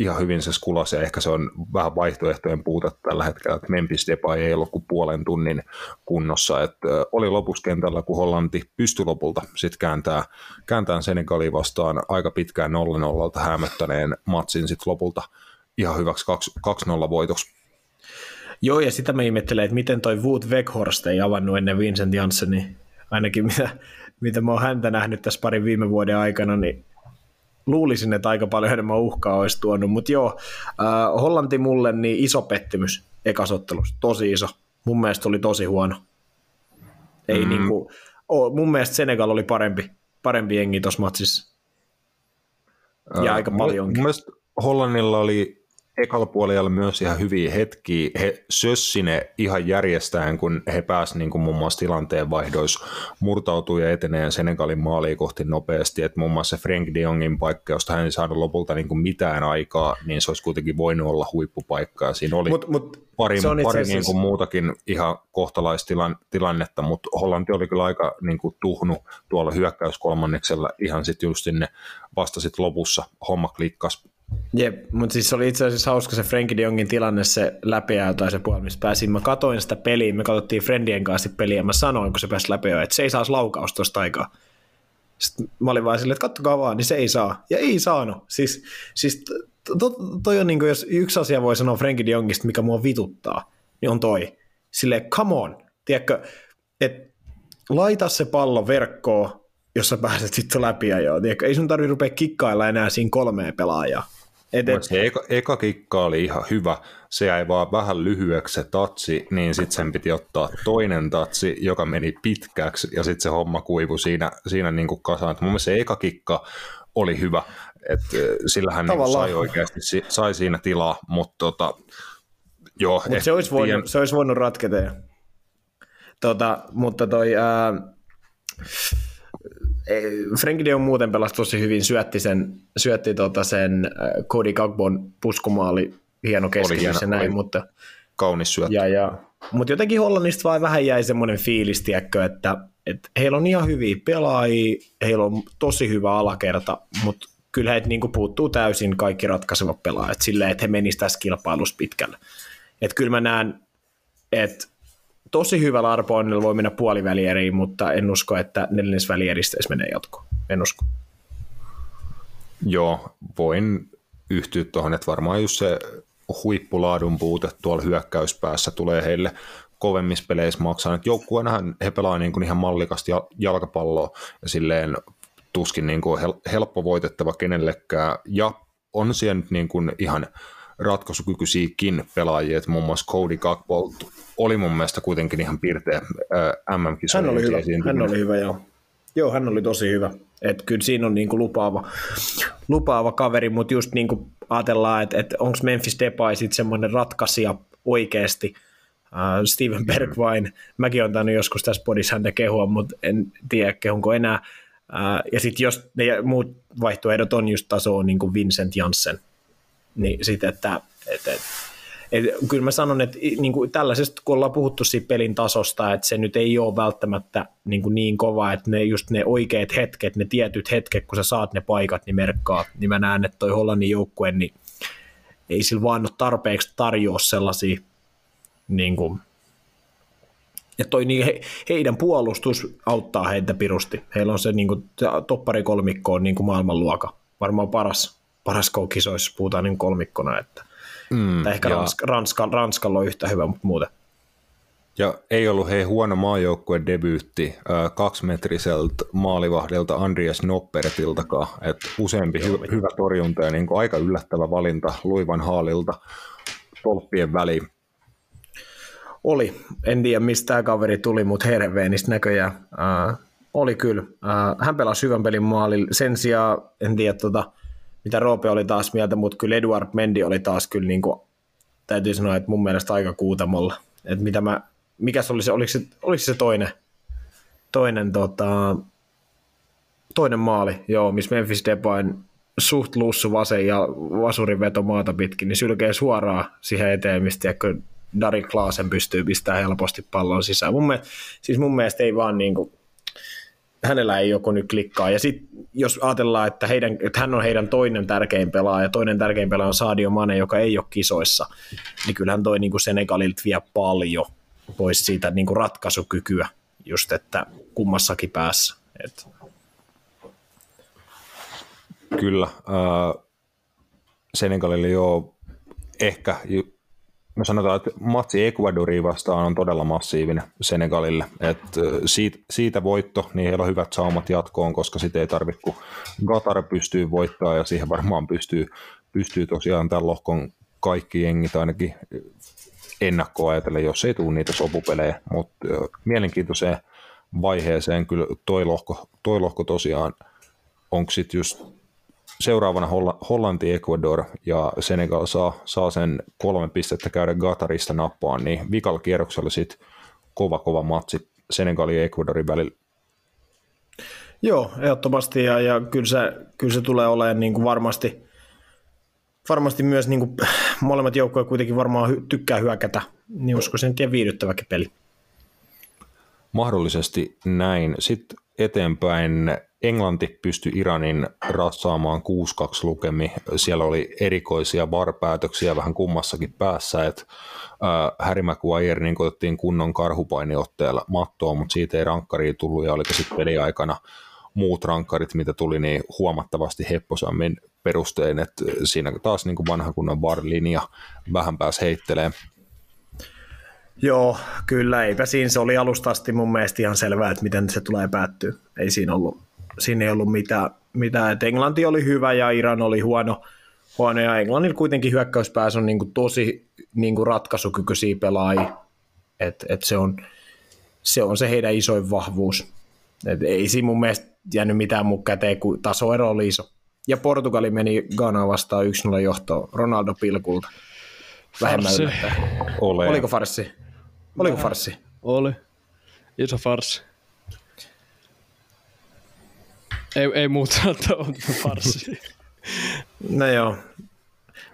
ihan hyvin se skulasi ja ehkä se on vähän vaihtoehtojen puuta tällä hetkellä, että Memphis Depay ei ollut kuin puolen tunnin kunnossa, että oli lopuskentällä, kun Hollanti pystyi lopulta sitten kääntää, kääntää Senegali vastaan aika pitkään 0-0 hämöttäneen matsin sitten lopulta ihan hyväksi 2-0 voitoksi. Joo, ja sitä mä ihmettelen, että miten toi Wood Weghorst ei avannut ennen Vincent Jansseni, ainakin mitä, mitä mä oon häntä nähnyt tässä parin viime vuoden aikana, niin luulisin, että aika paljon enemmän uhkaa olisi tuonut, mutta joo, äh, Hollanti mulle niin iso pettymys ekasottelussa, tosi iso. Mun mielestä oli tosi huono. Ei mm. niinku, oh, mun mielestä Senegal oli parempi, parempi jengi tuossa matsissa. Ja äh, aika paljonkin. Mun mielestä Hollannilla oli ekalla puolella myös ihan hyviä hetkiä. He sössi ne ihan järjestään, kun he pääsivät niin kuin muun muassa tilanteen vaihdoissa murtautuu ja etenee Senegalin maaliin kohti nopeasti. Että muun muassa Frank de Jongin paikka, josta hän ei saanut lopulta niin kuin mitään aikaa, niin se olisi kuitenkin voinut olla huippupaikka. Ja siinä oli mut, mut, pari, pari niin kuin muutakin ihan kohtalaistilannetta, mutta Hollanti oli kyllä aika niin kuin tuhnu tuolla hyökkäyskolmanneksella ihan sitten just sinne vasta sit lopussa homma klikkasi Jep, mutta siis oli itse asiassa hauska se Frenkie de Jongin tilanne, se läpiä tai se puoli, missä pääsin. Mä katoin sitä peliä, me katsottiin Friendien kanssa peliä, ja mä sanoin, kun se pääsi läpi, että se ei saa laukausta tuosta aikaa. Sitten mä olin vaan silleen, että kattokaa vaan, niin se ei saa. Ja ei saanut. Siis, siis to, toi on niin kuin, jos yksi asia voi sanoa Frenkie de Jongista, mikä mua vituttaa, niin on toi. Silleen, come on. Tiedätkö, että laita se pallo verkkoon, jos sä pääset sitten läpi. Tiedätkö, ei sun tarvitse rupea kikkailla enää siinä kolmeen pelaajaa Et, Mut et, se eka, eka kikka oli ihan hyvä, se jäi vaan vähän lyhyeksi se tatsi, niin sitten sen piti ottaa toinen tatsi, joka meni pitkäksi, ja sitten se homma kuivui siinä, siinä niin kuin kasaan. Mun mielestä se eka kikka oli hyvä, että sillä hän niin sai oikeasti sai siinä tilaa, mutta tota, joo, Mut se, olisi voinut, se olisi voinut ratketa. Tota, mutta toi... Ää, Frankie de Jong muuten pelasi tosi hyvin, syötti sen, syötti tota sen ää, Cody Gagbon puskumaali, hieno keskitys ja näin, mutta, kaunis syöttö. ja, ja, mutta jotenkin Hollannista vaan vähän jäi semmoinen fiilis, tiedätkö, että, että heillä on ihan hyviä pelaajia, heillä on tosi hyvä alakerta, mutta kyllä heitä niin puuttuu täysin kaikki ratkaisevat pelaajat silleen, että he menisivät tässä kilpailussa pitkälle. Että kyllä mä näen, että tosi hyvällä arpoinnilla voi mennä puolivälieriin, mutta en usko, että neljännesvälieristä edes menee jatkoon. En usko. Joo, voin yhtyä tuohon, että varmaan just se huippulaadun puute tuolla hyökkäyspäässä tulee heille kovemmissa peleissä maksaa. Joukkueenahan he pelaa niin kuin ihan mallikasta ja- jalkapalloa ja silleen tuskin niin kuin hel- helppo voitettava kenellekään. Ja on siellä nyt niin kuin ihan ratkaisukykyisiäkin pelaajia, että muun muassa Cody Gakpo oli mun mielestä kuitenkin ihan pirteä MM-kisojen Hän oli hyvä, hän oli hyvä joo. Joo, hän oli tosi hyvä. Et kyllä siinä on niinku lupaava, lupaava kaveri, mutta just niinku ajatellaan, että et onko Memphis Depay sitten semmoinen ratkaisija oikeasti. Uh, Steven Bergwijn, mäkin olen tainnut joskus tässä podissa häntä kehua, mutta en tiedä kehunko enää. Uh, ja sitten jos ne muut vaihtoehdot on just tasoa niin kuin Vincent Janssen, niin sitten, että et, et, et, kyllä mä sanon, että niin kuin tällaisesta, kun ollaan puhuttu siitä pelin tasosta, että se nyt ei ole välttämättä niin, kuin niin kova, että ne just ne oikeat hetket, ne tietyt hetket, kun sä saat ne paikat, niin merkkaa, niin mä näen, että toi Hollannin joukkue, niin ei sillä vaan ole tarpeeksi tarjoa sellaisia, niin kuin, ja toi niin he, heidän puolustus auttaa heitä pirusti. Heillä on se niin kuin, toppari kolmikko on niin kuin maailmanluoka. Varmaan paras, paras kisoissa puhutaan niin kolmikkona, että Mm, tai ehkä ja- Ranska, Ranska, Ranskalla on yhtä hyvä, mutta muuten. Ja ei ollut hei huono maajoukkueen debyytti äh, kaksimetriseltä maalivahdilta Andreas Noppertiltakaan. Et useampi hy- hyvä torjunta ja niin kuin aika yllättävä valinta Luivan Haalilta tolppien väliin. Oli. En tiedä, mistä tämä kaveri tuli, mutta Herveenistä näköjään. Äh, oli kyllä. Äh, hän pelasi hyvän pelin maalilla. Sen sijaan, en tiedä tota, mitä Roope oli taas mieltä, mutta kyllä Eduard Mendy oli taas kyllä, niin kuin, täytyy sanoa, että mun mielestä aika kuutamolla. Et mitä mä, mikä se oli se, oliko se, oliko se toinen, toinen, tota, toinen maali, joo, missä Memphis Depayn suht lussu vasen ja vasurin veto maata pitkin, niin sylkee suoraan siihen eteen, mistä Dari Klaasen pystyy pistämään helposti pallon sisään. Mun mielestä, siis mun mielestä ei vaan niin kuin, hänellä ei joku nyt klikkaa. Ja sitten jos ajatellaan, että, heidän, että hän on heidän toinen tärkein pelaaja, ja toinen tärkein pelaaja on Sadio Mane, joka ei ole kisoissa, niin kyllähän toi niin kuin Senegalilta vie paljon pois siitä niin kuin ratkaisukykyä, just että kummassakin päässä. Et, Kyllä. Äh, Senegalille jo ehkä, me sanotaan, että matsi Ecuadoriin vastaan on todella massiivinen Senegalille. Et, siitä, siitä voitto, niin heillä on hyvät saumat jatkoon, koska sitä ei tarvitse, kun Qatar pystyy voittamaan ja siihen varmaan pystyy, pystyy tosiaan tämän lohkon kaikki jengit ainakin ennakkoa ajatellen, jos ei tule niitä sopupelejä, mutta mielenkiintoiseen vaiheeseen kyllä toi lohko, toi lohko tosiaan onko sitten just seuraavana Holla- Hollanti, Ecuador ja Senegal saa, saa sen kolme pistettä käydä Gatarista nappaan, niin vikalla kierroksella sitten kova kova matsi Senegalin ja Ecuadorin välillä. Joo, ehdottomasti ja, ja kyllä, se, kyllä se tulee olemaan niin kuin varmasti, varmasti myös niin kuin, [SNIFFS] molemmat joukkueet kuitenkin varmaan hy, tykkää hyökätä, niin uskoisin, että ja viihdyttäväkin peli. Mahdollisesti näin. Sitten eteenpäin Englanti pystyi Iranin rassaamaan 6-2 lukemi. Siellä oli erikoisia varpäätöksiä vähän kummassakin päässä, että äh, Harry Maguire niin otettiin kunnon karhupainiotteella mattoon, mutta siitä ei rankkariin tullut ja oliko sitten peliaikana muut rankkarit, mitä tuli, niin huomattavasti hepposammin perustein, että siinä taas niin kuin kunnon VAR-linja vähän pääsi heittelee. Joo, kyllä, eipä siinä se oli alusta asti mun mielestä ihan selvää, että miten se tulee päättyä. Ei siinä ollut, siinä ei ollut mitään, mitään. että Englanti oli hyvä ja Iran oli huono, On, ja Englannilla kuitenkin hyökkäyspäässä on niin kuin tosi niin kuin ratkaisukykyisiä pelaajia. Et, et se, on, se on se heidän isoin vahvuus. Et ei siinä mun mielestä jäänyt mitään mun käteen, kun tasoero oli iso. Ja Portugali meni Ghana vastaan 1-0 johtoon Ronaldo pilkulta. Vähemmän. Ole. Oliko farssi? Oliko farssi? Oli. Iso farsi. Ei, ei muuta, [LAUGHS] että on farsi. No joo.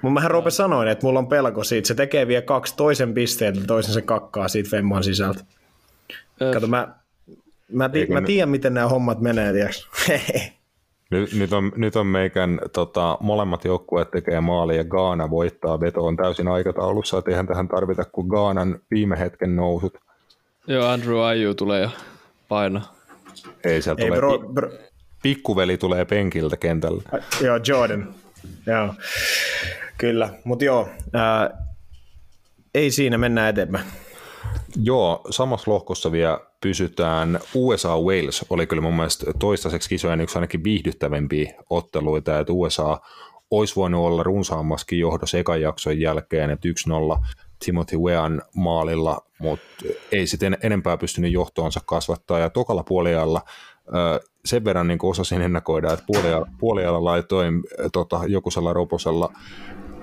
Mun mähän Rope sanoin, että mulla on pelko siitä. Se tekee vielä kaksi toisen pisteeltä, toisen se kakkaa siitä Femman sisältä. Kato, mä, mä, ti- mä tiedän, miten nämä hommat menee, tiiäks? [LAUGHS] Nyt, nyt, on, nyt on meikän tota, molemmat joukkueet tekee maali ja Gaana voittaa. Veto on täysin aikataulussa, että eihän tähän tarvita kuin Gaanan viime hetken nousut. Joo, Andrew Ayew tulee ja painaa. Ei sieltä Ei, tule, bro, bro, pikkuveli tulee penkiltä kentälle. joo, Jordan. Joo, kyllä. Mutta joo, ää, ei siinä, mennään eteenpäin. Joo, samassa lohkossa vielä pysytään. USA Wales oli kyllä mun mielestä toistaiseksi kisojen yksi ainakin viihdyttävämpiä otteluita, että USA olisi voinut olla runsaammaskin johdossa ekan jakson jälkeen, että 1-0 Timothy Wean maalilla, mutta ei sitten enempää pystynyt johtoonsa kasvattaa. Ja tokalla puoliajalla ö, sen verran niin osasin ennakoida, että puoliajalla, puoliajalla laitoin tota, jokusella roposella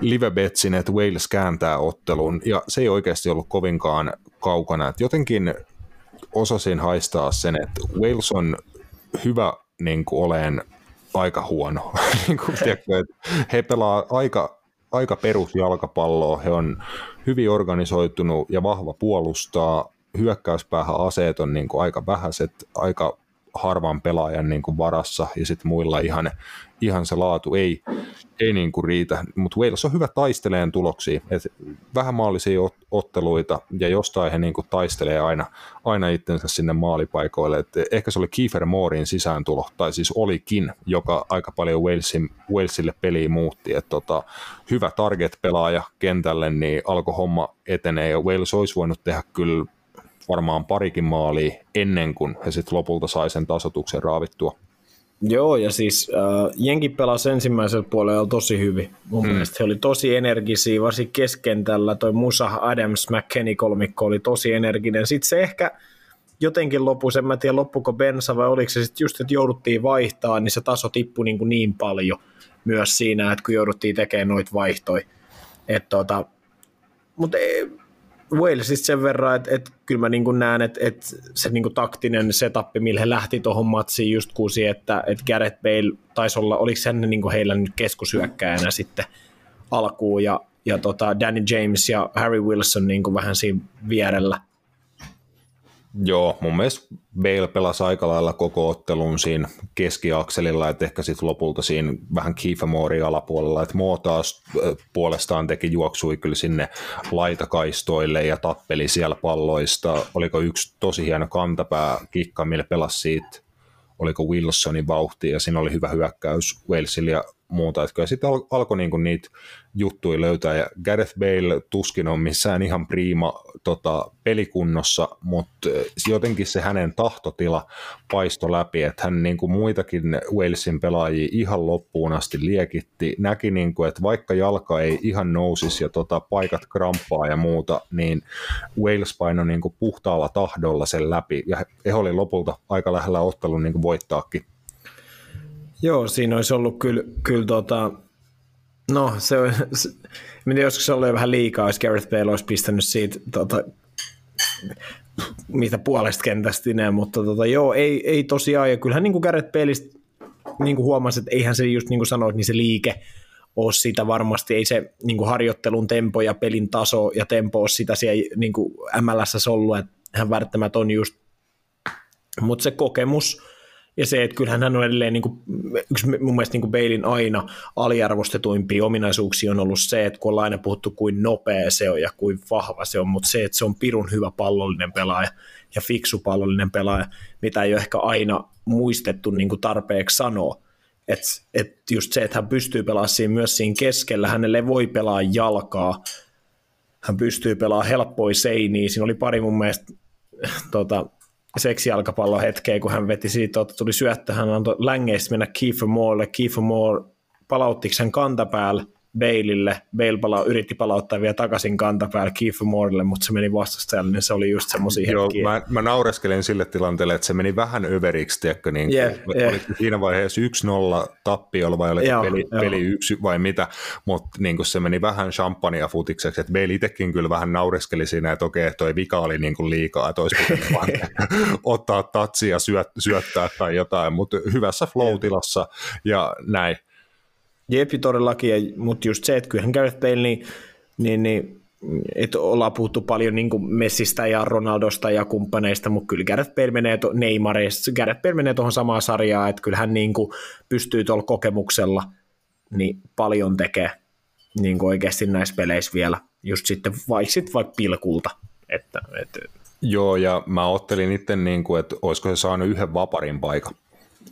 livebetsin, että Wales kääntää ottelun, ja se ei oikeasti ollut kovinkaan kaukana. Et jotenkin osasin haistaa sen, että Wales on hyvä niin kuin oleen aika huono. [LAUGHS] niin kuin, tiedätkö, että he pelaa aika, aika perusjalkapalloa, he on hyvin organisoitunut ja vahva puolustaa, hyökkäyspäähän aseet on niin kuin aika vähäiset, aika harvan pelaajan niin kuin varassa ja sitten muilla ihan, ihan se laatu ei, ei niin kuin riitä, mutta Wales on hyvä taisteleen tuloksia, Et vähän maallisia ot- otteluita ja jostain he niin kuin taistelee aina, aina itsensä sinne maalipaikoille, Et ehkä se oli Kiefer Moorin sisääntulo, tai siis olikin, joka aika paljon Walesin, Walesille peliä muutti, että tota, hyvä target-pelaaja kentälle, niin alkoi homma etenee ja Wales olisi voinut tehdä kyllä varmaan parikin maalia ennen kuin he sitten lopulta sai sen tasotuksen raavittua. Joo, ja siis äh, Jenki pelasi ensimmäisellä puolella tosi hyvin. Mun mm. mielestä he oli tosi energisiä, varsinkin keskentällä. Toi Musa Adams McKenny kolmikko oli tosi energinen. Sitten se ehkä jotenkin lopussa, en mä tiedä loppuko bensa vai oliko se sitten just, että jouduttiin vaihtaa, niin se taso tippui niin, kuin niin paljon myös siinä, että kun jouduttiin tekemään noita vaihtoja. Tota, mutta Walesista sen verran, että, että kyllä mä niin näen, että, että se niin taktinen setup, millä he lähti tuohon matsiin just kuusi, että, että Gareth Bale taisi olla, oliko hän niin heillä nyt keskusyökkäjänä sitten alkuun ja, ja tota Danny James ja Harry Wilson niin vähän siinä vierellä. Joo, mun mielestä Bale pelasi aika lailla koko ottelun siinä keskiakselilla, että ehkä sitten lopulta siinä vähän Kiefer Moorin alapuolella, että Mo taas puolestaan teki juoksui kyllä sinne laitakaistoille ja tappeli siellä palloista. Oliko yksi tosi hieno kantapää kikka, millä pelasi siitä, oliko Wilsonin vauhti ja siinä oli hyvä hyökkäys Walesille ja muuta. Että kyllä sitten al- alkoi niinku niitä juttuja löytää ja Gareth Bale tuskin on missään ihan priima tota, pelikunnossa, mutta jotenkin se hänen tahtotila paisto läpi, että hän niin kuin muitakin Walesin pelaajia ihan loppuun asti liekitti, näki niin kuin, että vaikka jalka ei ihan nousisi ja tota, paikat kramppaa ja muuta, niin Wales painoi niin kuin puhtaalla tahdolla sen läpi ja he- oli lopulta aika lähellä ottelun niin kuin voittaakin. Joo, siinä olisi ollut kyllä, kyllä tota, no se se, tiedä, joskus oli vähän liikaa, jos Gareth Bale olisi pistänyt siitä tota, mitä puolesta kentästä ineen, mutta tota, joo, ei, ei tosiaan, ja kyllähän niin kuin Gareth Baleista niin kuin huomasi, että eihän se just niin kuin sanoit, niin se liike ole sitä varmasti, ei se niin kuin harjoittelun tempo ja pelin taso ja tempo ole sitä siellä niin kuin MLS ollut, että hän välttämättä on just, mutta se kokemus, ja se, että kyllähän hän on edelleen niin kuin, yksi mun mielestä niin kuin Bailin aina aliarvostetuimpia ominaisuuksia on ollut se, että kun ollaan aina puhuttu kuin nopea se on ja kuin vahva se on, mutta se, että se on pirun hyvä pallollinen pelaaja ja fiksu pallollinen pelaaja, mitä ei ole ehkä aina muistettu niin kuin tarpeeksi sanoa. Että et just se, että hän pystyy pelaamaan siinä myös siinä keskellä, hänelle voi pelaa jalkaa, hän pystyy pelaamaan helppoja seiniä, siinä oli pari mun mielestä tota, seksijalkapallon hetkeä, kun hän veti siitä, että tuli syöttö, hän antoi längeistä mennä Kiefer Moorelle, Kiefer Moore palautti sen kantapäälle, Baleille. Bale pala- yritti palauttaa vielä takaisin kantapäällä Keith Moorelle, mutta se meni vastustajalle, niin se oli just semmoisia Joo, hetkiä. mä, mä naureskelin sille tilanteelle, että se meni vähän överiksi, tiedätkö, niin yeah, jep. oli siinä vaiheessa 1-0 tappiolla vai oliko Joo, peli, joo. peli yksi vai mitä, mutta niin se meni vähän champagnea futikseksi, että Bale itsekin kyllä vähän naureskeli siinä, että okei, toi vika oli niin kuin liikaa, että olisi pitänyt vaan [LAUGHS] [LAUGHS] ottaa tatsia ja syöt, syöttää tai jotain, mutta hyvässä flow-tilassa ja näin. Jep, todellakin, mutta just se, että kyllähän Gareth Bale, niin, niin, niin että ollaan puhuttu paljon niin Messistä ja Ronaldosta ja kumppaneista, mutta kyllä Gareth Bale menee to, Neymarista, Gareth Bale menee tuohon samaan sarjaan, että kyllähän niin kuin pystyy tuolla kokemuksella niin paljon tekee niin kuin oikeasti näissä peleissä vielä, just sitten vaikka, sit vaikka pilkulta, että, että Joo, ja mä ottelin itse, niin kuin, että olisiko se saanut yhden vaparin paikan.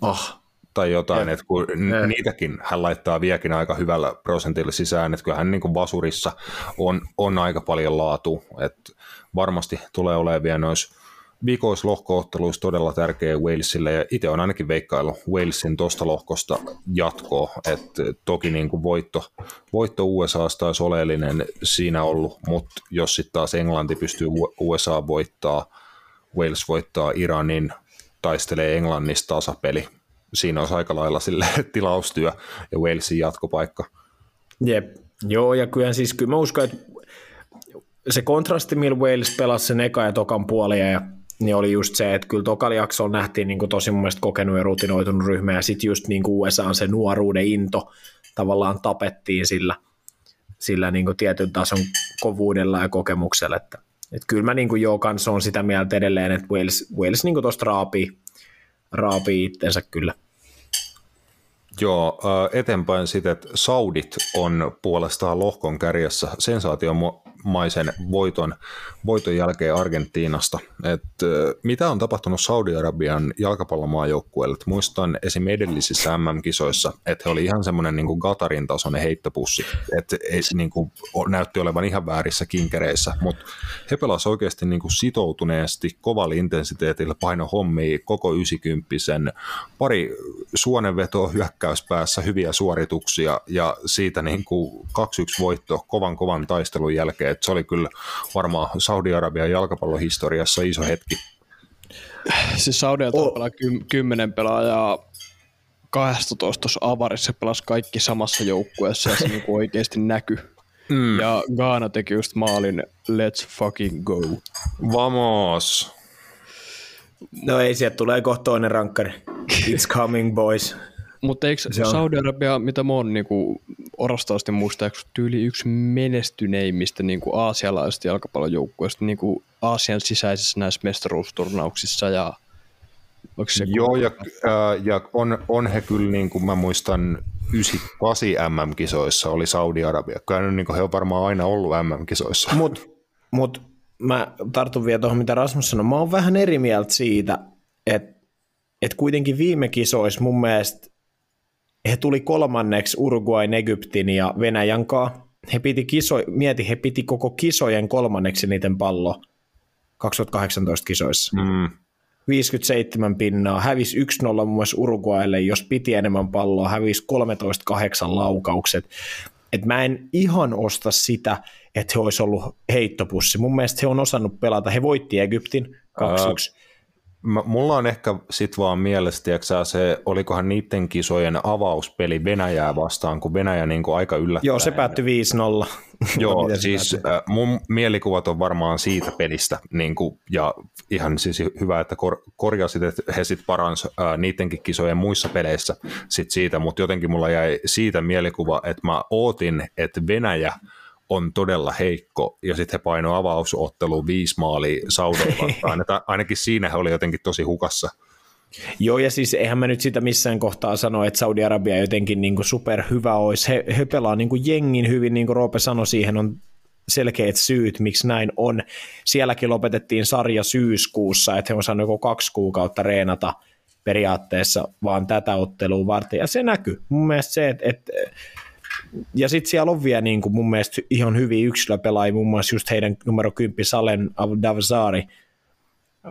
oh, tai jotain, että kun Eh. niitäkin hän laittaa vieläkin aika hyvällä prosentilla sisään, että kyllähän niin kuin vasurissa on, on aika paljon laatu, että varmasti tulee olemaan vielä noissa viikoislohkootteluissa todella tärkeä Walesille, ja itse on ainakin veikkailu Walesin tuosta lohkosta jatkoa, että toki niin kuin voitto, voitto USAsta olisi oleellinen siinä ollut, mutta jos sitten taas Englanti pystyy USA voittaa, Wales voittaa Iranin, taistelee Englannista tasapeli, siinä olisi aika lailla sille [LAUGHS] tilaustyö ja Walesin jatkopaikka. Jep, joo, ja kyllä siis kyllä mä uskon, että se kontrasti, millä Wales pelasi sen eka ja tokan puolia, ja, niin oli just se, että kyllä tokalla jaksolla nähtiin niin tosi mun mielestä kokenut ja rutinoitunut ryhmä, ja sitten just niin USA on se nuoruuden into tavallaan tapettiin sillä, sillä niin kuin tietyn tason kovuudella ja kokemuksella, että, että kyllä mä niin kuin joo kanssa on sitä mieltä edelleen, että Wales, Wales niin kuin tosta raapii, raapii itsensä kyllä. Joo, eteenpäin sitten, että Saudit on puolestaan lohkon kärjessä sensaatiomaisen voiton, voiton jälkeen Argentiinasta. Et, mitä on tapahtunut Saudi-Arabian jalkapallomaajoukkueelle? Et Muistan esim. edellisissä MM-kisoissa, että he oli ihan semmoinen niin Gatarin tasoinen heittopussi, että niin kuin, näytti olevan ihan väärissä kinkereissä, mutta he pelasivat oikeasti niin kuin sitoutuneesti, kovalla intensiteetillä paino hommia koko 90 pari suonenvetoa hyökkäyspäässä, hyviä suorituksia ja siitä niin kuin 2-1 voitto kovan kovan taistelun jälkeen. Et se oli kyllä varmaan Saudi-Arabian jalkapallohistoriassa iso hetki. Siis Saudialta Oh. pelaa ky- kymmenen pelaajaa 12 tuossa avarissa pelasi kaikki samassa joukkueessa ja se niinku oikeasti näkyi. Mm. Ja Gaana teki just maalin Let's fucking go. Vamos! No ei, sieltä tulee kohta toinen rankkari. It's coming, boys. Mutta eikö Se on- Saudi-Arabia, mitä mä oon niinku orastavasti muistaakseni, tyyli yksi menestyneimmistä niinku aasialaisista jalkapallojoukkueista niinku Aasian sisäisissä näissä mestaruusturnauksissa ja se Joo, ja, äh, ja on, on he kyllä, niin kuin mä muistan, 98 MM-kisoissa oli Saudi-Arabia. Kyllä niin kuin he on varmaan aina ollut MM-kisoissa. [LAUGHS] Mut, mut mä tartun vielä tuohon, mitä Rasmus sanoi. Mä oon vähän eri mieltä siitä, että et kuitenkin viime kisoissa mun mielestä he tuli kolmanneksi Uruguayn, Egyptin ja Venäjän kanssa. He piti kiso, mieti, he piti koko kisojen kolmanneksi niiden pallo 2018 kisoissa. Mm. 57 pinnaa, hävisi 1-0 muun muassa Uruguaylle, jos piti enemmän palloa, hävisi 13-8 laukaukset. Et mä en ihan osta sitä, että he olisi ollut heittopussi. Mun mielestä he on osannut pelata. He voitti Egyptin 2-1. Mä, mulla on ehkä sit vaan mielessä, tiiäksä, se, olikohan niiden kisojen avauspeli Venäjää vastaan, kun Venäjä niin kuin aika yllättäen. Joo, se päättyi 5-0. [LAUGHS] Joo, siis äh, mun mielikuvat on varmaan siitä pelistä, niin kuin, ja ihan siis hyvä, että kor- korjasit, että he sitten parans äh, niidenkin kisojen muissa peleissä sit siitä, mutta jotenkin mulla jäi siitä mielikuva, että mä ootin, että Venäjä on todella heikko, ja sitten he paino avausottelu viisi maalia vastaan. [LAUGHS] Että Ainakin siinä he oli jotenkin tosi hukassa. Joo, ja siis eihän mä nyt sitä missään kohtaa sano, että Saudi-Arabia jotenkin niin kuin super hyvä olisi. He, he pelaa niin kuin jengin hyvin, niin kuin Roope sanoi, siihen on selkeät syyt, miksi näin on. Sielläkin lopetettiin sarja syyskuussa, että he on saanut joko kaksi kuukautta reenata periaatteessa vaan tätä ottelua varten, ja se näkyy. Mun mielestä se, että, että ja sitten siellä on vielä niin kuin mun mielestä ihan hyviä yksilöpelaajia, muun muassa just heidän numero 10 Salen Davzari,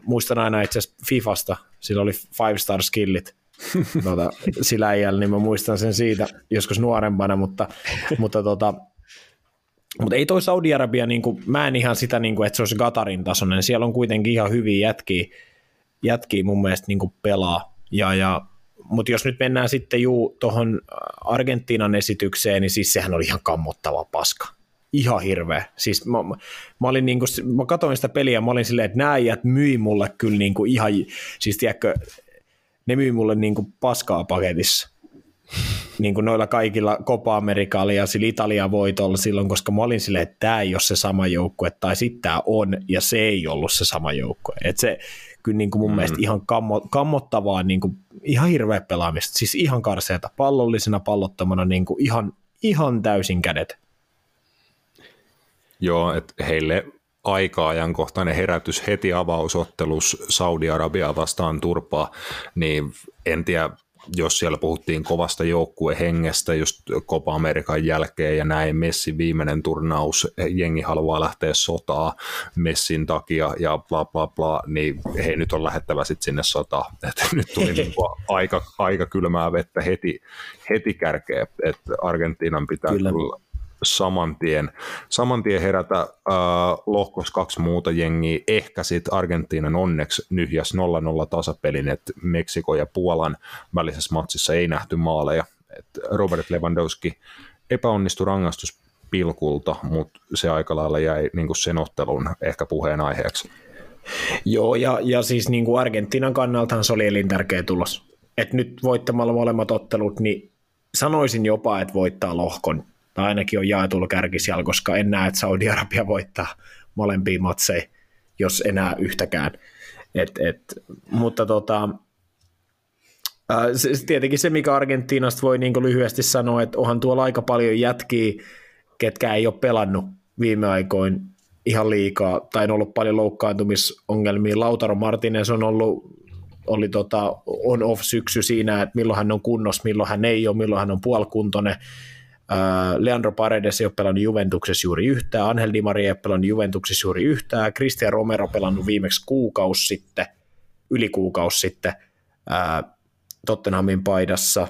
muistan aina itse asiassa Fifasta, sillä oli five star skillit, [LAUGHS] tota, sillä äijällä, niin mä muistan sen siitä joskus nuorempana, mutta, mutta tota, mutta ei toi Saudi-Arabia, niin kuin, mä en ihan sitä, niin kuin, että se olisi Gatarin tasoinen, siellä on kuitenkin ihan hyviä jätkiä, jätkiä mun mielestä niin kuin pelaa, ja, ja mutta jos nyt mennään sitten juu tuohon Argentiinan esitykseen, niin siis sehän oli ihan kammottava paska. Ihan hirveä. Siis mä, mä, olin niinku, mä katsoin sitä peliä ja mä olin silleen, että nämä äijät myi mulle kyllä niinku ihan, siis tiedätkö, ne myi mulle niinku paskaa paketissa. niin kuin noilla kaikilla Copa Amerikalla ja sillä Italia voitolla silloin, koska mä olin silleen, että tämä ei ole se sama joukkue, tai sitten tämä on, ja se ei ollut se sama joukkue. Et se, kyllä niin kuin mun mm. mielestä ihan kammo, kammottavaa, niin kuin, ihan hirveä pelaamista, siis ihan karseeta, pallollisena pallottamana niin kuin ihan, ihan täysin kädet. Joo, että heille aika-ajankohtainen herätys heti avausottelus Saudi-Arabia vastaan turpaa, niin en tiedä, jos siellä puhuttiin kovasta joukkuehengestä just Copa Amerikan jälkeen ja näin, Messin viimeinen turnaus, jengi haluaa lähteä sotaa Messin takia ja bla bla bla, niin he nyt on lähettävä sitten sinne sotaan. [LAUGHS] Et nyt tuli [LAUGHS] niinku aika, aika kylmää vettä heti, heti kärkeä, että Argentiinan pitää kyllä, kyllä saman tien, saman tien herätä äh, lohkos kaksi muuta jengiä. Ehkä sitten Argentiinan onneksi nyhjäs 0-0 tasapelin, että Meksiko ja Puolan välisessä matsissa ei nähty maaleja. Et Robert Lewandowski epäonnistui rangaistuspilkulta, mutta se aika lailla jäi niin sen ottelun ehkä puheenaiheeksi. Joo, ja, ja siis niin kuin Argentiinan kannaltahan se oli elintärkeä tulos. Et nyt voittamalla molemmat ottelut, niin sanoisin jopa, että voittaa lohkon tai ainakin on jaetulla kärkisijalla, koska en näe, että Saudi-Arabia voittaa molempia matseja, jos enää yhtäkään. Et, et, mutta tota, se, tietenkin se, mikä Argentiinasta voi niin lyhyesti sanoa, että onhan tuolla aika paljon jätkiä, ketkä ei ole pelannut viime aikoin ihan liikaa, tai on ollut paljon loukkaantumisongelmia. Lautaro Martinez on ollut oli tota on-off syksy siinä, että milloin hän on kunnossa, milloin hän ei ole, milloin hän on puolikuntoinen. Leandro Paredes ei ole pelannut Juventuksessa juuri yhtään, Angel Di Maria ei ole pelannut Juventuksessa juuri yhtään, Cristian Romero pelannut viimeksi kuukausi sitten, yli kuukausi sitten Tottenhamin paidassa,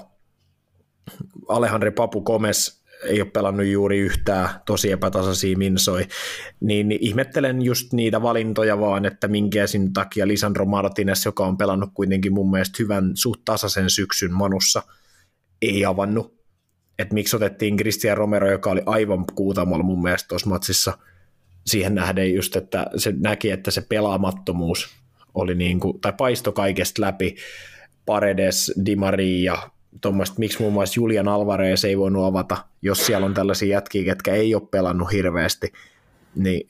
Alejandro Papu Gomez ei ole pelannut juuri yhtään, tosi epätasaisia minsoi, niin ihmettelen just niitä valintoja vaan, että minkä sin takia Lisandro Martinez, joka on pelannut kuitenkin mun mielestä hyvän suht tasaisen syksyn Manussa, ei avannut että miksi otettiin Christian Romero, joka oli aivan kuutamolla mun mielestä tuossa matsissa. Siihen nähden just, että se näki, että se pelaamattomuus oli niin kuin, tai paisto kaikesta läpi, Paredes, Di Maria, tuommoista, miksi muun muassa Julian Alvarez ei voinut avata, jos siellä on tällaisia jätkiä, ketkä ei ole pelannut hirveästi, niin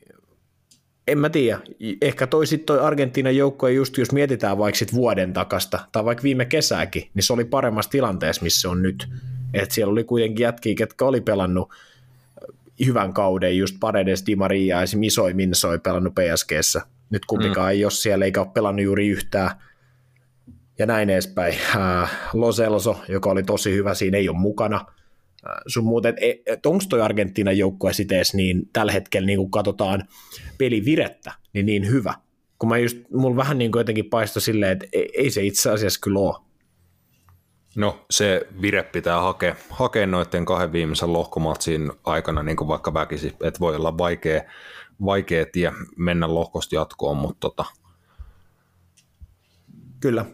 en mä tiedä. Ehkä toi sitten toi Argentiinan joukko, just jos mietitään vaikka sit vuoden takasta, tai vaikka viime kesääkin, niin se oli paremmassa tilanteessa, missä se on nyt. Et siellä oli kuitenkin jätkiä, ketkä oli pelannut hyvän kauden, just Paredes, Di Maria ja Misoi Minsoi pelannut PSGssä. Nyt kumpikaan mm. ei ole siellä eikä ole pelannut juuri yhtään. Ja näin edespäin. Äh, Loselso, joka oli tosi hyvä, siinä ei ole mukana. Äh, sun muuten, et, et onko toi Argentiinan joukkue sitees, niin tällä hetkellä niin kun katsotaan pelivirettä, niin niin hyvä. Kun mä just, mulla vähän niin jotenkin paistoi silleen, että ei, ei se itse asiassa kyllä ole. No se vire pitää hakea, hakea noiden kahden viimeisen lohkomatsin aikana niin kuin vaikka väkisi, että voi olla vaikea, vaikea tie mennä lohkosta jatkoon, mutta tota... Kyllä.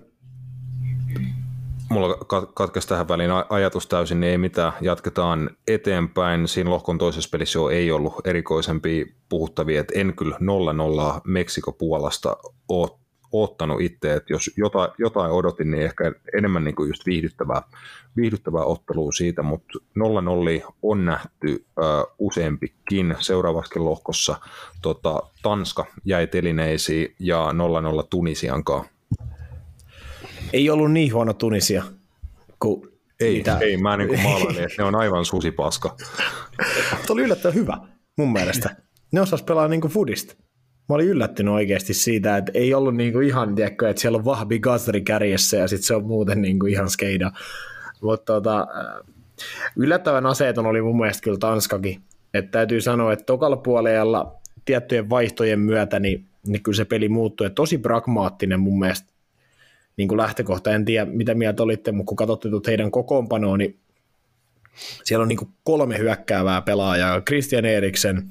Mulla katkesi tähän väliin ajatus täysin, niin ei mitään. Jatketaan eteenpäin. Siinä lohkon toisessa pelissä jo ei ollut erikoisempia puhuttavia, että en kyllä 0-0 Meksiko-Puolasta ole ottanut itse, että jos jotain, jotain odotin, niin ehkä enemmän niin kuin just viihdyttävää, viihdyttävää ottelua siitä, mutta 0-0 on nähty uh, useampikin seuraavaksi lohkossa. Tota, Tanska jäi telineisiin ja 0-0 Tunisiankaan. Ei ollut niin huono Tunisia kuin ei, mitä... ei, mä niin kuin maalailin, että ne on aivan susipaska. Tuo oli yllättävän hyvä, mun mielestä. Ne osas pelaa niin kuin foodista mä olin yllättynyt oikeasti siitä, että ei ollut niinku ihan, tiedätkö, että siellä on vahvi Gazri kärjessä ja sitten se on muuten niinku ihan skeida. Mutta tota, yllättävän aseeton oli mun mielestä kyllä Tanskakin. Että täytyy sanoa, että tokalla puolella tiettyjen vaihtojen myötä, niin, niin kyllä se peli muuttui. Ja tosi pragmaattinen mun mielestä niin kuin lähtökohta. En tiedä, mitä mieltä olitte, mutta kun katsotte heidän kokoonpanoa, niin siellä on niin kuin kolme hyökkäävää pelaajaa, Christian Eriksen,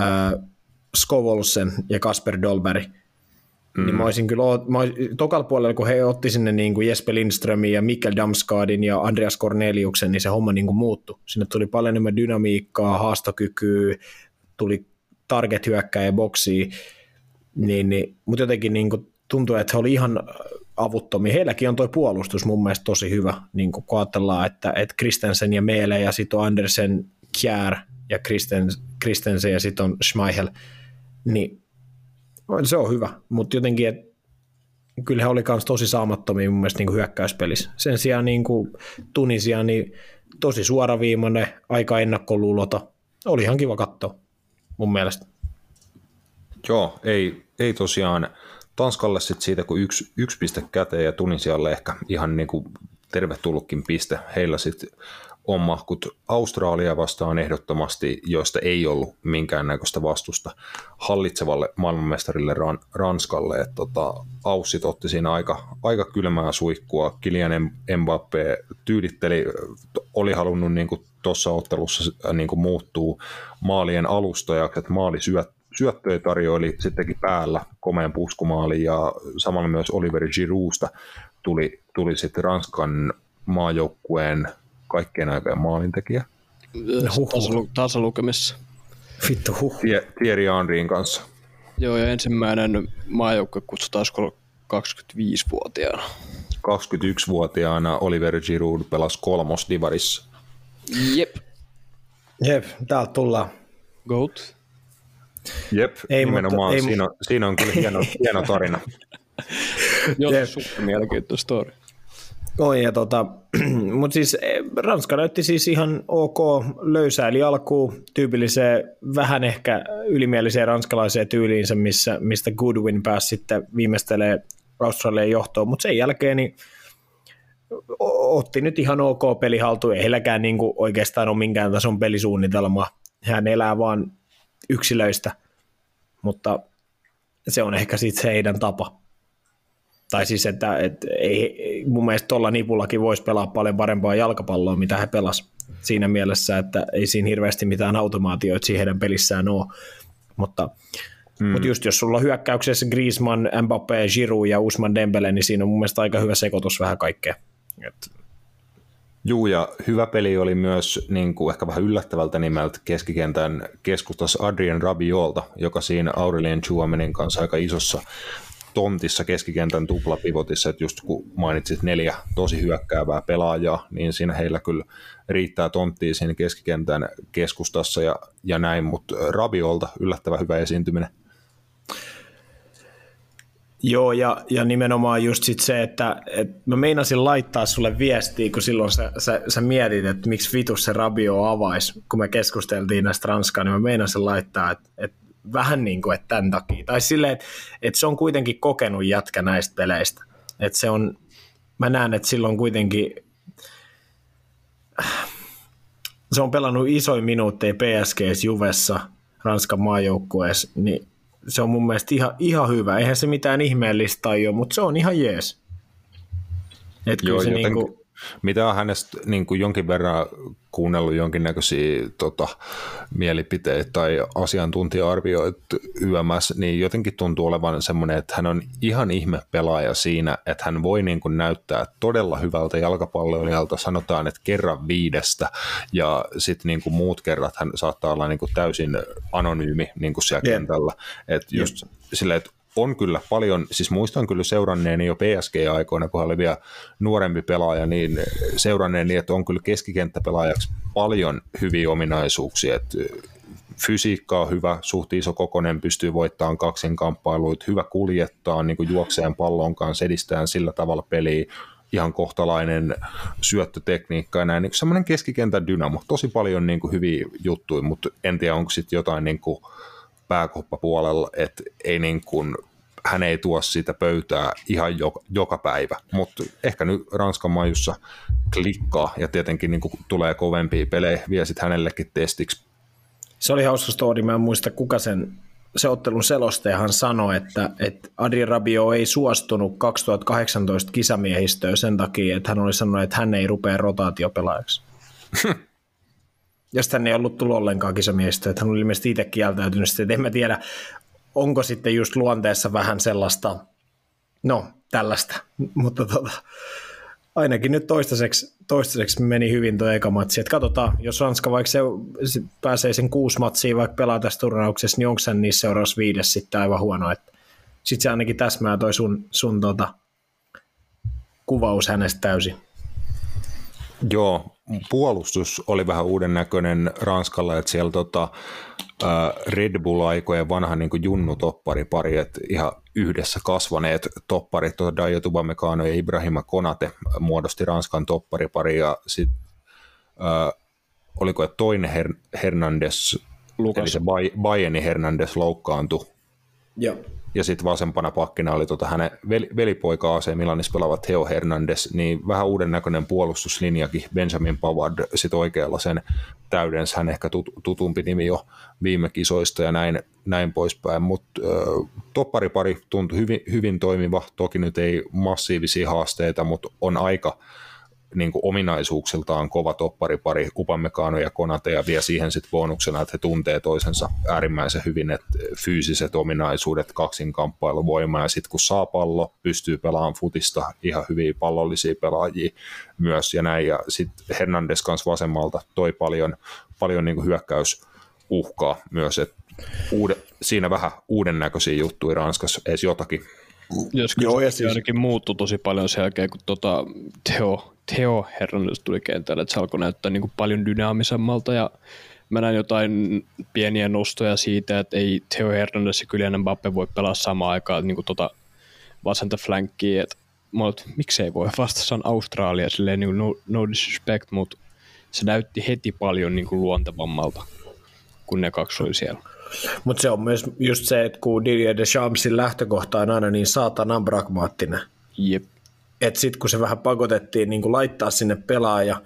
äh, Skovolsen ja Kasper Dolberg. Mm. Niin mä olisin kyllä, mä olisin, tokalla puolella, kun he otti sinne niin kuin Jesper Lindströmin ja Mikkel Damskadin ja Andreas Corneliuksen, niin se homma niin kuin muuttui. Sinne tuli paljon enemmän dynamiikkaa, haastokykyä, tuli target hyökkääjä boksiin, niin, niin, mutta jotenkin niin kuin tuntuu, että he oli ihan avuttomia. Heilläkin on tuo puolustus mun mielestä tosi hyvä, niin kun ajatellaan, että, että Kristensen ja Meele ja sitten on Andersen, Kjär ja Kristen, Kristensen ja sitten on Schmeichel, niin se on hyvä, mutta jotenkin, että kyllä he oli myös tosi saamattomia mun mielestä niin hyökkäyspelissä. Sen sijaan niin kuin Tunisia, niin tosi suoraviimainen, aika ennakkoluulota. Oli ihan kiva katsoa mun mielestä. Joo, ei, ei tosiaan Tanskalle sit siitä, kun yksi, yksi piste käteen ja Tunisialle ehkä ihan niin kuin tervetullutkin piste. Heillä sitten on mahkut Australia vastaan ehdottomasti, joista ei ollut minkäännäköistä vastusta hallitsevalle maailmanmestarille Ran, Ranskalle. Et tota, Aussit otti siinä aika, aika kylmää suikkua. Kilian Mbappé tyyditteli, oli halunnut niin tuossa ottelussa niin kuin muuttuu maalien alustajaksi, että maali syöt, syöttöjä tarjoili sittenkin päällä komeen puskumaali ja samalla myös Oliver Girousta tuli, tuli sitten Ranskan maajoukkueen kaikkien aikojen maalintekijä. Tasalukemissa. Vittu huh. Thierry Henryin kanssa. Joo, ja ensimmäinen maajoukkue kutsutaan 25-vuotiaana. 21-vuotiaana Oliver Giroud pelasi kolmos divarissa. Jep. Jep, täältä tullaan. Goat. Jep, ei, nimenomaan. Mutta, ei, siinä, on, siinä on kyllä hieno, [LAUGHS] hieno tarina. Joo, super mielenkiintoinen story. Oi, ja tota, [CLEARS THROAT] mutta siis eh, Ranska näytti siis ihan ok löysäili alkuun tyypilliseen vähän ehkä ylimieliseen ranskalaiseen tyyliinsä, missä, mistä Goodwin pääsi sitten viimeistelee Australian johtoon, mutta sen jälkeen niin otti nyt ihan ok peli haltuun, ei heilläkään niin kuin oikeastaan ole minkään tason pelisuunnitelma, hän elää vaan yksilöistä, mutta se on ehkä sitten se heidän tapa. Tai siis, että, että ei, mun mielestä tuolla nipullakin voisi pelaa paljon parempaa jalkapalloa, mitä he pelas siinä mielessä, että ei siinä hirveästi mitään automaatioita siihen heidän pelissään ole. Mutta, hmm. mutta just jos sulla on hyökkäyksessä Griezmann, Mbappé, Giroud ja Usman Dembele, niin siinä on mun mielestä aika hyvä sekoitus vähän kaikkea. Et... Juu, ja hyvä peli oli myös niin kuin ehkä vähän yllättävältä nimeltä keskikentän keskustassa Adrian Rabiolta, joka siinä Aurelien Chuamenin kanssa aika isossa tontissa keskikentän tuplapivotissa, että just kun mainitsit neljä tosi hyökkäävää pelaajaa, niin siinä heillä kyllä riittää tonttia siinä keskikentän keskustassa ja, ja näin, mutta Rabiolta yllättävän hyvä esiintyminen. Joo, ja, ja nimenomaan just sit se, että, että mä meinasin laittaa sulle viestiä, kun silloin sä, sä, sä mietit, että miksi vitus se Rabio avaisi, kun me keskusteltiin näistä Ranskaa, niin mä meinasin laittaa, että, että vähän niin kuin, että tämän takia. Tai silleen, että, että se on kuitenkin kokenut jätkä näistä peleistä. Että se on, mä näen, että silloin kuitenkin se on pelannut isoin minuutteja PSGs Juvessa, Ranskan maajoukkueessa, niin se on mun mielestä ihan, ihan hyvä. Eihän se mitään ihmeellistä ole, mutta se on ihan jees. Että Joo, se joten, niinku... Mitä on hänestä niin kuin jonkin verran kuunnellut jonkinnäköisiä tota, mielipiteitä tai asiantuntija-arvioita YMS, niin jotenkin tuntuu olevan semmoinen, että hän on ihan ihme pelaaja siinä, että hän voi niin kuin näyttää todella hyvältä jalkapalloilijalta, sanotaan, että kerran viidestä, ja sitten niin kuin muut kerrat hän saattaa olla niin kuin täysin anonyymi niin kuin siellä yeah. kentällä. Että just yeah. silleen, että on kyllä paljon, siis muistan kyllä seuranneeni jo PSG-aikoina, kun hän oli vielä nuorempi pelaaja, niin seuranneeni, että on kyllä keskikenttäpelaajaksi paljon hyviä ominaisuuksia, että fysiikka on hyvä, suht iso kokonen, pystyy voittamaan kaksinkamppailuita, hyvä kuljettaa niin kuin juokseen pallon kanssa, edistää sillä tavalla peliä, ihan kohtalainen syöttötekniikka ja näin, niin semmoinen keskikentän dynamo, tosi paljon niin kuin hyviä juttuja, mutta en tiedä onko sitten jotain niin kuin pääkoppapuolella, että ei niin kuin, hän ei tuo sitä pöytää ihan joka, joka päivä, mutta ehkä nyt Ranskan majussa klikkaa ja tietenkin niin kuin tulee kovempia pelejä, vie sitten hänellekin testiksi. Se oli hauska story, mä en muista kuka sen se ottelun selostajahan sanoi, että, että Adi Rabio ei suostunut 2018 kisamiehistöön sen takia, että hän oli sanonut, että hän ei rupea rotaatiopelaajaksi. [LAUGHS] ja sitten ei ollut tullut ollenkaan kisamiehistöön, että hän oli ilmeisesti itse kieltäytynyt. Että en mä tiedä, onko sitten just luonteessa vähän sellaista, no tällaista, mutta tota, ainakin nyt toistaiseksi, toistaiseksi meni hyvin tuo eka matsi. Et katsotaan, jos Ranska vaikka se, se pääsee sen kuusi matsia vaikka pelaa tässä turnauksessa, niin onko sen niissä seuraavassa viides sitten aivan huono. Sitten se ainakin täsmää toi sun, sun tota, kuvaus hänestä täysin. Joo, puolustus oli vähän uuden näköinen Ranskalla, että siellä tota, Red Bull-aikojen vanha niin junnu-topparipari, että ihan yhdessä kasvaneet topparit, tuota Dajo Tubamecano ja Ibrahima Konate muodosti Ranskan topparipari ja sitten oliko että toinen Her- Hernandez, Lukas. eli se Bayerni Hernandez loukkaantui. Joo ja sitten vasempana pakkina oli tota hänen velipoika AC Milanissa pelaava Theo Hernandez, niin vähän uuden näköinen puolustuslinjakin, Benjamin Pavard sitten oikealla sen täydens, hän ehkä tut, tutumpi nimi jo viime kisoista ja näin, näin poispäin, mutta äh, topparipari tuntui hyvin, hyvin toimiva, toki nyt ei massiivisia haasteita, mutta on aika niin kuin ominaisuuksiltaan kova topparipari, Upamecano ja Konate, ja vie siihen sitten bonuksena, että he tuntee toisensa äärimmäisen hyvin, että fyysiset ominaisuudet, kaksinkamppailuvoima, ja sitten kun saa pallo, pystyy pelaamaan futista ihan hyviä pallollisia pelaajia myös, ja näin, ja sitten Hernandez kanssa vasemmalta toi paljon, paljon niin kuin hyökkäysuhkaa myös, että uude, siinä vähän uuden näköisiä juttuja Ranskassa, edes jotakin. Jos Joo, ja siis... ainakin muuttui tosi paljon sen jälkeen, kun tota, Teo Theo Hernandez tuli kentälle, että se alkoi näyttää niin kuin paljon dynaamisemmalta ja mä näin jotain pieniä nostoja siitä, että ei Theo Hernandez ja Kylian Mbappe voi pelaa samaan aikaan niin kuin tota vasenta flankkiä, että olet, miksei voi, [LAUGHS] vastassa on Australia, silleen niin no, no disrespect, mutta se näytti heti paljon niin kuin luontevammalta, kun ne kaksi oli siellä. Mutta se on myös just se, että kun Didier Deschampsin lähtökohta on aina niin saatanan pragmaattinen. Jep että sitten kun se vähän pakotettiin niin laittaa sinne pelaaja,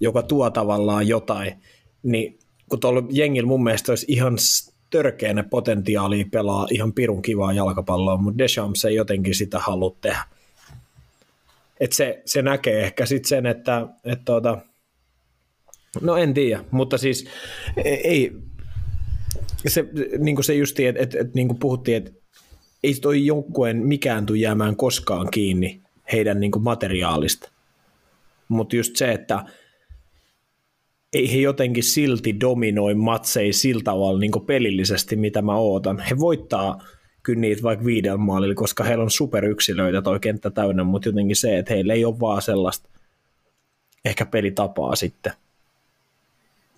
joka tuo tavallaan jotain, niin kun tuolla jengillä mun mielestä olisi ihan törkeänä potentiaalia pelaa ihan pirun kivaa jalkapalloa, mutta Deschamps ei jotenkin sitä halua tehdä. Et se, se näkee ehkä sitten sen, että, että tuota, no en tiedä, mutta siis e, ei, se, niin kuin se justi, että, että, että niin kuin puhuttiin, että ei toi joukkueen mikään tule jäämään koskaan kiinni heidän niin kuin materiaalista. Mutta just se, että ei he jotenkin silti dominoi matseja sillä tavalla niin pelillisesti, mitä mä ootan. He voittaa kyllä niitä vaikka viidellä maalilla, koska heillä on superyksilöitä toi kenttä täynnä, mutta jotenkin se, että heillä ei ole vaan sellaista ehkä pelitapaa sitten.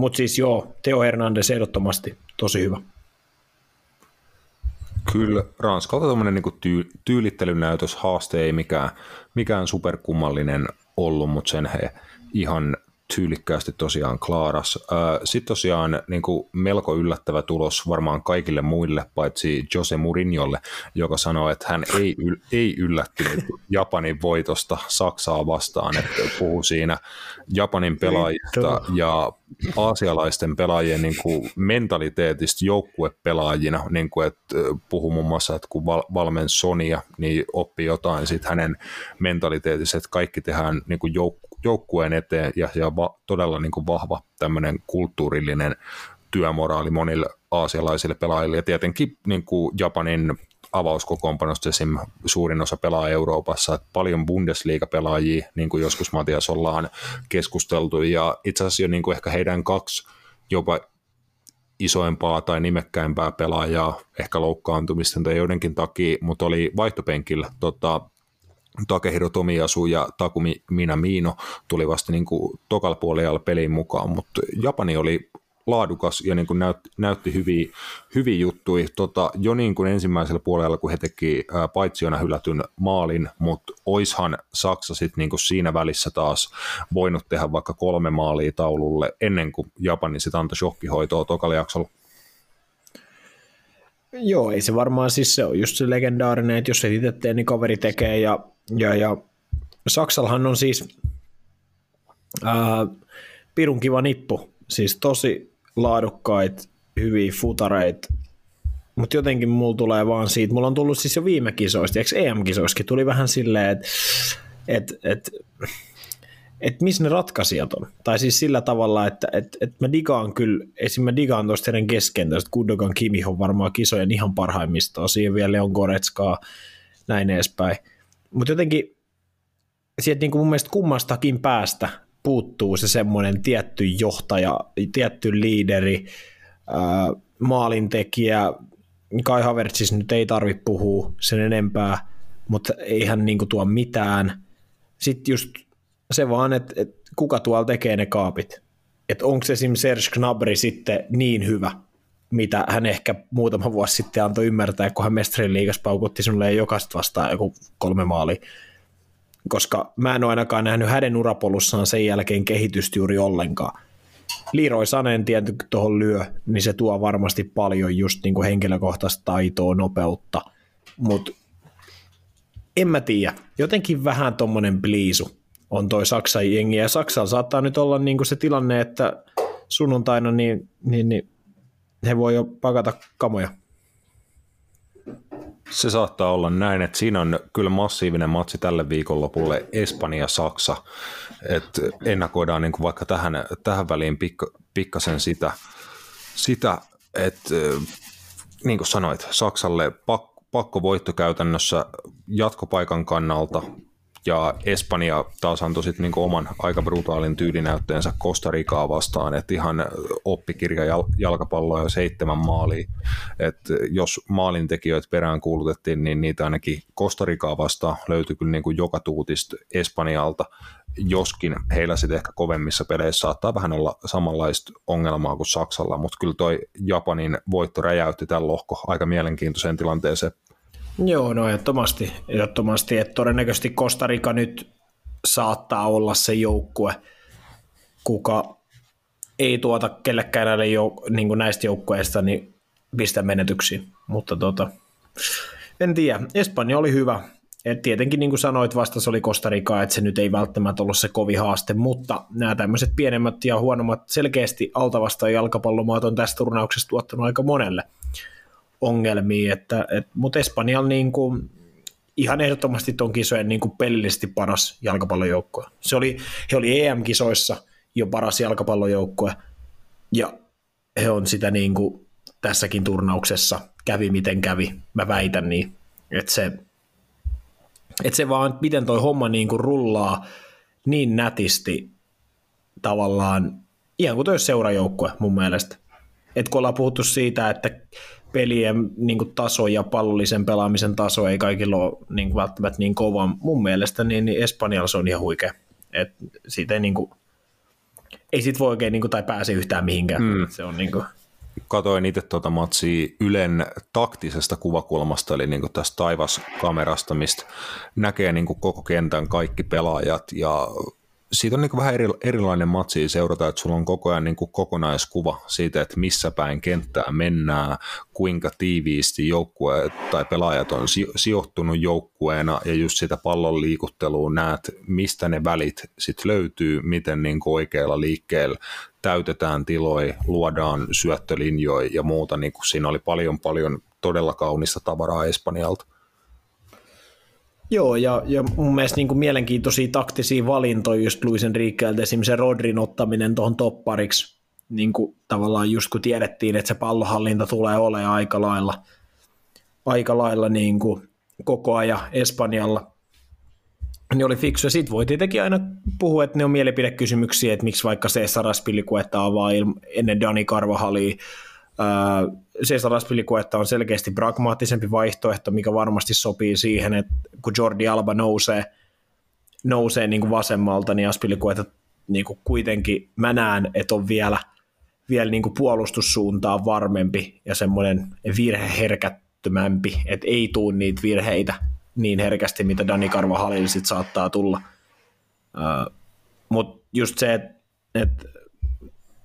Mutta siis joo, Teo Hernandez ehdottomasti tosi hyvä. Kyllä, Ranskalta tuommoinen niin tyy- tyylittelynäytös, haaste ei mikään, mikään superkummallinen ollut, mutta sen he ihan tyylikkäästi tosiaan klaaras. Sitten tosiaan niin kuin melko yllättävä tulos varmaan kaikille muille, paitsi Jose Mourinholle, joka sanoi, että hän ei, yl- ei yllättynyt Japanin voitosta Saksaa vastaan, että puhuu siinä Japanin pelaajista ja aasialaisten pelaajien niin kuin mentaliteetistä joukkuepelaajina, niin kuin, että puhuu muun muassa, että kun val- valmen Sonia, niin oppii jotain siitä hänen mentaliteetistä, että kaikki tehdään niin kuin jouk- joukkueen eteen ja, ja va, todella niin kuin vahva tämmöinen kulttuurillinen työmoraali monille aasialaisille pelaajille. Ja tietenkin niin kuin Japanin avauskokoonpanosta esim. suurin osa pelaa Euroopassa, että paljon Bundesliga-pelaajia, niin kuin joskus Matias ollaan keskusteltu, ja itse asiassa niin kuin ehkä heidän kaksi jopa isoempaa tai nimekkäimpää pelaajaa, ehkä loukkaantumisten tai joidenkin takia, mutta oli vaihtopenkillä tota, Takehiro Tomiasu ja Takumi Minamino tuli vasta niin kuin tokalla puolella peliin mukaan, mutta Japani oli laadukas ja niin kuin näytti, näytti hyviä, hyviä juttuja tota, jo niin kuin ensimmäisellä puolella, kun he teki ää, paitsiona hylätyn maalin, mutta oishan Saksa sitten niin kuin siinä välissä taas voinut tehdä vaikka kolme maalia taululle ennen kuin Japani sitten antoi shokkihoitoa tokalla jaksolla. Joo, ei se varmaan siis se on just se legendaarinen, että jos se itse tee, niin kaveri tekee ja, ja, ja Saksallahan on siis ää, pirun kiva nippu, siis tosi laadukkaita, hyviä futareita, mutta jotenkin mulla tulee vaan siitä, mulla on tullut siis jo viime kisoista, eikö EM-kisoissakin tuli vähän silleen, että et, et, et missä ne ratkaisijat on. Tai siis sillä tavalla, että et, et mä digaan kyllä, esim. mä digaan tuosta heidän keskentöistä, Kudogan Kimi on varmaan kisojen ihan parhaimmistoa, siihen vielä Leon Goretskaa, näin edespäin. Mutta jotenkin sieltä niin kuin mun mielestä kummastakin päästä puuttuu se semmoinen tietty johtaja, tietty liideri, ää, maalintekijä, Kai Havertzis nyt ei tarvitse puhua sen enempää, mutta ei hän niin kuin tuo mitään. Sitten just se vaan, että, että kuka tuolla tekee ne kaapit. Että onko esimerkiksi Serge Gnabry sitten niin hyvä, mitä hän ehkä muutama vuosi sitten antoi ymmärtää, kun hän Mestarin liigassa paukutti sinulle jokaista vastaan joku kolme maali. Koska mä en ole ainakaan nähnyt hänen urapolussaan sen jälkeen kehitystä juuri ollenkaan. Leroy Sanen tietenkin tuohon lyö, niin se tuo varmasti paljon just niin kuin henkilökohtaista taitoa, nopeutta, mutta en mä tiedä, jotenkin vähän tommonen pliisu on toi Saksan jengi, ja Saksalla saattaa nyt olla niin kuin se tilanne, että sunnuntaina niin, niin, niin he voi jo pakata kamoja. Se saattaa olla näin, että siinä on kyllä massiivinen matsi tälle viikonlopulle Espanja-Saksa, että ennakoidaan niin kuin vaikka tähän, tähän väliin pikka, pikkasen sitä, sitä että niin kuin sanoit, Saksalle pak, pakko voitto käytännössä jatkopaikan kannalta, ja Espanja taas antoi sitten niinku oman aika brutaalin tyylinäytteensä Costa Ricaa vastaan, että ihan oppikirja jalkapalloa jo seitsemän maalia. että jos maalintekijöitä perään kuulutettiin, niin niitä ainakin Costa Ricaa vastaan löytyi kyllä niinku joka tuutista Espanjalta, joskin heillä sitten ehkä kovemmissa peleissä saattaa vähän olla samanlaista ongelmaa kuin Saksalla, mutta kyllä toi Japanin voitto räjäytti tämän lohko aika mielenkiintoiseen tilanteeseen Joo, no ehdottomasti, ehdottomasti että todennäköisesti Kostarika nyt saattaa olla se joukkue, kuka ei tuota kellekään näille jouk- niin näistä joukkueista niin pistä menetyksiin, mutta tota, en tiedä. Espanja oli hyvä. Et tietenkin niin kuin sanoit, vastas oli Kostarika, että se nyt ei välttämättä ollut se kovi haaste, mutta nämä tämmöiset pienemmät ja huonommat selkeästi altavasta jalkapallomaat on tässä turnauksessa tuottanut aika monelle – ongelmia, että, et, mutta Espanjalla niin kuin, ihan ehdottomasti tuon kisojen niin kuin pelillisesti paras jalkapallojoukkue. Se oli, he oli EM-kisoissa jo paras jalkapallojoukkue, ja he on sitä niin kuin tässäkin turnauksessa kävi miten kävi, mä väitän niin, että se, että se vaan, miten toi homma niin kuin rullaa niin nätisti tavallaan, ihan kuin toi seurajoukkue mun mielestä. Et kun ollaan puhuttu siitä, että pelien niin kuin taso ja pallollisen pelaamisen taso ei kaikilla ole niin kuin välttämättä niin kova. Mun mielestä niin, niin Espanjalla se on ihan huikea. Et siitä ei, niin kuin, ei sit voi oikein niin kuin, tai pääse yhtään mihinkään. Mm. Se on niin kuin... Katoin itse tuota matsia Ylen taktisesta kuvakulmasta, eli niin kuin tästä taivaskamerasta, mistä näkee niin kuin koko kentän kaikki pelaajat ja siitä on niin vähän eri, erilainen matsi seurata, että sulla on koko ajan niin kokonaiskuva siitä, että missä päin kenttää mennään, kuinka tiiviisti joukkue tai pelaajat on sijoittunut joukkueena ja just sitä pallon liikuttelua näet, mistä ne välit sitten löytyy, miten niin oikealla liikkeellä täytetään tiloja, luodaan syöttölinjoja ja muuta, niin siinä oli paljon paljon todella kaunista tavaraa Espanjalta. Joo, ja, ja mun mielestä niin kuin mielenkiintoisia taktisia valintoja just Luisen Riikkeeltä, esimerkiksi se Rodrin ottaminen tuohon toppariksi, niin kuin tavallaan just kun tiedettiin, että se pallohallinta tulee olemaan aika lailla, aika lailla niin kuin koko ajan Espanjalla, niin oli fiksu. Ja sitten voi tietenkin aina puhua, että ne on mielipidekysymyksiä, että miksi vaikka Cesar Aspilicueta avaa ennen Dani Carvajalia, Cesar Aspilicueta on selkeästi pragmaattisempi vaihtoehto, mikä varmasti sopii siihen, että kun Jordi Alba nousee, nousee niin kuin vasemmalta, niin Aspilicueta niin kuin kuitenkin mä näen, että on vielä, vielä niin kuin puolustussuuntaan varmempi ja semmoinen virheherkättömämpi, että ei tule niitä virheitä niin herkästi, mitä Dani Carvajalilla sit saattaa tulla. Uh, Mutta just se, että et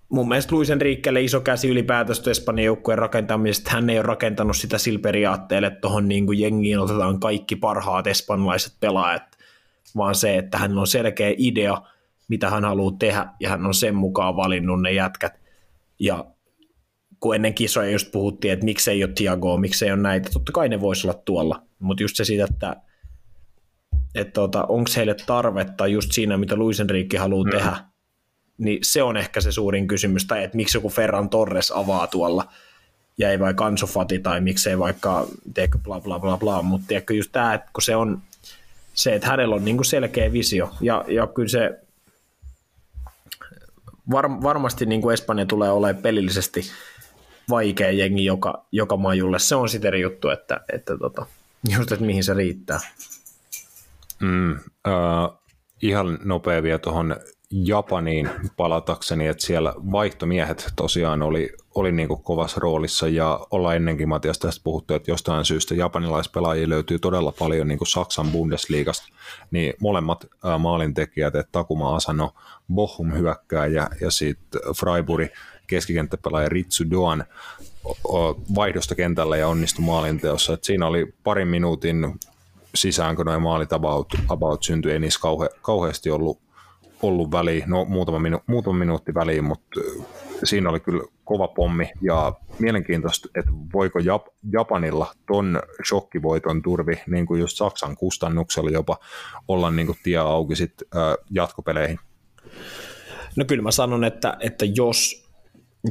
mun mielestä Luisen Riikkelle iso käsi ylipäätänsä Espanjan joukkueen rakentamisesta. Hän ei ole rakentanut sitä sillä periaatteelle, että tuohon niin jengiin otetaan kaikki parhaat espanjalaiset pelaajat, vaan se, että hän on selkeä idea, mitä hän haluaa tehdä, ja hän on sen mukaan valinnut ne jätkät. Ja kun ennen kisoja just puhuttiin, että miksei ole Tiagoa, miksei ole näitä. Totta kai ne voisi olla tuolla, mutta just se siitä, että, että tota, onko heille tarvetta just siinä, mitä Luis Enrique haluaa mm. tehdä, niin se on ehkä se suurin kysymys, tai että miksi joku Ferran Torres avaa tuolla, ja ei vaikka Ansofati, tai miksei vaikka, tiedätkö, bla bla bla bla, mutta tiedätkö just tämä, että kun se on se, että hänellä on niin kuin selkeä visio, ja, ja kyllä se var, varmasti niin kuin Espanja tulee olemaan pelillisesti vaikea jengi joka, joka majulle. Se on sitten eri juttu, että, että tota, just, että mihin se riittää. Mm, äh, ihan nopea vielä tuohon Japaniin palatakseni, että siellä vaihtomiehet tosiaan oli, oli niin kuin kovassa roolissa ja ollaan ennenkin Matias tästä puhuttu, että jostain syystä japanilaispelaajia löytyy todella paljon niin kuin Saksan Bundesliigasta, niin molemmat maalintekijät, että Takuma Asano, Bochum hyökkääjä ja sitten Freiburg keskikenttäpelaaja Ritsu Doan vaihdosta kentällä ja onnistui maalinteossa. Et siinä oli parin minuutin sisään, kun noin maalit about, about syntyi, ei niissä kauhe, kauheasti ollut ollut väliin, no muutama, minu, muutama minuutti väliin, mutta siinä oli kyllä kova pommi ja mielenkiintoista, että voiko Jap- Japanilla ton shokkivoiton turvi, niin kuin just Saksan kustannuksella jopa, olla niin kuin tie auki sit, äh, jatkopeleihin? No kyllä mä sanon, että, että jos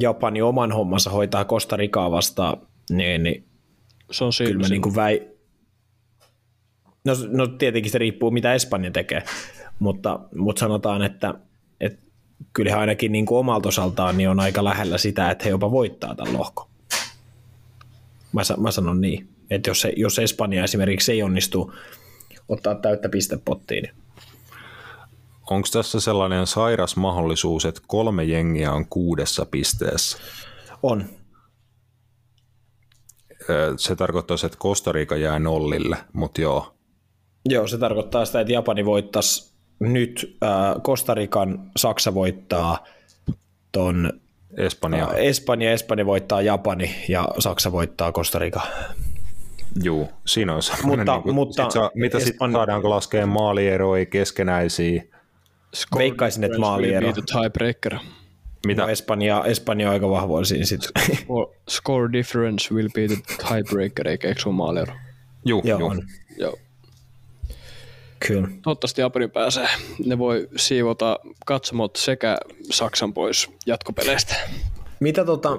Japani oman hommansa hoitaa Costa Ricaa vastaan, niin, niin se on kyllä mä niin kuin väi... No, no tietenkin se riippuu, mitä Espanja tekee, mutta, mutta sanotaan, että, että kyllähän ainakin niin kuin omalta osaltaan niin on aika lähellä sitä, että he jopa voittaa tämän lohko. Mä, mä sanon niin, että jos, jos Espanja esimerkiksi ei onnistu ottaa täyttä pistepottiin, niin Onko tässä sellainen sairas mahdollisuus, että kolme jengiä on kuudessa pisteessä? On. Se tarkoittaa, että Kostarika jää nollille, mutta joo. Joo, se tarkoittaa sitä, että Japani voittaisi nyt äh, Kostarikan, Saksa voittaa ton Espanja. Äh, Espanja, Espanja voittaa Japani ja Saksa voittaa Kostarika. Juu, siinä on mutta, niin kuin, mutta sit saa, mitä sitten saadaanko laskea maalieroja keskenäisiä? Score Veikkaisin, että maaliero. tiebreaker. Mitä? No Espanja, Espanja on aika vahvoa siinä sitten. Score difference will be the tiebreaker, eikä eikö ole maaliero? Juu, Joo, juu. Joo. Kyllä. Toivottavasti Japani pääsee. Ne voi siivota katsomot sekä Saksan pois jatkopeleistä. Mitä tota,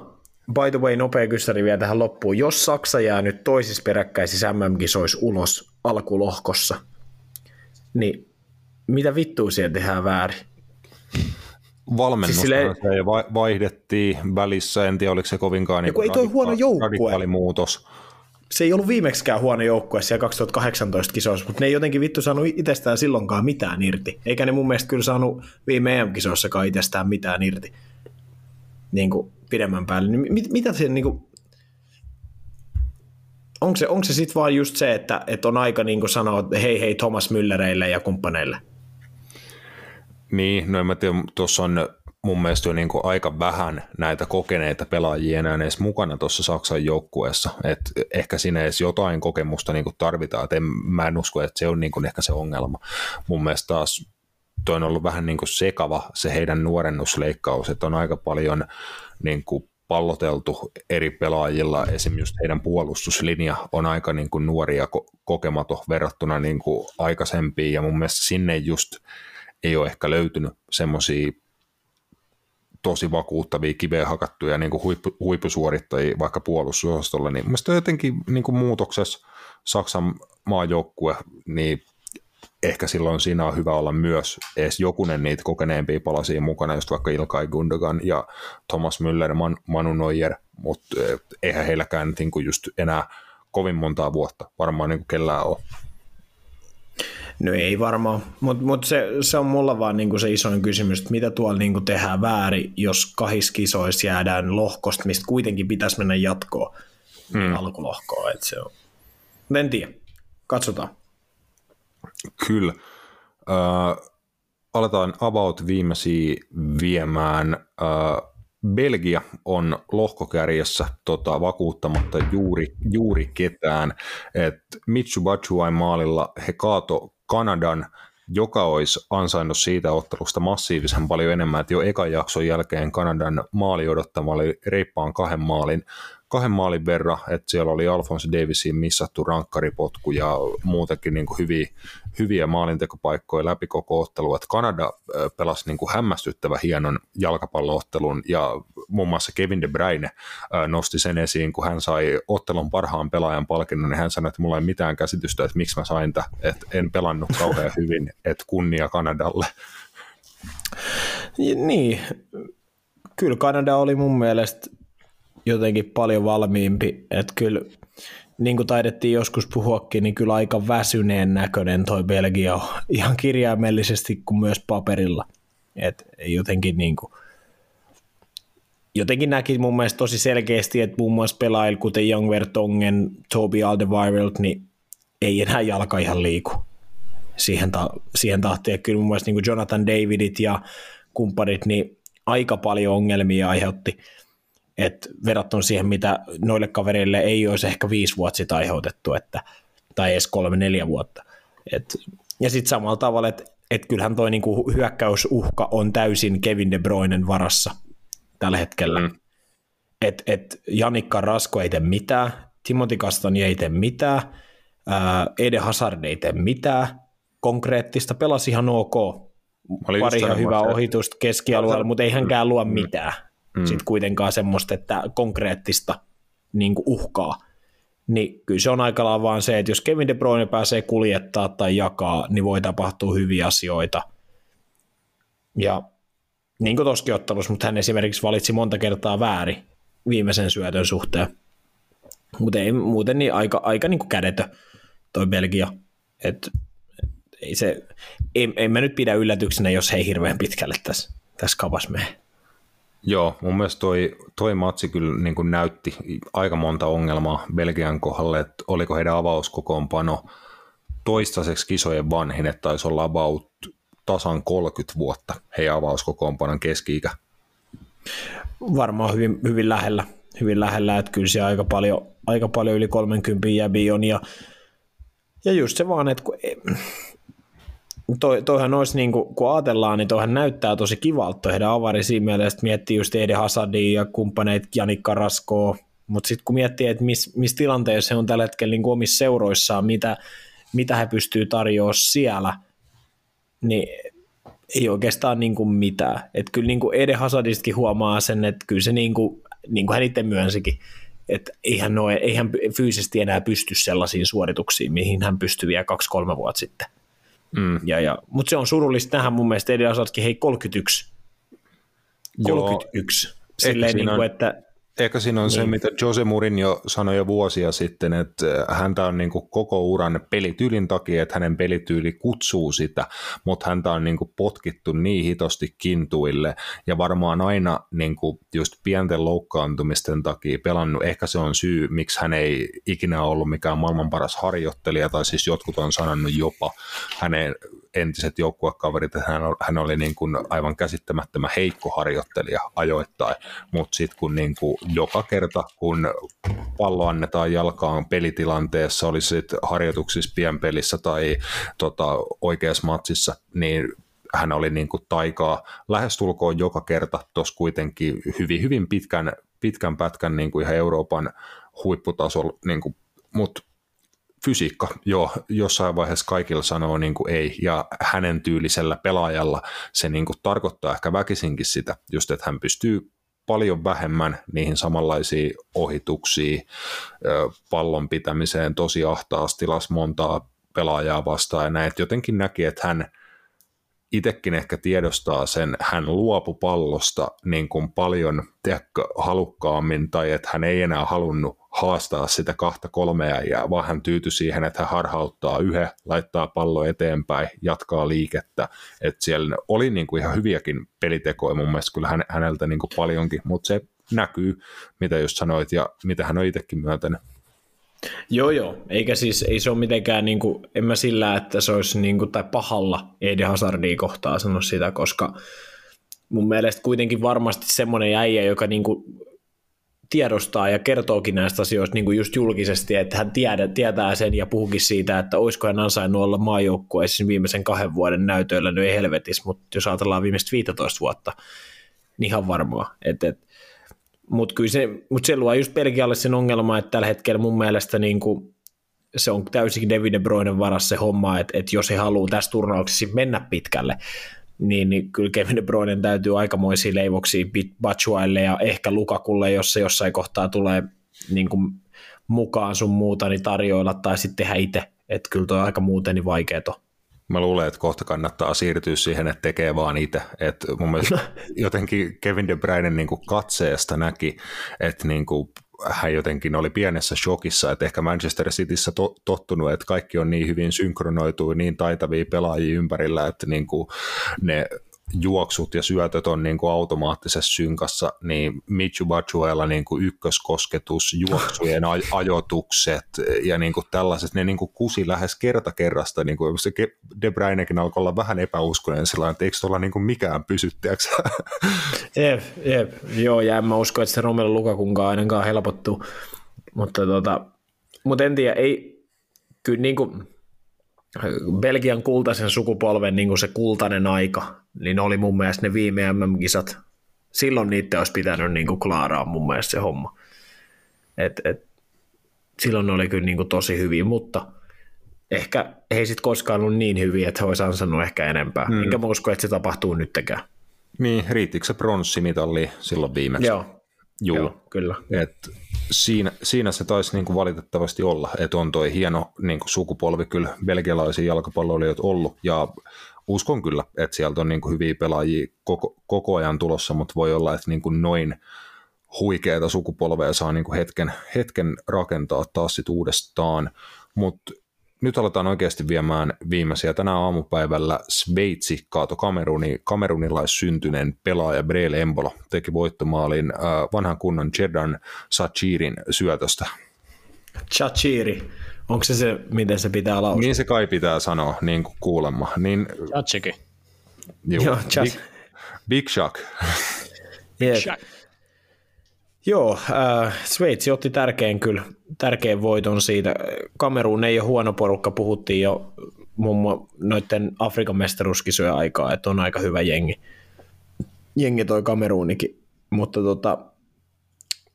by the way, nopea kyssäri vielä tähän loppuun. Jos Saksa jää nyt toisissa peräkkäisissä MM-kisoissa ulos alkulohkossa, niin mitä vittua siellä tehdään väärin? Valmennusta siis silleen... se vaihdettiin välissä, en tiedä oliko se kovinkaan niin ei toi huono joukkue. muutos se ei ollut viimeksikään huono joukkue siellä 2018 kisoissa, mutta ne ei jotenkin vittu saanut itsestään silloinkaan mitään irti. Eikä ne mun mielestä kyllä saanut viime EM-kisoissakaan itsestään mitään irti niin kuin pidemmän päälle. Niin mit, mitä se niin kuin, onko se, onko se sitten vaan just se, että, että on aika niin kuin sanoa, että hei hei Thomas Müllereille ja kumppaneille? Niin, no en mä tiedä, tuossa on mun mielestä on niin kuin aika vähän näitä kokeneita pelaajia enää edes mukana tuossa Saksan joukkueessa. Et ehkä siinä edes jotain kokemusta niin kuin tarvitaan. Et en, mä en usko, että se on niin kuin ehkä se ongelma. Mun mielestä taas toi on ollut vähän niin kuin sekava se heidän nuorennusleikkaus, että on aika paljon niin kuin palloteltu eri pelaajilla, esimerkiksi just heidän puolustuslinja on aika niin kuin nuori ja ko- kokematon verrattuna niin kuin aikaisempiin, ja mun mielestä sinne just ei ole ehkä löytynyt semmoisia tosi vakuuttavia kiveen hakattuja niin kuin huippu, huippusuorittajia vaikka puolustusosastolla, niin mielestäni jotenkin niin kuin muutoksessa Saksan maajoukkue, niin ehkä silloin siinä on hyvä olla myös edes jokunen niitä kokeneempia palasia mukana, just vaikka Ilkay Gundogan ja Thomas Müller, Man, Manu Neuer, mutta eh, eihän heilläkään niin kuin just enää kovin montaa vuotta varmaan niin kuin kellään ole. No ei varmaan, mutta mut se, se on mulla vaan niinku se isoin kysymys, että mitä tuolla niinku tehdään väärin, jos kahiskisoissa jäädään lohkosta, mistä kuitenkin pitäisi mennä jatkoon, hmm. alkulohkoon. Et se on. En tiedä, katsotaan. Kyllä. Uh, aletaan about viimeisiä viemään. Uh, Belgia on lohkokärjessä tota, vakuuttamatta juuri, juuri ketään. Et Mitsubishi maalilla he kaato Kanadan joka olisi ansainnut siitä ottelusta massiivisen paljon enemmän, että jo ekan jakson jälkeen Kanadan maali odottama oli reippaan kahden maalin kahden maalin verran, että siellä oli Alfonso Davisin missattu rankkaripotku ja muutenkin niin kuin hyviä, hyviä maalintekopaikkoja läpi koko ottelu, että Kanada pelasi niin kuin hämmästyttävä hienon jalkapalloottelun ja muun muassa Kevin De Bruyne nosti sen esiin, kun hän sai ottelun parhaan pelaajan palkinnon, niin hän sanoi, että mulla ei mitään käsitystä, että miksi mä sain tämän, että en pelannut kauhean hyvin, että kunnia Kanadalle. Niin, kyllä Kanada oli mun mielestä jotenkin paljon valmiimpi, että kyllä niin kuin taidettiin joskus puhuakin, niin kyllä aika väsyneen näköinen toi Belgia on ihan kirjaimellisesti kuin myös paperilla. Et jotenkin niin kuin, jotenkin näki mun mielestä tosi selkeästi, että muun muassa pelaajilla, kuten Young Vertongen, Toby Alderweireld, niin ei enää jalka ihan liiku siihen, ta- siihen tahtiin. Että kyllä mun mielestä niin kuin Jonathan Davidit ja kumppanit, niin aika paljon ongelmia aiheutti että verrattuna siihen, mitä noille kavereille ei olisi ehkä viisi vuotta sitten aiheutettu, että, tai edes kolme-neljä vuotta. Et, ja sitten samalla tavalla, että et kyllähän toi niinku hyökkäysuhka on täysin Kevin De Bruynen varassa tällä hetkellä. Mm. Et, et Janikka Rasko ei tee mitään, Timothy Castani ei tee mitään, ää, Ede Hazard ei tee mitään, konkreettista, pelasi ihan ok, pari ihan hyvää ohitusta keskialueella, mutta ei hänkään luo mm. mitään mm. Sit kuitenkaan semmoista, että konkreettista niin uhkaa. Niin kyllä se on aika vaan se, että jos Kevin De Bruyne pääsee kuljettaa tai jakaa, niin voi tapahtua hyviä asioita. Ja niin kuin tuossakin ottelussa, mutta hän esimerkiksi valitsi monta kertaa väärin viimeisen syötön suhteen. Mutta ei muuten niin aika, aika niin kuin kädetö toi Belgia. Et, et, ei se, ei, ei mä nyt pidä yllätyksenä, jos he ei hirveän pitkälle tässä, tässä kapas mene. Joo, mun mielestä toi, toi matsi kyllä niin kuin näytti aika monta ongelmaa Belgian kohdalle, että oliko heidän avauskokoonpano toistaiseksi kisojen vanhin, että taisi olla about tasan 30 vuotta heidän avauskokoonpanon keski-ikä. Varmaan hyvin, hyvin lähellä, hyvin lähellä, että kyllä se aika paljon, aika paljon yli 30 jäbi on, ja, ja just se vaan, että kun toi, toihan olisi, niin kuin, kun ajatellaan, niin toihan näyttää tosi kivalta heidän avari siinä mielessä, miettii just Ede Hasadia ja kumppaneit Janikka Raskoa, mutta sitten kun miettii, että missä mis tilanteessa he on tällä hetkellä niin omissa seuroissaan, mitä, mitä he pystyy tarjoamaan siellä, niin ei oikeastaan niin kuin mitään. Että kyllä niin kuin Ede Hasadistakin huomaa sen, että kyllä se niin kuin, niin kuin hän itse myönsikin, että eihän, noe, eihän fyysisesti enää pysty sellaisiin suorituksiin, mihin hän pystyi vielä kaksi-kolme vuotta sitten. Mm. Ja, ja, mutta se on surullista nähdä mun mielestä Edi Hazardkin, hei 31. 31. Joo. Silleen, niin kuin, että Ehkä siinä on niin. se, mitä Jose Mourinho sanoi jo vuosia sitten, että häntä on niin kuin koko uran pelityylin takia, että hänen pelityyli kutsuu sitä, mutta häntä on niin kuin potkittu niin hitosti kintuille ja varmaan aina niin kuin just pienten loukkaantumisten takia pelannut. Ehkä se on syy, miksi hän ei ikinä ollut mikään maailman paras harjoittelija, tai siis jotkut on sanonut jopa hänen entiset joukkuekaverit, että hän, hän oli niin kuin aivan käsittämättömän heikko harjoittelija ajoittain, mutta sitten kun niin kuin joka kerta, kun pallo annetaan jalkaan pelitilanteessa, oli sitten harjoituksissa pienpelissä tai tota, oikeassa matsissa, niin hän oli niin kuin taikaa lähestulkoon joka kerta tuossa kuitenkin hyvin, hyvin pitkän, pitkän pätkän niin kuin ihan Euroopan huipputasolla, niin kuin, mutta fysiikka jo jossain vaiheessa kaikilla sanoo niin kuin ei, ja hänen tyylisellä pelaajalla se niin kuin tarkoittaa ehkä väkisinkin sitä, just että hän pystyy paljon vähemmän niihin samanlaisiin ohituksiin, pallon pitämiseen tosi ahtaassa tilassa montaa pelaajaa vastaan ja näin, että jotenkin näki, että hän itsekin ehkä tiedostaa sen, hän luopu pallosta niin kuin paljon tiedätkö, halukkaammin tai että hän ei enää halunnut haastaa sitä kahta kolmea ja vaan hän tyytyi siihen, että hän harhauttaa yhden, laittaa pallo eteenpäin, jatkaa liikettä. Että siellä oli niin kuin ihan hyviäkin pelitekoja mun mielestä kyllä häneltä niin kuin paljonkin, mutta se näkyy, mitä just sanoit ja mitä hän on itsekin myöntänyt. Joo, joo. Eikä siis, ei se ole mitenkään, niin kuin, en mä sillä, että se olisi niin kuin, tai pahalla Edi Hazardia kohtaa sano sitä, koska mun mielestä kuitenkin varmasti semmoinen äijä, joka niin kuin, tiedostaa ja kertookin näistä asioista niin kuin just julkisesti, että hän tiedä, tietää sen ja puhukin siitä, että olisiko hän ansainnut olla maajoukkueessa viimeisen kahden vuoden näytöillä, nyt ei helvetis, mutta jos ajatellaan viimeistä 15 vuotta, niin ihan varmaa. Et, et, mutta kyllä se, mut se luo just Belgialle sen ongelma, että tällä hetkellä mun mielestä niin kuin se on täysin David De Bruynen varassa se homma, että, että jos he haluaa tässä turnauksessa mennä pitkälle, niin, niin kyllä Kevin De Bruyne täytyy aikamoisia leivoksia Batshuaille ja ehkä Lukakulle, jos se jossain kohtaa tulee niin kuin mukaan sun muuta, niin tarjoilla tai sitten tehdä itse. Että kyllä toi aika muuten niin vaikeet on. Mä luulen, että kohta kannattaa siirtyä siihen, että tekee vaan itse. Että mun mielestä jotenkin Kevin De Bruyne niin kuin katseesta näki, että niin kuin hän jotenkin oli pienessä shokissa, että ehkä Manchester Cityssä to, tottunut, että kaikki on niin hyvin synkronoitu, niin taitavia pelaajia ympärillä, että niin kuin ne juoksut ja syötöt on niin kuin automaattisessa synkassa, niin Michu Bachuella niin kuin ykköskosketus, juoksujen [LAUGHS] ajoitukset ja niin kuin tällaiset, ne niin kuin kusi lähes kerta kerrasta, niin kuin se De Bruynekin alkoi olla vähän epäuskoinen sillä että eikö tuolla niin kuin mikään pysy, [LAUGHS] Jep, jep, joo, ja en mä usko, että se Romelu Lukakunkaan ainakaan helpottuu, mutta tota, mutta en tiedä, ei, kyllä niin kuin, Belgian kultaisen sukupolven niin kuin se kultainen aika, niin oli mun mielestä ne viime MM-kisat. Silloin niitä olisi pitänyt niin kuin klaaraa mun mielestä se homma. Et, et, silloin ne oli kyllä niin kuin tosi hyviä, mutta ehkä ei sitten koskaan ollut niin hyviä, että he olisi ansannut ehkä enempää. Hmm. Enkä mä usko, että se tapahtuu nyttekään. Niin, riittikö se pronssimitalli silloin viimeksi? Joo, Juu. Joo kyllä. Et siinä, siinä se taisi niin kuin valitettavasti olla, että on toi hieno niin kuin sukupolvi kyllä belgialaisia jalkapalloilijoita ollut, ja uskon kyllä, että sieltä on niin kuin hyviä pelaajia koko, koko ajan tulossa, mutta voi olla, että niin kuin noin huikeita sukupolveja saa niin kuin hetken, hetken rakentaa taas sit uudestaan, mutta nyt aletaan oikeasti viemään viimeisiä. Tänä aamupäivällä Sveitsi kaato Kameruni, kamerunilaissyntyneen pelaaja Breel Embolo teki voittomaalin äh, vanhan kunnon Jeddan Sachirin syötöstä. Chachiri. Onko se se, miten se pitää lausua? Niin se kai pitää sanoa, niin kuin kuulemma. Niin, Chachiki. Joo, big, big shock. Big shock. Joo, äh, Sveitsi otti tärkeän, kyllä, tärkeän voiton siitä. Kameruun ei ole huono porukka, puhuttiin jo muun muassa noiden Afrikan mestaruuskisojen aikaa, että on aika hyvä jengi. Jengi toi Kameruunikin, mutta tota,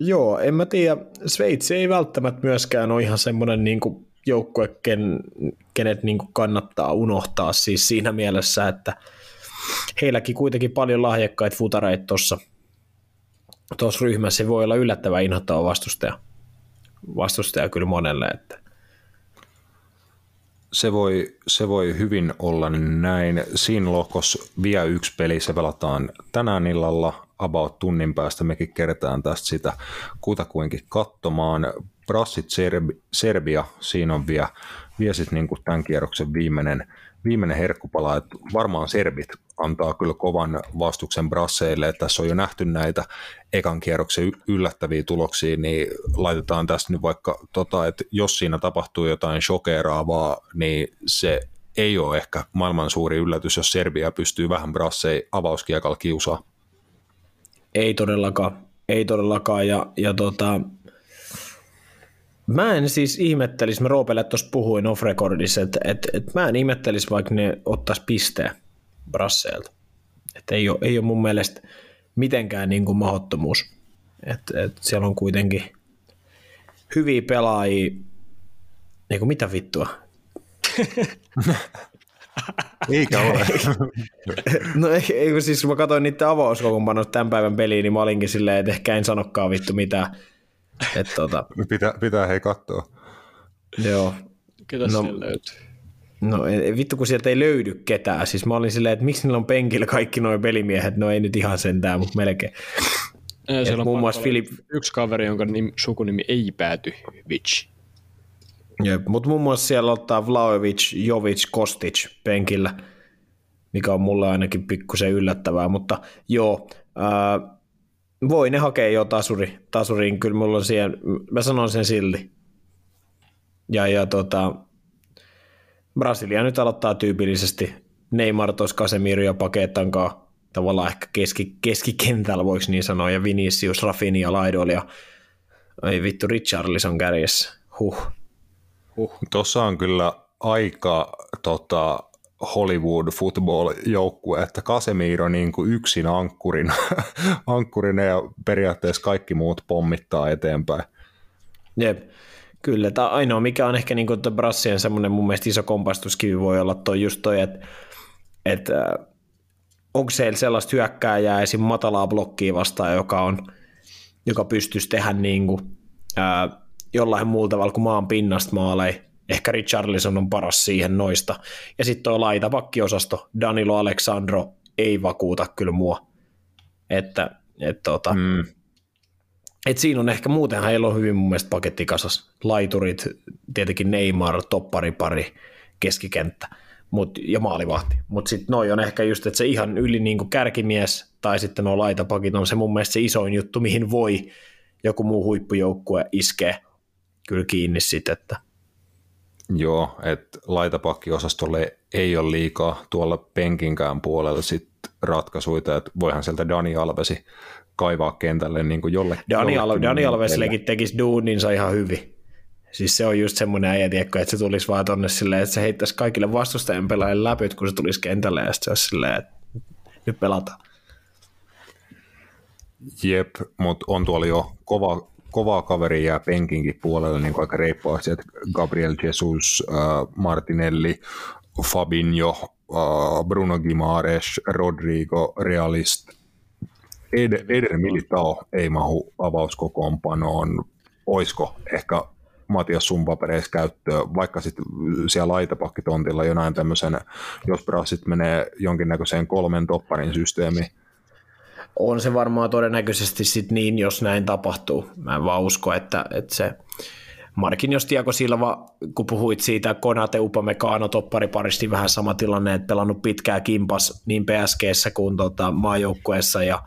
joo, en mä tiedä, Sveitsi ei välttämättä myöskään ole ihan semmoinen niin joukkue, ken, kenet niin kuin kannattaa unohtaa siis siinä mielessä, että heilläkin kuitenkin paljon lahjakkaita futareita tuossa – tuossa ryhmässä voi olla yllättävän inhottava vastustaja, vastustaja kyllä monelle. Että. Se voi, se voi hyvin olla näin. Siinä lohkossa vielä yksi peli, se pelataan tänään illalla, about tunnin päästä mekin kerätään tästä sitä kutakuinkin katsomaan. Brassit Serbi, Serbia, siinä on vielä, vielä sitten niin tämän kierroksen viimeinen, viimeinen herkkupala, että varmaan serbit antaa kyllä kovan vastuksen brasseille, että tässä on jo nähty näitä ekan kierroksen yllättäviä tuloksia, niin laitetaan tästä nyt vaikka, tota, että jos siinä tapahtuu jotain shokeraavaa, niin se ei ole ehkä maailman suuri yllätys, jos Serbia pystyy vähän brassei avauskiekalla kiusaa. Ei todellakaan, ei todellakaan, ja, ja tota, Mä en siis ihmettelisi, mä Roopelle tuossa puhuin off recordissa, että et, et mä en ihmettelisi, vaikka ne ottais pisteen Brasseelta. Että ei ole, ei ole mun mielestä mitenkään niin kuin mahdottomuus. Että et siellä on kuitenkin hyviä pelaajia. Eikö mitä vittua? [LAUGHS] Eikä ole. [LAUGHS] no ei, ei, siis kun mä katsoin niiden avauskokoonpanot tämän päivän peliin, niin mä olinkin silleen, että ehkä en sanokaan vittu mitään. Et, tota... [LAUGHS] pitää, pitää hei katsoa. Joo. Ketä no, löytyy? No vittu, kun sieltä ei löydy ketään. Siis mä olin silleen, että miksi niillä on penkillä kaikki nuo pelimiehet. No ei nyt ihan sentään, mutta melkein. Ja siellä on muun muassa Filip... yksi kaveri, jonka nim, sukunimi ei pääty Vitch. Jep, mutta muun muassa siellä ottaa Vlaovic, Jovic, Kostic penkillä, mikä on mulle ainakin pikkusen yllättävää, mutta joo, ää, voi ne hakea jo tasuri, tasuriin, kyllä mulla on siihen, mä sanon sen silti. Ja, ja tota, Brasilia nyt aloittaa tyypillisesti Neymar tuossa Casemiro ja Paketankaa tavallaan ehkä keski, keskikentällä voiko niin sanoa, ja Vinicius, Rafinha laidoilla, ja Ei vittu, Richarlison kärjessä. Huh. Tuossa on kyllä aika tota, Hollywood football-joukkue, että Casemiro niin kuin yksin ankkurin, [LAUGHS] ankkurina ja periaatteessa kaikki muut pommittaa eteenpäin. Jep. Kyllä, tämä ainoa mikä on ehkä niin kuin Brassien semmoinen mun mielestä iso kompastuskivi voi olla toi just toi, että, että äh, onko siellä sellaista hyökkääjää esim. matalaa blokkia vastaan, joka, on, joka pystyisi tehdä niin kuin, ää, jollain muulla tavalla kuin maan pinnasta maaleja. Ehkä Richarlison on paras siihen noista. Ja sitten tuo laitapakkiosasto, Danilo Alexandro, ei vakuuta kyllä mua. Että, et tota, mm. et siinä on ehkä muutenhan heillä on hyvin mun mielestä pakettikasas. Laiturit, tietenkin Neymar, topparipari, keskikenttä mut, ja maalivahti. Mutta sitten noi on ehkä just, että se ihan yli niin kärkimies tai sitten nuo laitapakit on se mun mielestä se isoin juttu, mihin voi joku muu huippujoukkue iskeä kyllä kiinni sitten, että Joo, että laitapakkiosastolle ei ole liikaa tuolla penkinkään puolella sit ratkaisuita, että voihan sieltä Dani Alvesi kaivaa kentälle niin kuin jolle, Dani, Al- Dani Alvesillekin tekisi duuninsa ihan hyvin. Siis se on just semmoinen äijä, tiedätkö, että se tulisi vaan tonne silleen, että se heittäisi kaikille vastustajan pelaajille läpyt, kun se tulisi kentälle, ja sitten se olisi silleen, että nyt pelataan. Jep, mutta on tuolla jo kova, kovaa kaveria jää penkinkin puolelle niin aika reippaasti, että Gabriel Jesus, äh, Martinelli, Fabinho, äh, Bruno Gimares, Rodrigo, Realist, Ed, Eder Militao ei mahu avauskokoonpanoon. Oisko ehkä Matias sun papereissa vaikka sitten siellä laitapakkitontilla jonain tämmöisen, jos Brassit menee jonkinnäköiseen kolmen topparin systeemiin, on se varmaan todennäköisesti sit niin, jos näin tapahtuu. Mä en vaan usko, että, että se Markin jos Tiago Silva, kun puhuit siitä Konate Upamecano toppariparista, niin vähän sama tilanne, että pelannut pitkää kimpas niin PSGssä kuin tota, maajoukkueessa ja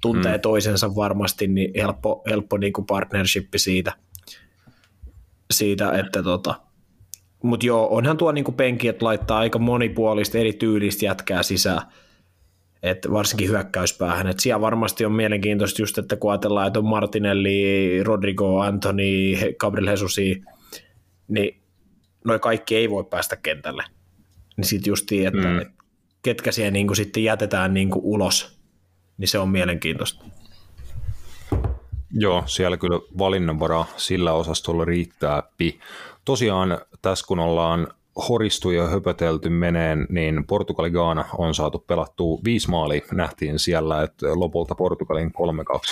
tuntee hmm. toisensa varmasti, niin helppo, helppo niin kuin partnership siitä, siitä että tota, mutta joo, onhan tuo niin penki, että laittaa aika monipuolista eri tyylistä jätkää sisään, et varsinkin hyökkäyspäähän. Et siellä varmasti on mielenkiintoista just, että kun ajatellaan, että on Martinelli, Rodrigo, Anthony, Gabriel Jesusi, niin noi kaikki ei voi päästä kentälle. Niin sitten just että mm. et ketkä siellä niinku sitten jätetään niinku ulos, niin se on mielenkiintoista. Joo, siellä kyllä valinnanvara sillä osastolla riittää. Tosiaan tässä kun ollaan horistu ja höpötelty meneen, niin Portugali Gaana on saatu pelattua viisi maalia. Nähtiin siellä, että lopulta Portugalin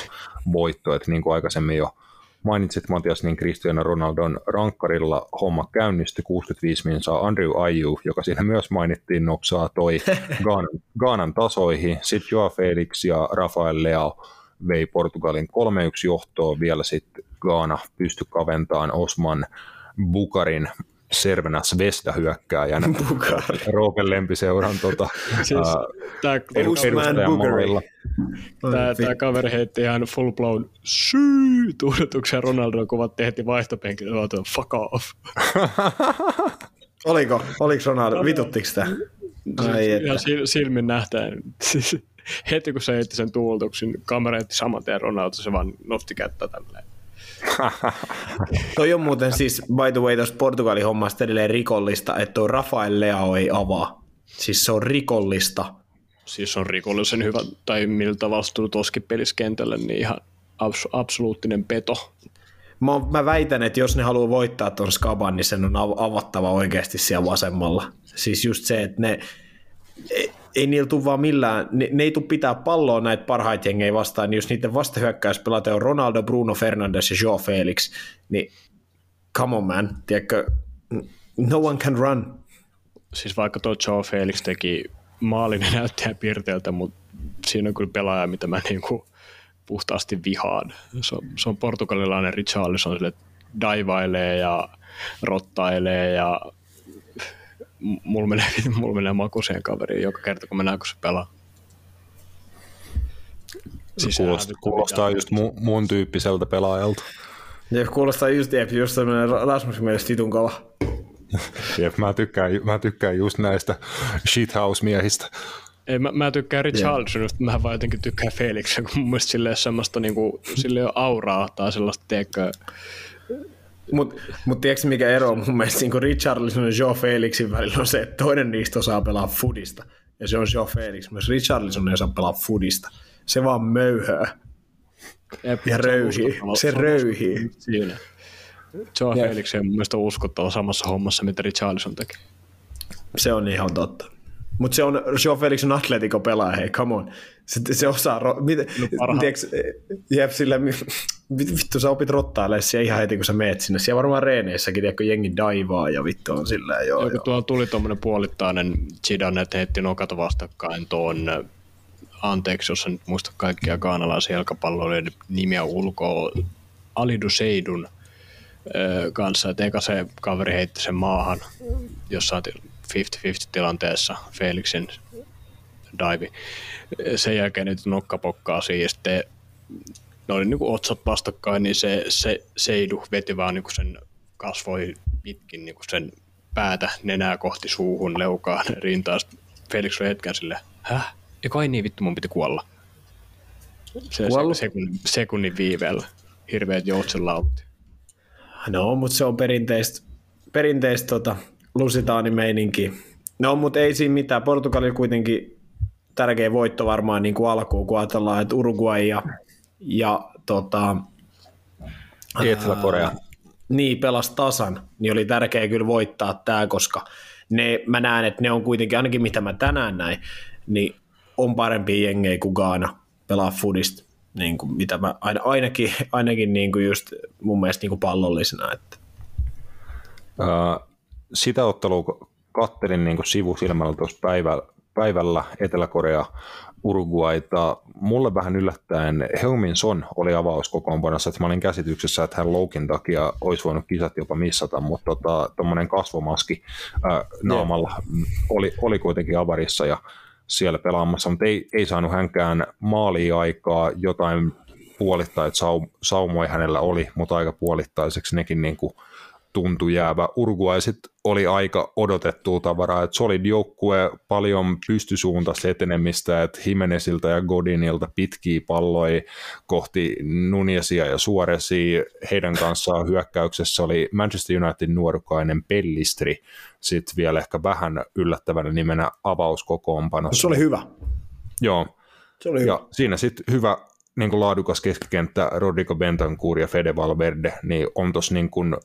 3-2 voitto, että niin kuin aikaisemmin jo mainitsit Matias, niin Cristiano Ronaldon rankkarilla homma käynnistyi 65 minsaa Andrew Ayew, joka siinä myös mainittiin, noksaa toi [LAUGHS] Gaanan, Gaanan tasoihin. Sitten Joa Felix ja Rafael Leao vei Portugalin 3-1 johtoon. Vielä sitten Gaana pystyi kaventamaan Osman Bukarin Servenas Vesta hyökkääjänä [LAUGHS] Roopen lempiseuran tota, [LAUGHS] siis, uh, tämä, edustajan Tämä, tämä kaveri heitti ihan full blown syy tuudutuksen Ronaldo kuvat tehtiin vaihtopenkillä, fuck off. [LAUGHS] Oliko? Oliko Ronaldo? Vituttiko sitä? Ai, ihan silmin nähtäen. Siis, heti kun se heitti sen tuudutuksen, kamera heitti saman tien Ronaldo, se vaan nosti kättä tälleen. [LAUGHS] toi on muuten siis, by the way, tuossa Portugalin hommasta edelleen rikollista, että tuo Rafael Leao ei avaa. Siis se on rikollista. Siis on rikollisen hyvä, tai miltä tavalla toski peliskentälle, niin ihan abs- absoluuttinen peto. Mä, mä väitän, että jos ne haluaa voittaa tuon skaban, niin sen on avattava oikeasti siellä vasemmalla. Siis just se, että ne, ei niillä tule vaan millään, ne, ne ei tule pitää palloa näitä parhaita jengejä vastaan, niin jos niiden vastahyökkäyspelata on Ronaldo, Bruno Fernandes ja Joe Felix, niin come on man, tiedätkö, no one can run. Siis vaikka tuo Joe Felix teki maalin näyttäjän piirteeltä, mutta siinä on kyllä pelaaja, mitä mä niinku puhtaasti vihaan. Se on, se on portugalilainen Richarlison, sille daivailee ja rottailee ja mulla menee, [LAUGHS] mulla menee maku siihen kaveriin joka kerta, kun mä näen, kun se pelaa. Siis kuulostaa, kuulostaa just mu, mun tyyppiseltä pelaajalta. Jep, kuulostaa just, jep, just sellainen Rasmus mielestä vitun kova. [LAUGHS] Jep, mä tykkään, mä tykkään just näistä shithouse-miehistä. Ei, mä, mä tykkään Richarlisonista, mä vaan jotenkin tykkään Felixin, kun mun mielestä sille ei semmoista niinku, sille on auraa tai sellaista, tiedätkö, Mutta mut tiedätkö mikä ero on mun mielestä niin Richarlison ja Joe Felixin välillä on se, että toinen niistä osaa pelaa fudista. Ja se on Joe Felix. Myös Richarlison ei osaa pelaa fudista. Se vaan möyhää. Ja röyhii. Se röyhii. Siinä. Joe Jep. Felix on mun mielestä uskottava samassa hommassa, mitä Richarlison teki. Se on ihan totta. Mutta se on, Joe Felix on atletico pelaaja, hei, come on. Se, se osaa, ro- miten, no parha- tiiäks, jep, sillä, mi- vittu sä opit rottailemaan siellä ihan heti, kun sä meet sinne. Siellä varmaan reeneissäkin, tiedätkö, jengi daivaa ja vittu on silleen, joo, Joku joo. tuolla tuli tuommoinen puolittainen Zidane, että heitti nokat vastakkain tuon anteeksi, jos en nyt muista kaikkia kaanalaisia jalkapalloilijoiden nimiä ulkoa, Alidu Seidun ö, kanssa, että eka se kaveri heitti sen maahan jossain ti- 50-50 tilanteessa Felixin dive. Sen jälkeen niitä nokkapokkaa siihen sitten ne oli niinku otsat vastakkain, niin se, se Seidu veti vaan niinku sen kasvoi pitkin niinku sen päätä nenää kohti suuhun, leukaan, rintaan. Felix oli hetken silleen, häh? Ja kai niin vittu mun piti kuolla. Se, Kuollut? se sekunnin, sekunnin viiveellä. Hirveät joutsenlaulut. No, mutta se on perinteistä, perinteistä tota, lusitaanimeininki. No, mutta ei siinä mitään. Portugali kuitenkin tärkeä voitto varmaan niin kuin alkuun, kun ajatellaan, että Uruguay ja, ja tota, Etelä-Korea. niin pelas tasan, niin oli tärkeää kyllä voittaa tämä, koska ne, mä näen, että ne on kuitenkin, ainakin mitä mä tänään näin, niin on parempia jengejä kuin Gaana pelaa foodista, niin kuin mitä mä aina, ainakin, ainakin niin kuin just mun mielestä niin kuin pallollisena. Että. Ää, sitä ottelua kattelin niin kuin sivusilmällä tuossa päivällä, päivällä Etelä-Korea Uruguayta. Mulle vähän yllättäen Heung-min Son oli avauskokoonpanossa, että mä olin käsityksessä, että hän loukin takia olisi voinut kisat jopa missata, mutta tuommoinen tota, kasvomaski ää, naamalla oli, oli kuitenkin avarissa ja siellä pelaamassa, mutta ei, ei saanut hänkään maalia aikaa, jotain puolittain saum, saumoja hänellä oli, mutta aika puolittaiseksi nekin niin kuin tuntui jäävä. Uruguay sit oli aika odotettua tavaraa, että solid joukkue, paljon pystysuuntaista etenemistä, että Jimenezilta ja Godinilta pitkiä palloja kohti Nuniesia ja Suoresia. Heidän kanssaan hyökkäyksessä oli Manchester United nuorukainen Pellistri, sitten vielä ehkä vähän yllättävänä nimenä avauskokoonpanossa. Se oli hyvä. Joo, Se oli hyvä. ja siinä sitten hyvä niin kuin laadukas keskikenttä Rodrigo Bentancur ja Fede Valverde, niin on tuossa niin kuin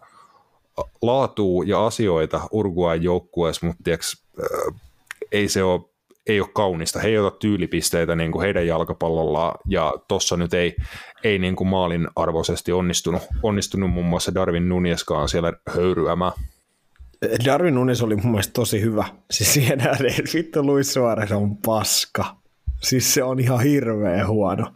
laatua ja asioita Uruguayn joukkueessa, mutta tiiäks, äh, ei se ole ei ole kaunista. He ei ota tyylipisteitä niin kuin heidän jalkapallollaan, ja tuossa nyt ei, ei niin kuin maalin arvoisesti onnistunut, onnistunut muun muassa Darwin Nunieskaan siellä höyryämään. Darwin Nunes oli mun mielestä tosi hyvä. Siis siihen että vittu Luis Suarez on paska. Siis se on ihan hirveä huono. Mä en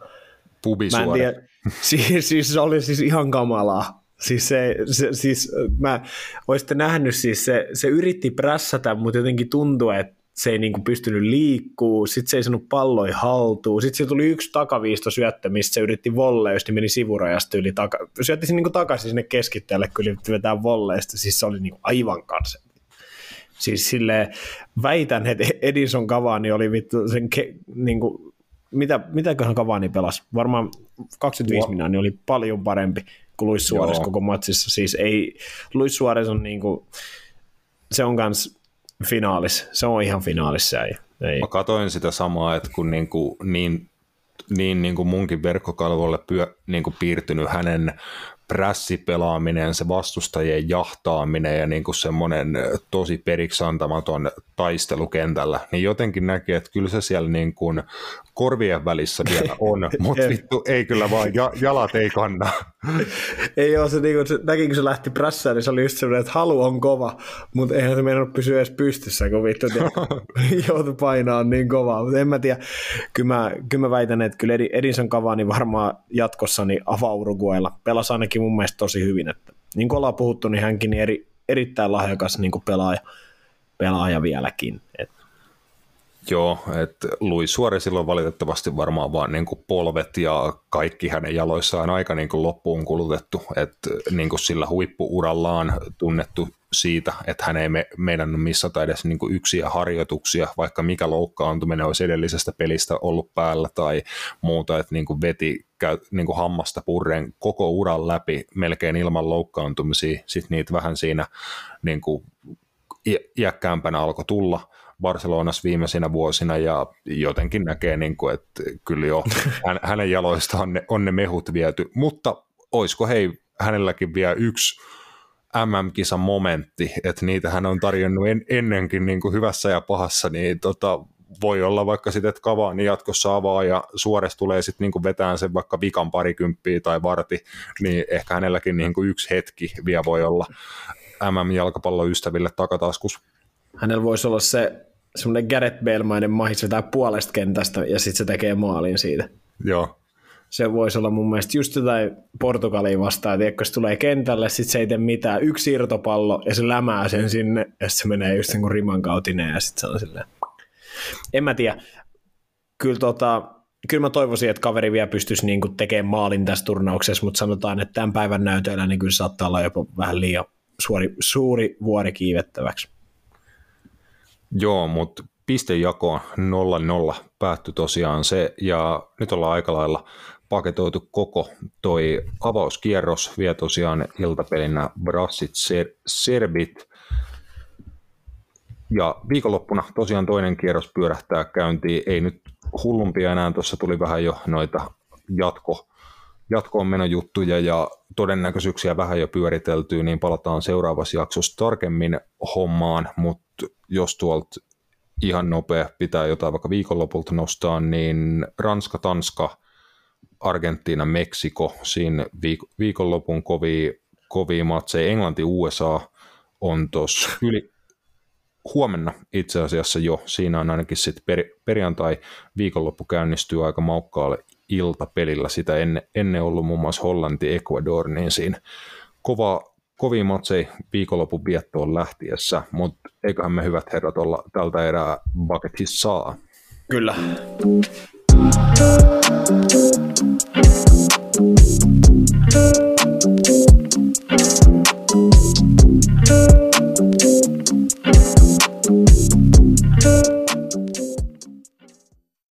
Pubisuore. tiedä, siis, siis se oli siis ihan kamalaa. Siis, se, se, siis mä olisitte nähnyt, siis se, se yritti prässätä, mutta jotenkin tuntui, että se ei niinku pystynyt liikkuu, sitten se ei saanut palloi haltuun, sitten se tuli yksi takaviisto syöttö, mistä se yritti volleista, niin meni sivurajasta yli taka, syötti sen niinku takaisin sinne keskittäjälle, kun yritti vetää volleista, siis se oli niinku aivan kanssa. Siis sille väitän, että Edison Cavani oli vittu sen, ke, niinku, mitä, mitäköhän Cavani pelasi? Varmaan 25 Wow. minä, niin oli paljon parempi kuin Luis Suarez Joo. koko matsissa. Siis ei, Luis Suarez on niinku, se on kans finaalis. Se on ihan finaalissa. Ei, ei. Mä katoin sitä samaa, että kun niin, kuin, niin, niin, niin kuin munkin verkkokalvolle pyö, niin kuin piirtynyt hänen prässipelaaminen, se vastustajien jahtaaminen ja niin kuin semmoinen tosi periksi antamaton taistelu kentällä, niin jotenkin näkee, että kyllä se siellä niin kuin korvien välissä vielä [LAUGHS] on, mutta vittu ei kyllä vaan, ja, jalat ei kanna. [LAUGHS] Ei ole se, niin se näki, kun se lähti prässään, niin se oli just semmoinen, että halu on kova, mutta eihän se meinannut pysyä edes pystyssä, kun vittu [LAUGHS] joutui painaa niin kovaa. Mutta en mä tiedä, kyllä mä, kyllä mä väitän, että kyllä Edi- Edison Cavani varmaan jatkossa niin avaa Uruguaylla. Pelasi ainakin mun mielestä tosi hyvin. Että, niin kuin ollaan puhuttu, niin hänkin niin eri, erittäin lahjakas niin kuin pelaaja, pelaaja vieläkin. Et, Joo, että Luis Suarezilla on valitettavasti varmaan vaan niin kuin polvet ja kaikki hänen jaloissaan aika niin kuin loppuun kulutettu, että niin kuin sillä huippuurallaan tunnettu siitä, että hän ei me, meidän missata edes niin kuin yksiä harjoituksia, vaikka mikä loukkaantuminen olisi edellisestä pelistä ollut päällä tai muuta, että niin kuin veti käy, niin kuin hammasta purren koko uran läpi melkein ilman loukkaantumisia, sitten niitä vähän siinä niin kuin iäkkäämpänä alkoi tulla Barcelonassa viimeisinä vuosina ja jotenkin näkee, niin kuin, että kyllä jo [LAUGHS] hänen jaloistaan on ne, on ne mehut viety, mutta olisiko hei hänelläkin vielä yksi MM-kisan momentti, että niitä hän on tarjonnut en, ennenkin niin kuin hyvässä ja pahassa, niin tota, voi olla vaikka sitten, että Kavaani jatkossa avaa ja Suores tulee sitten niin vetään sen vaikka vikan parikymppiä tai varti, niin ehkä hänelläkin niin kuin yksi hetki vielä voi olla MM-jalkapalloystäville takataskus. Hänellä voisi olla se semmoinen Gareth Bale-mainen mahis vetää puolesta kentästä ja sitten se tekee maalin siitä. Joo, se voisi olla mun mielestä just jotain Portugalia vastaan, että se tulee kentälle, sit se ei tee mitään, yksi irtopallo ja se lämää sen sinne, ja se menee just niin kuin riman kautinen ja sitten se on silleen. En mä tiedä. Kyllä, tota, kyllä mä toivoisin, että kaveri vielä pystyisi niin kuin tekemään maalin tässä turnauksessa, mutta sanotaan, että tämän päivän näytöillä niin kyllä saattaa olla jopa vähän liian suuri, suuri vuori kiivettäväksi. Joo, mutta pistejakoon 0-0 päättyi tosiaan se, ja nyt ollaan aika lailla paketoitu koko toi avauskierros, vie tosiaan iltapelinä Brassit Ser- Serbit, ja viikonloppuna tosiaan toinen kierros pyörähtää käyntiin, ei nyt hullumpia enää, tuossa tuli vähän jo noita jatko, jatkoon menojuttuja ja todennäköisyyksiä vähän jo pyöriteltyy, niin palataan seuraavassa jaksossa tarkemmin hommaan, mutta jos tuolta ihan nopea pitää jotain vaikka viikonlopulta nostaa, niin Ranska, Tanska, Argentiina, Meksiko, siinä viik- viikonlopun kovia, kovia matseja. Englanti, USA on tuossa yli, huomenna itse asiassa jo, siinä on ainakin sitten per, perjantai viikonloppu käynnistyy aika maukkaalle iltapelillä, sitä ennen, ennen ollut muun muassa Hollanti, Ecuador, niin siinä kova, kovia matseja viikonlopun viettoon lähtiessä, mutta eiköhän me hyvät herrat olla tältä erää bucketissa saa. Kyllä.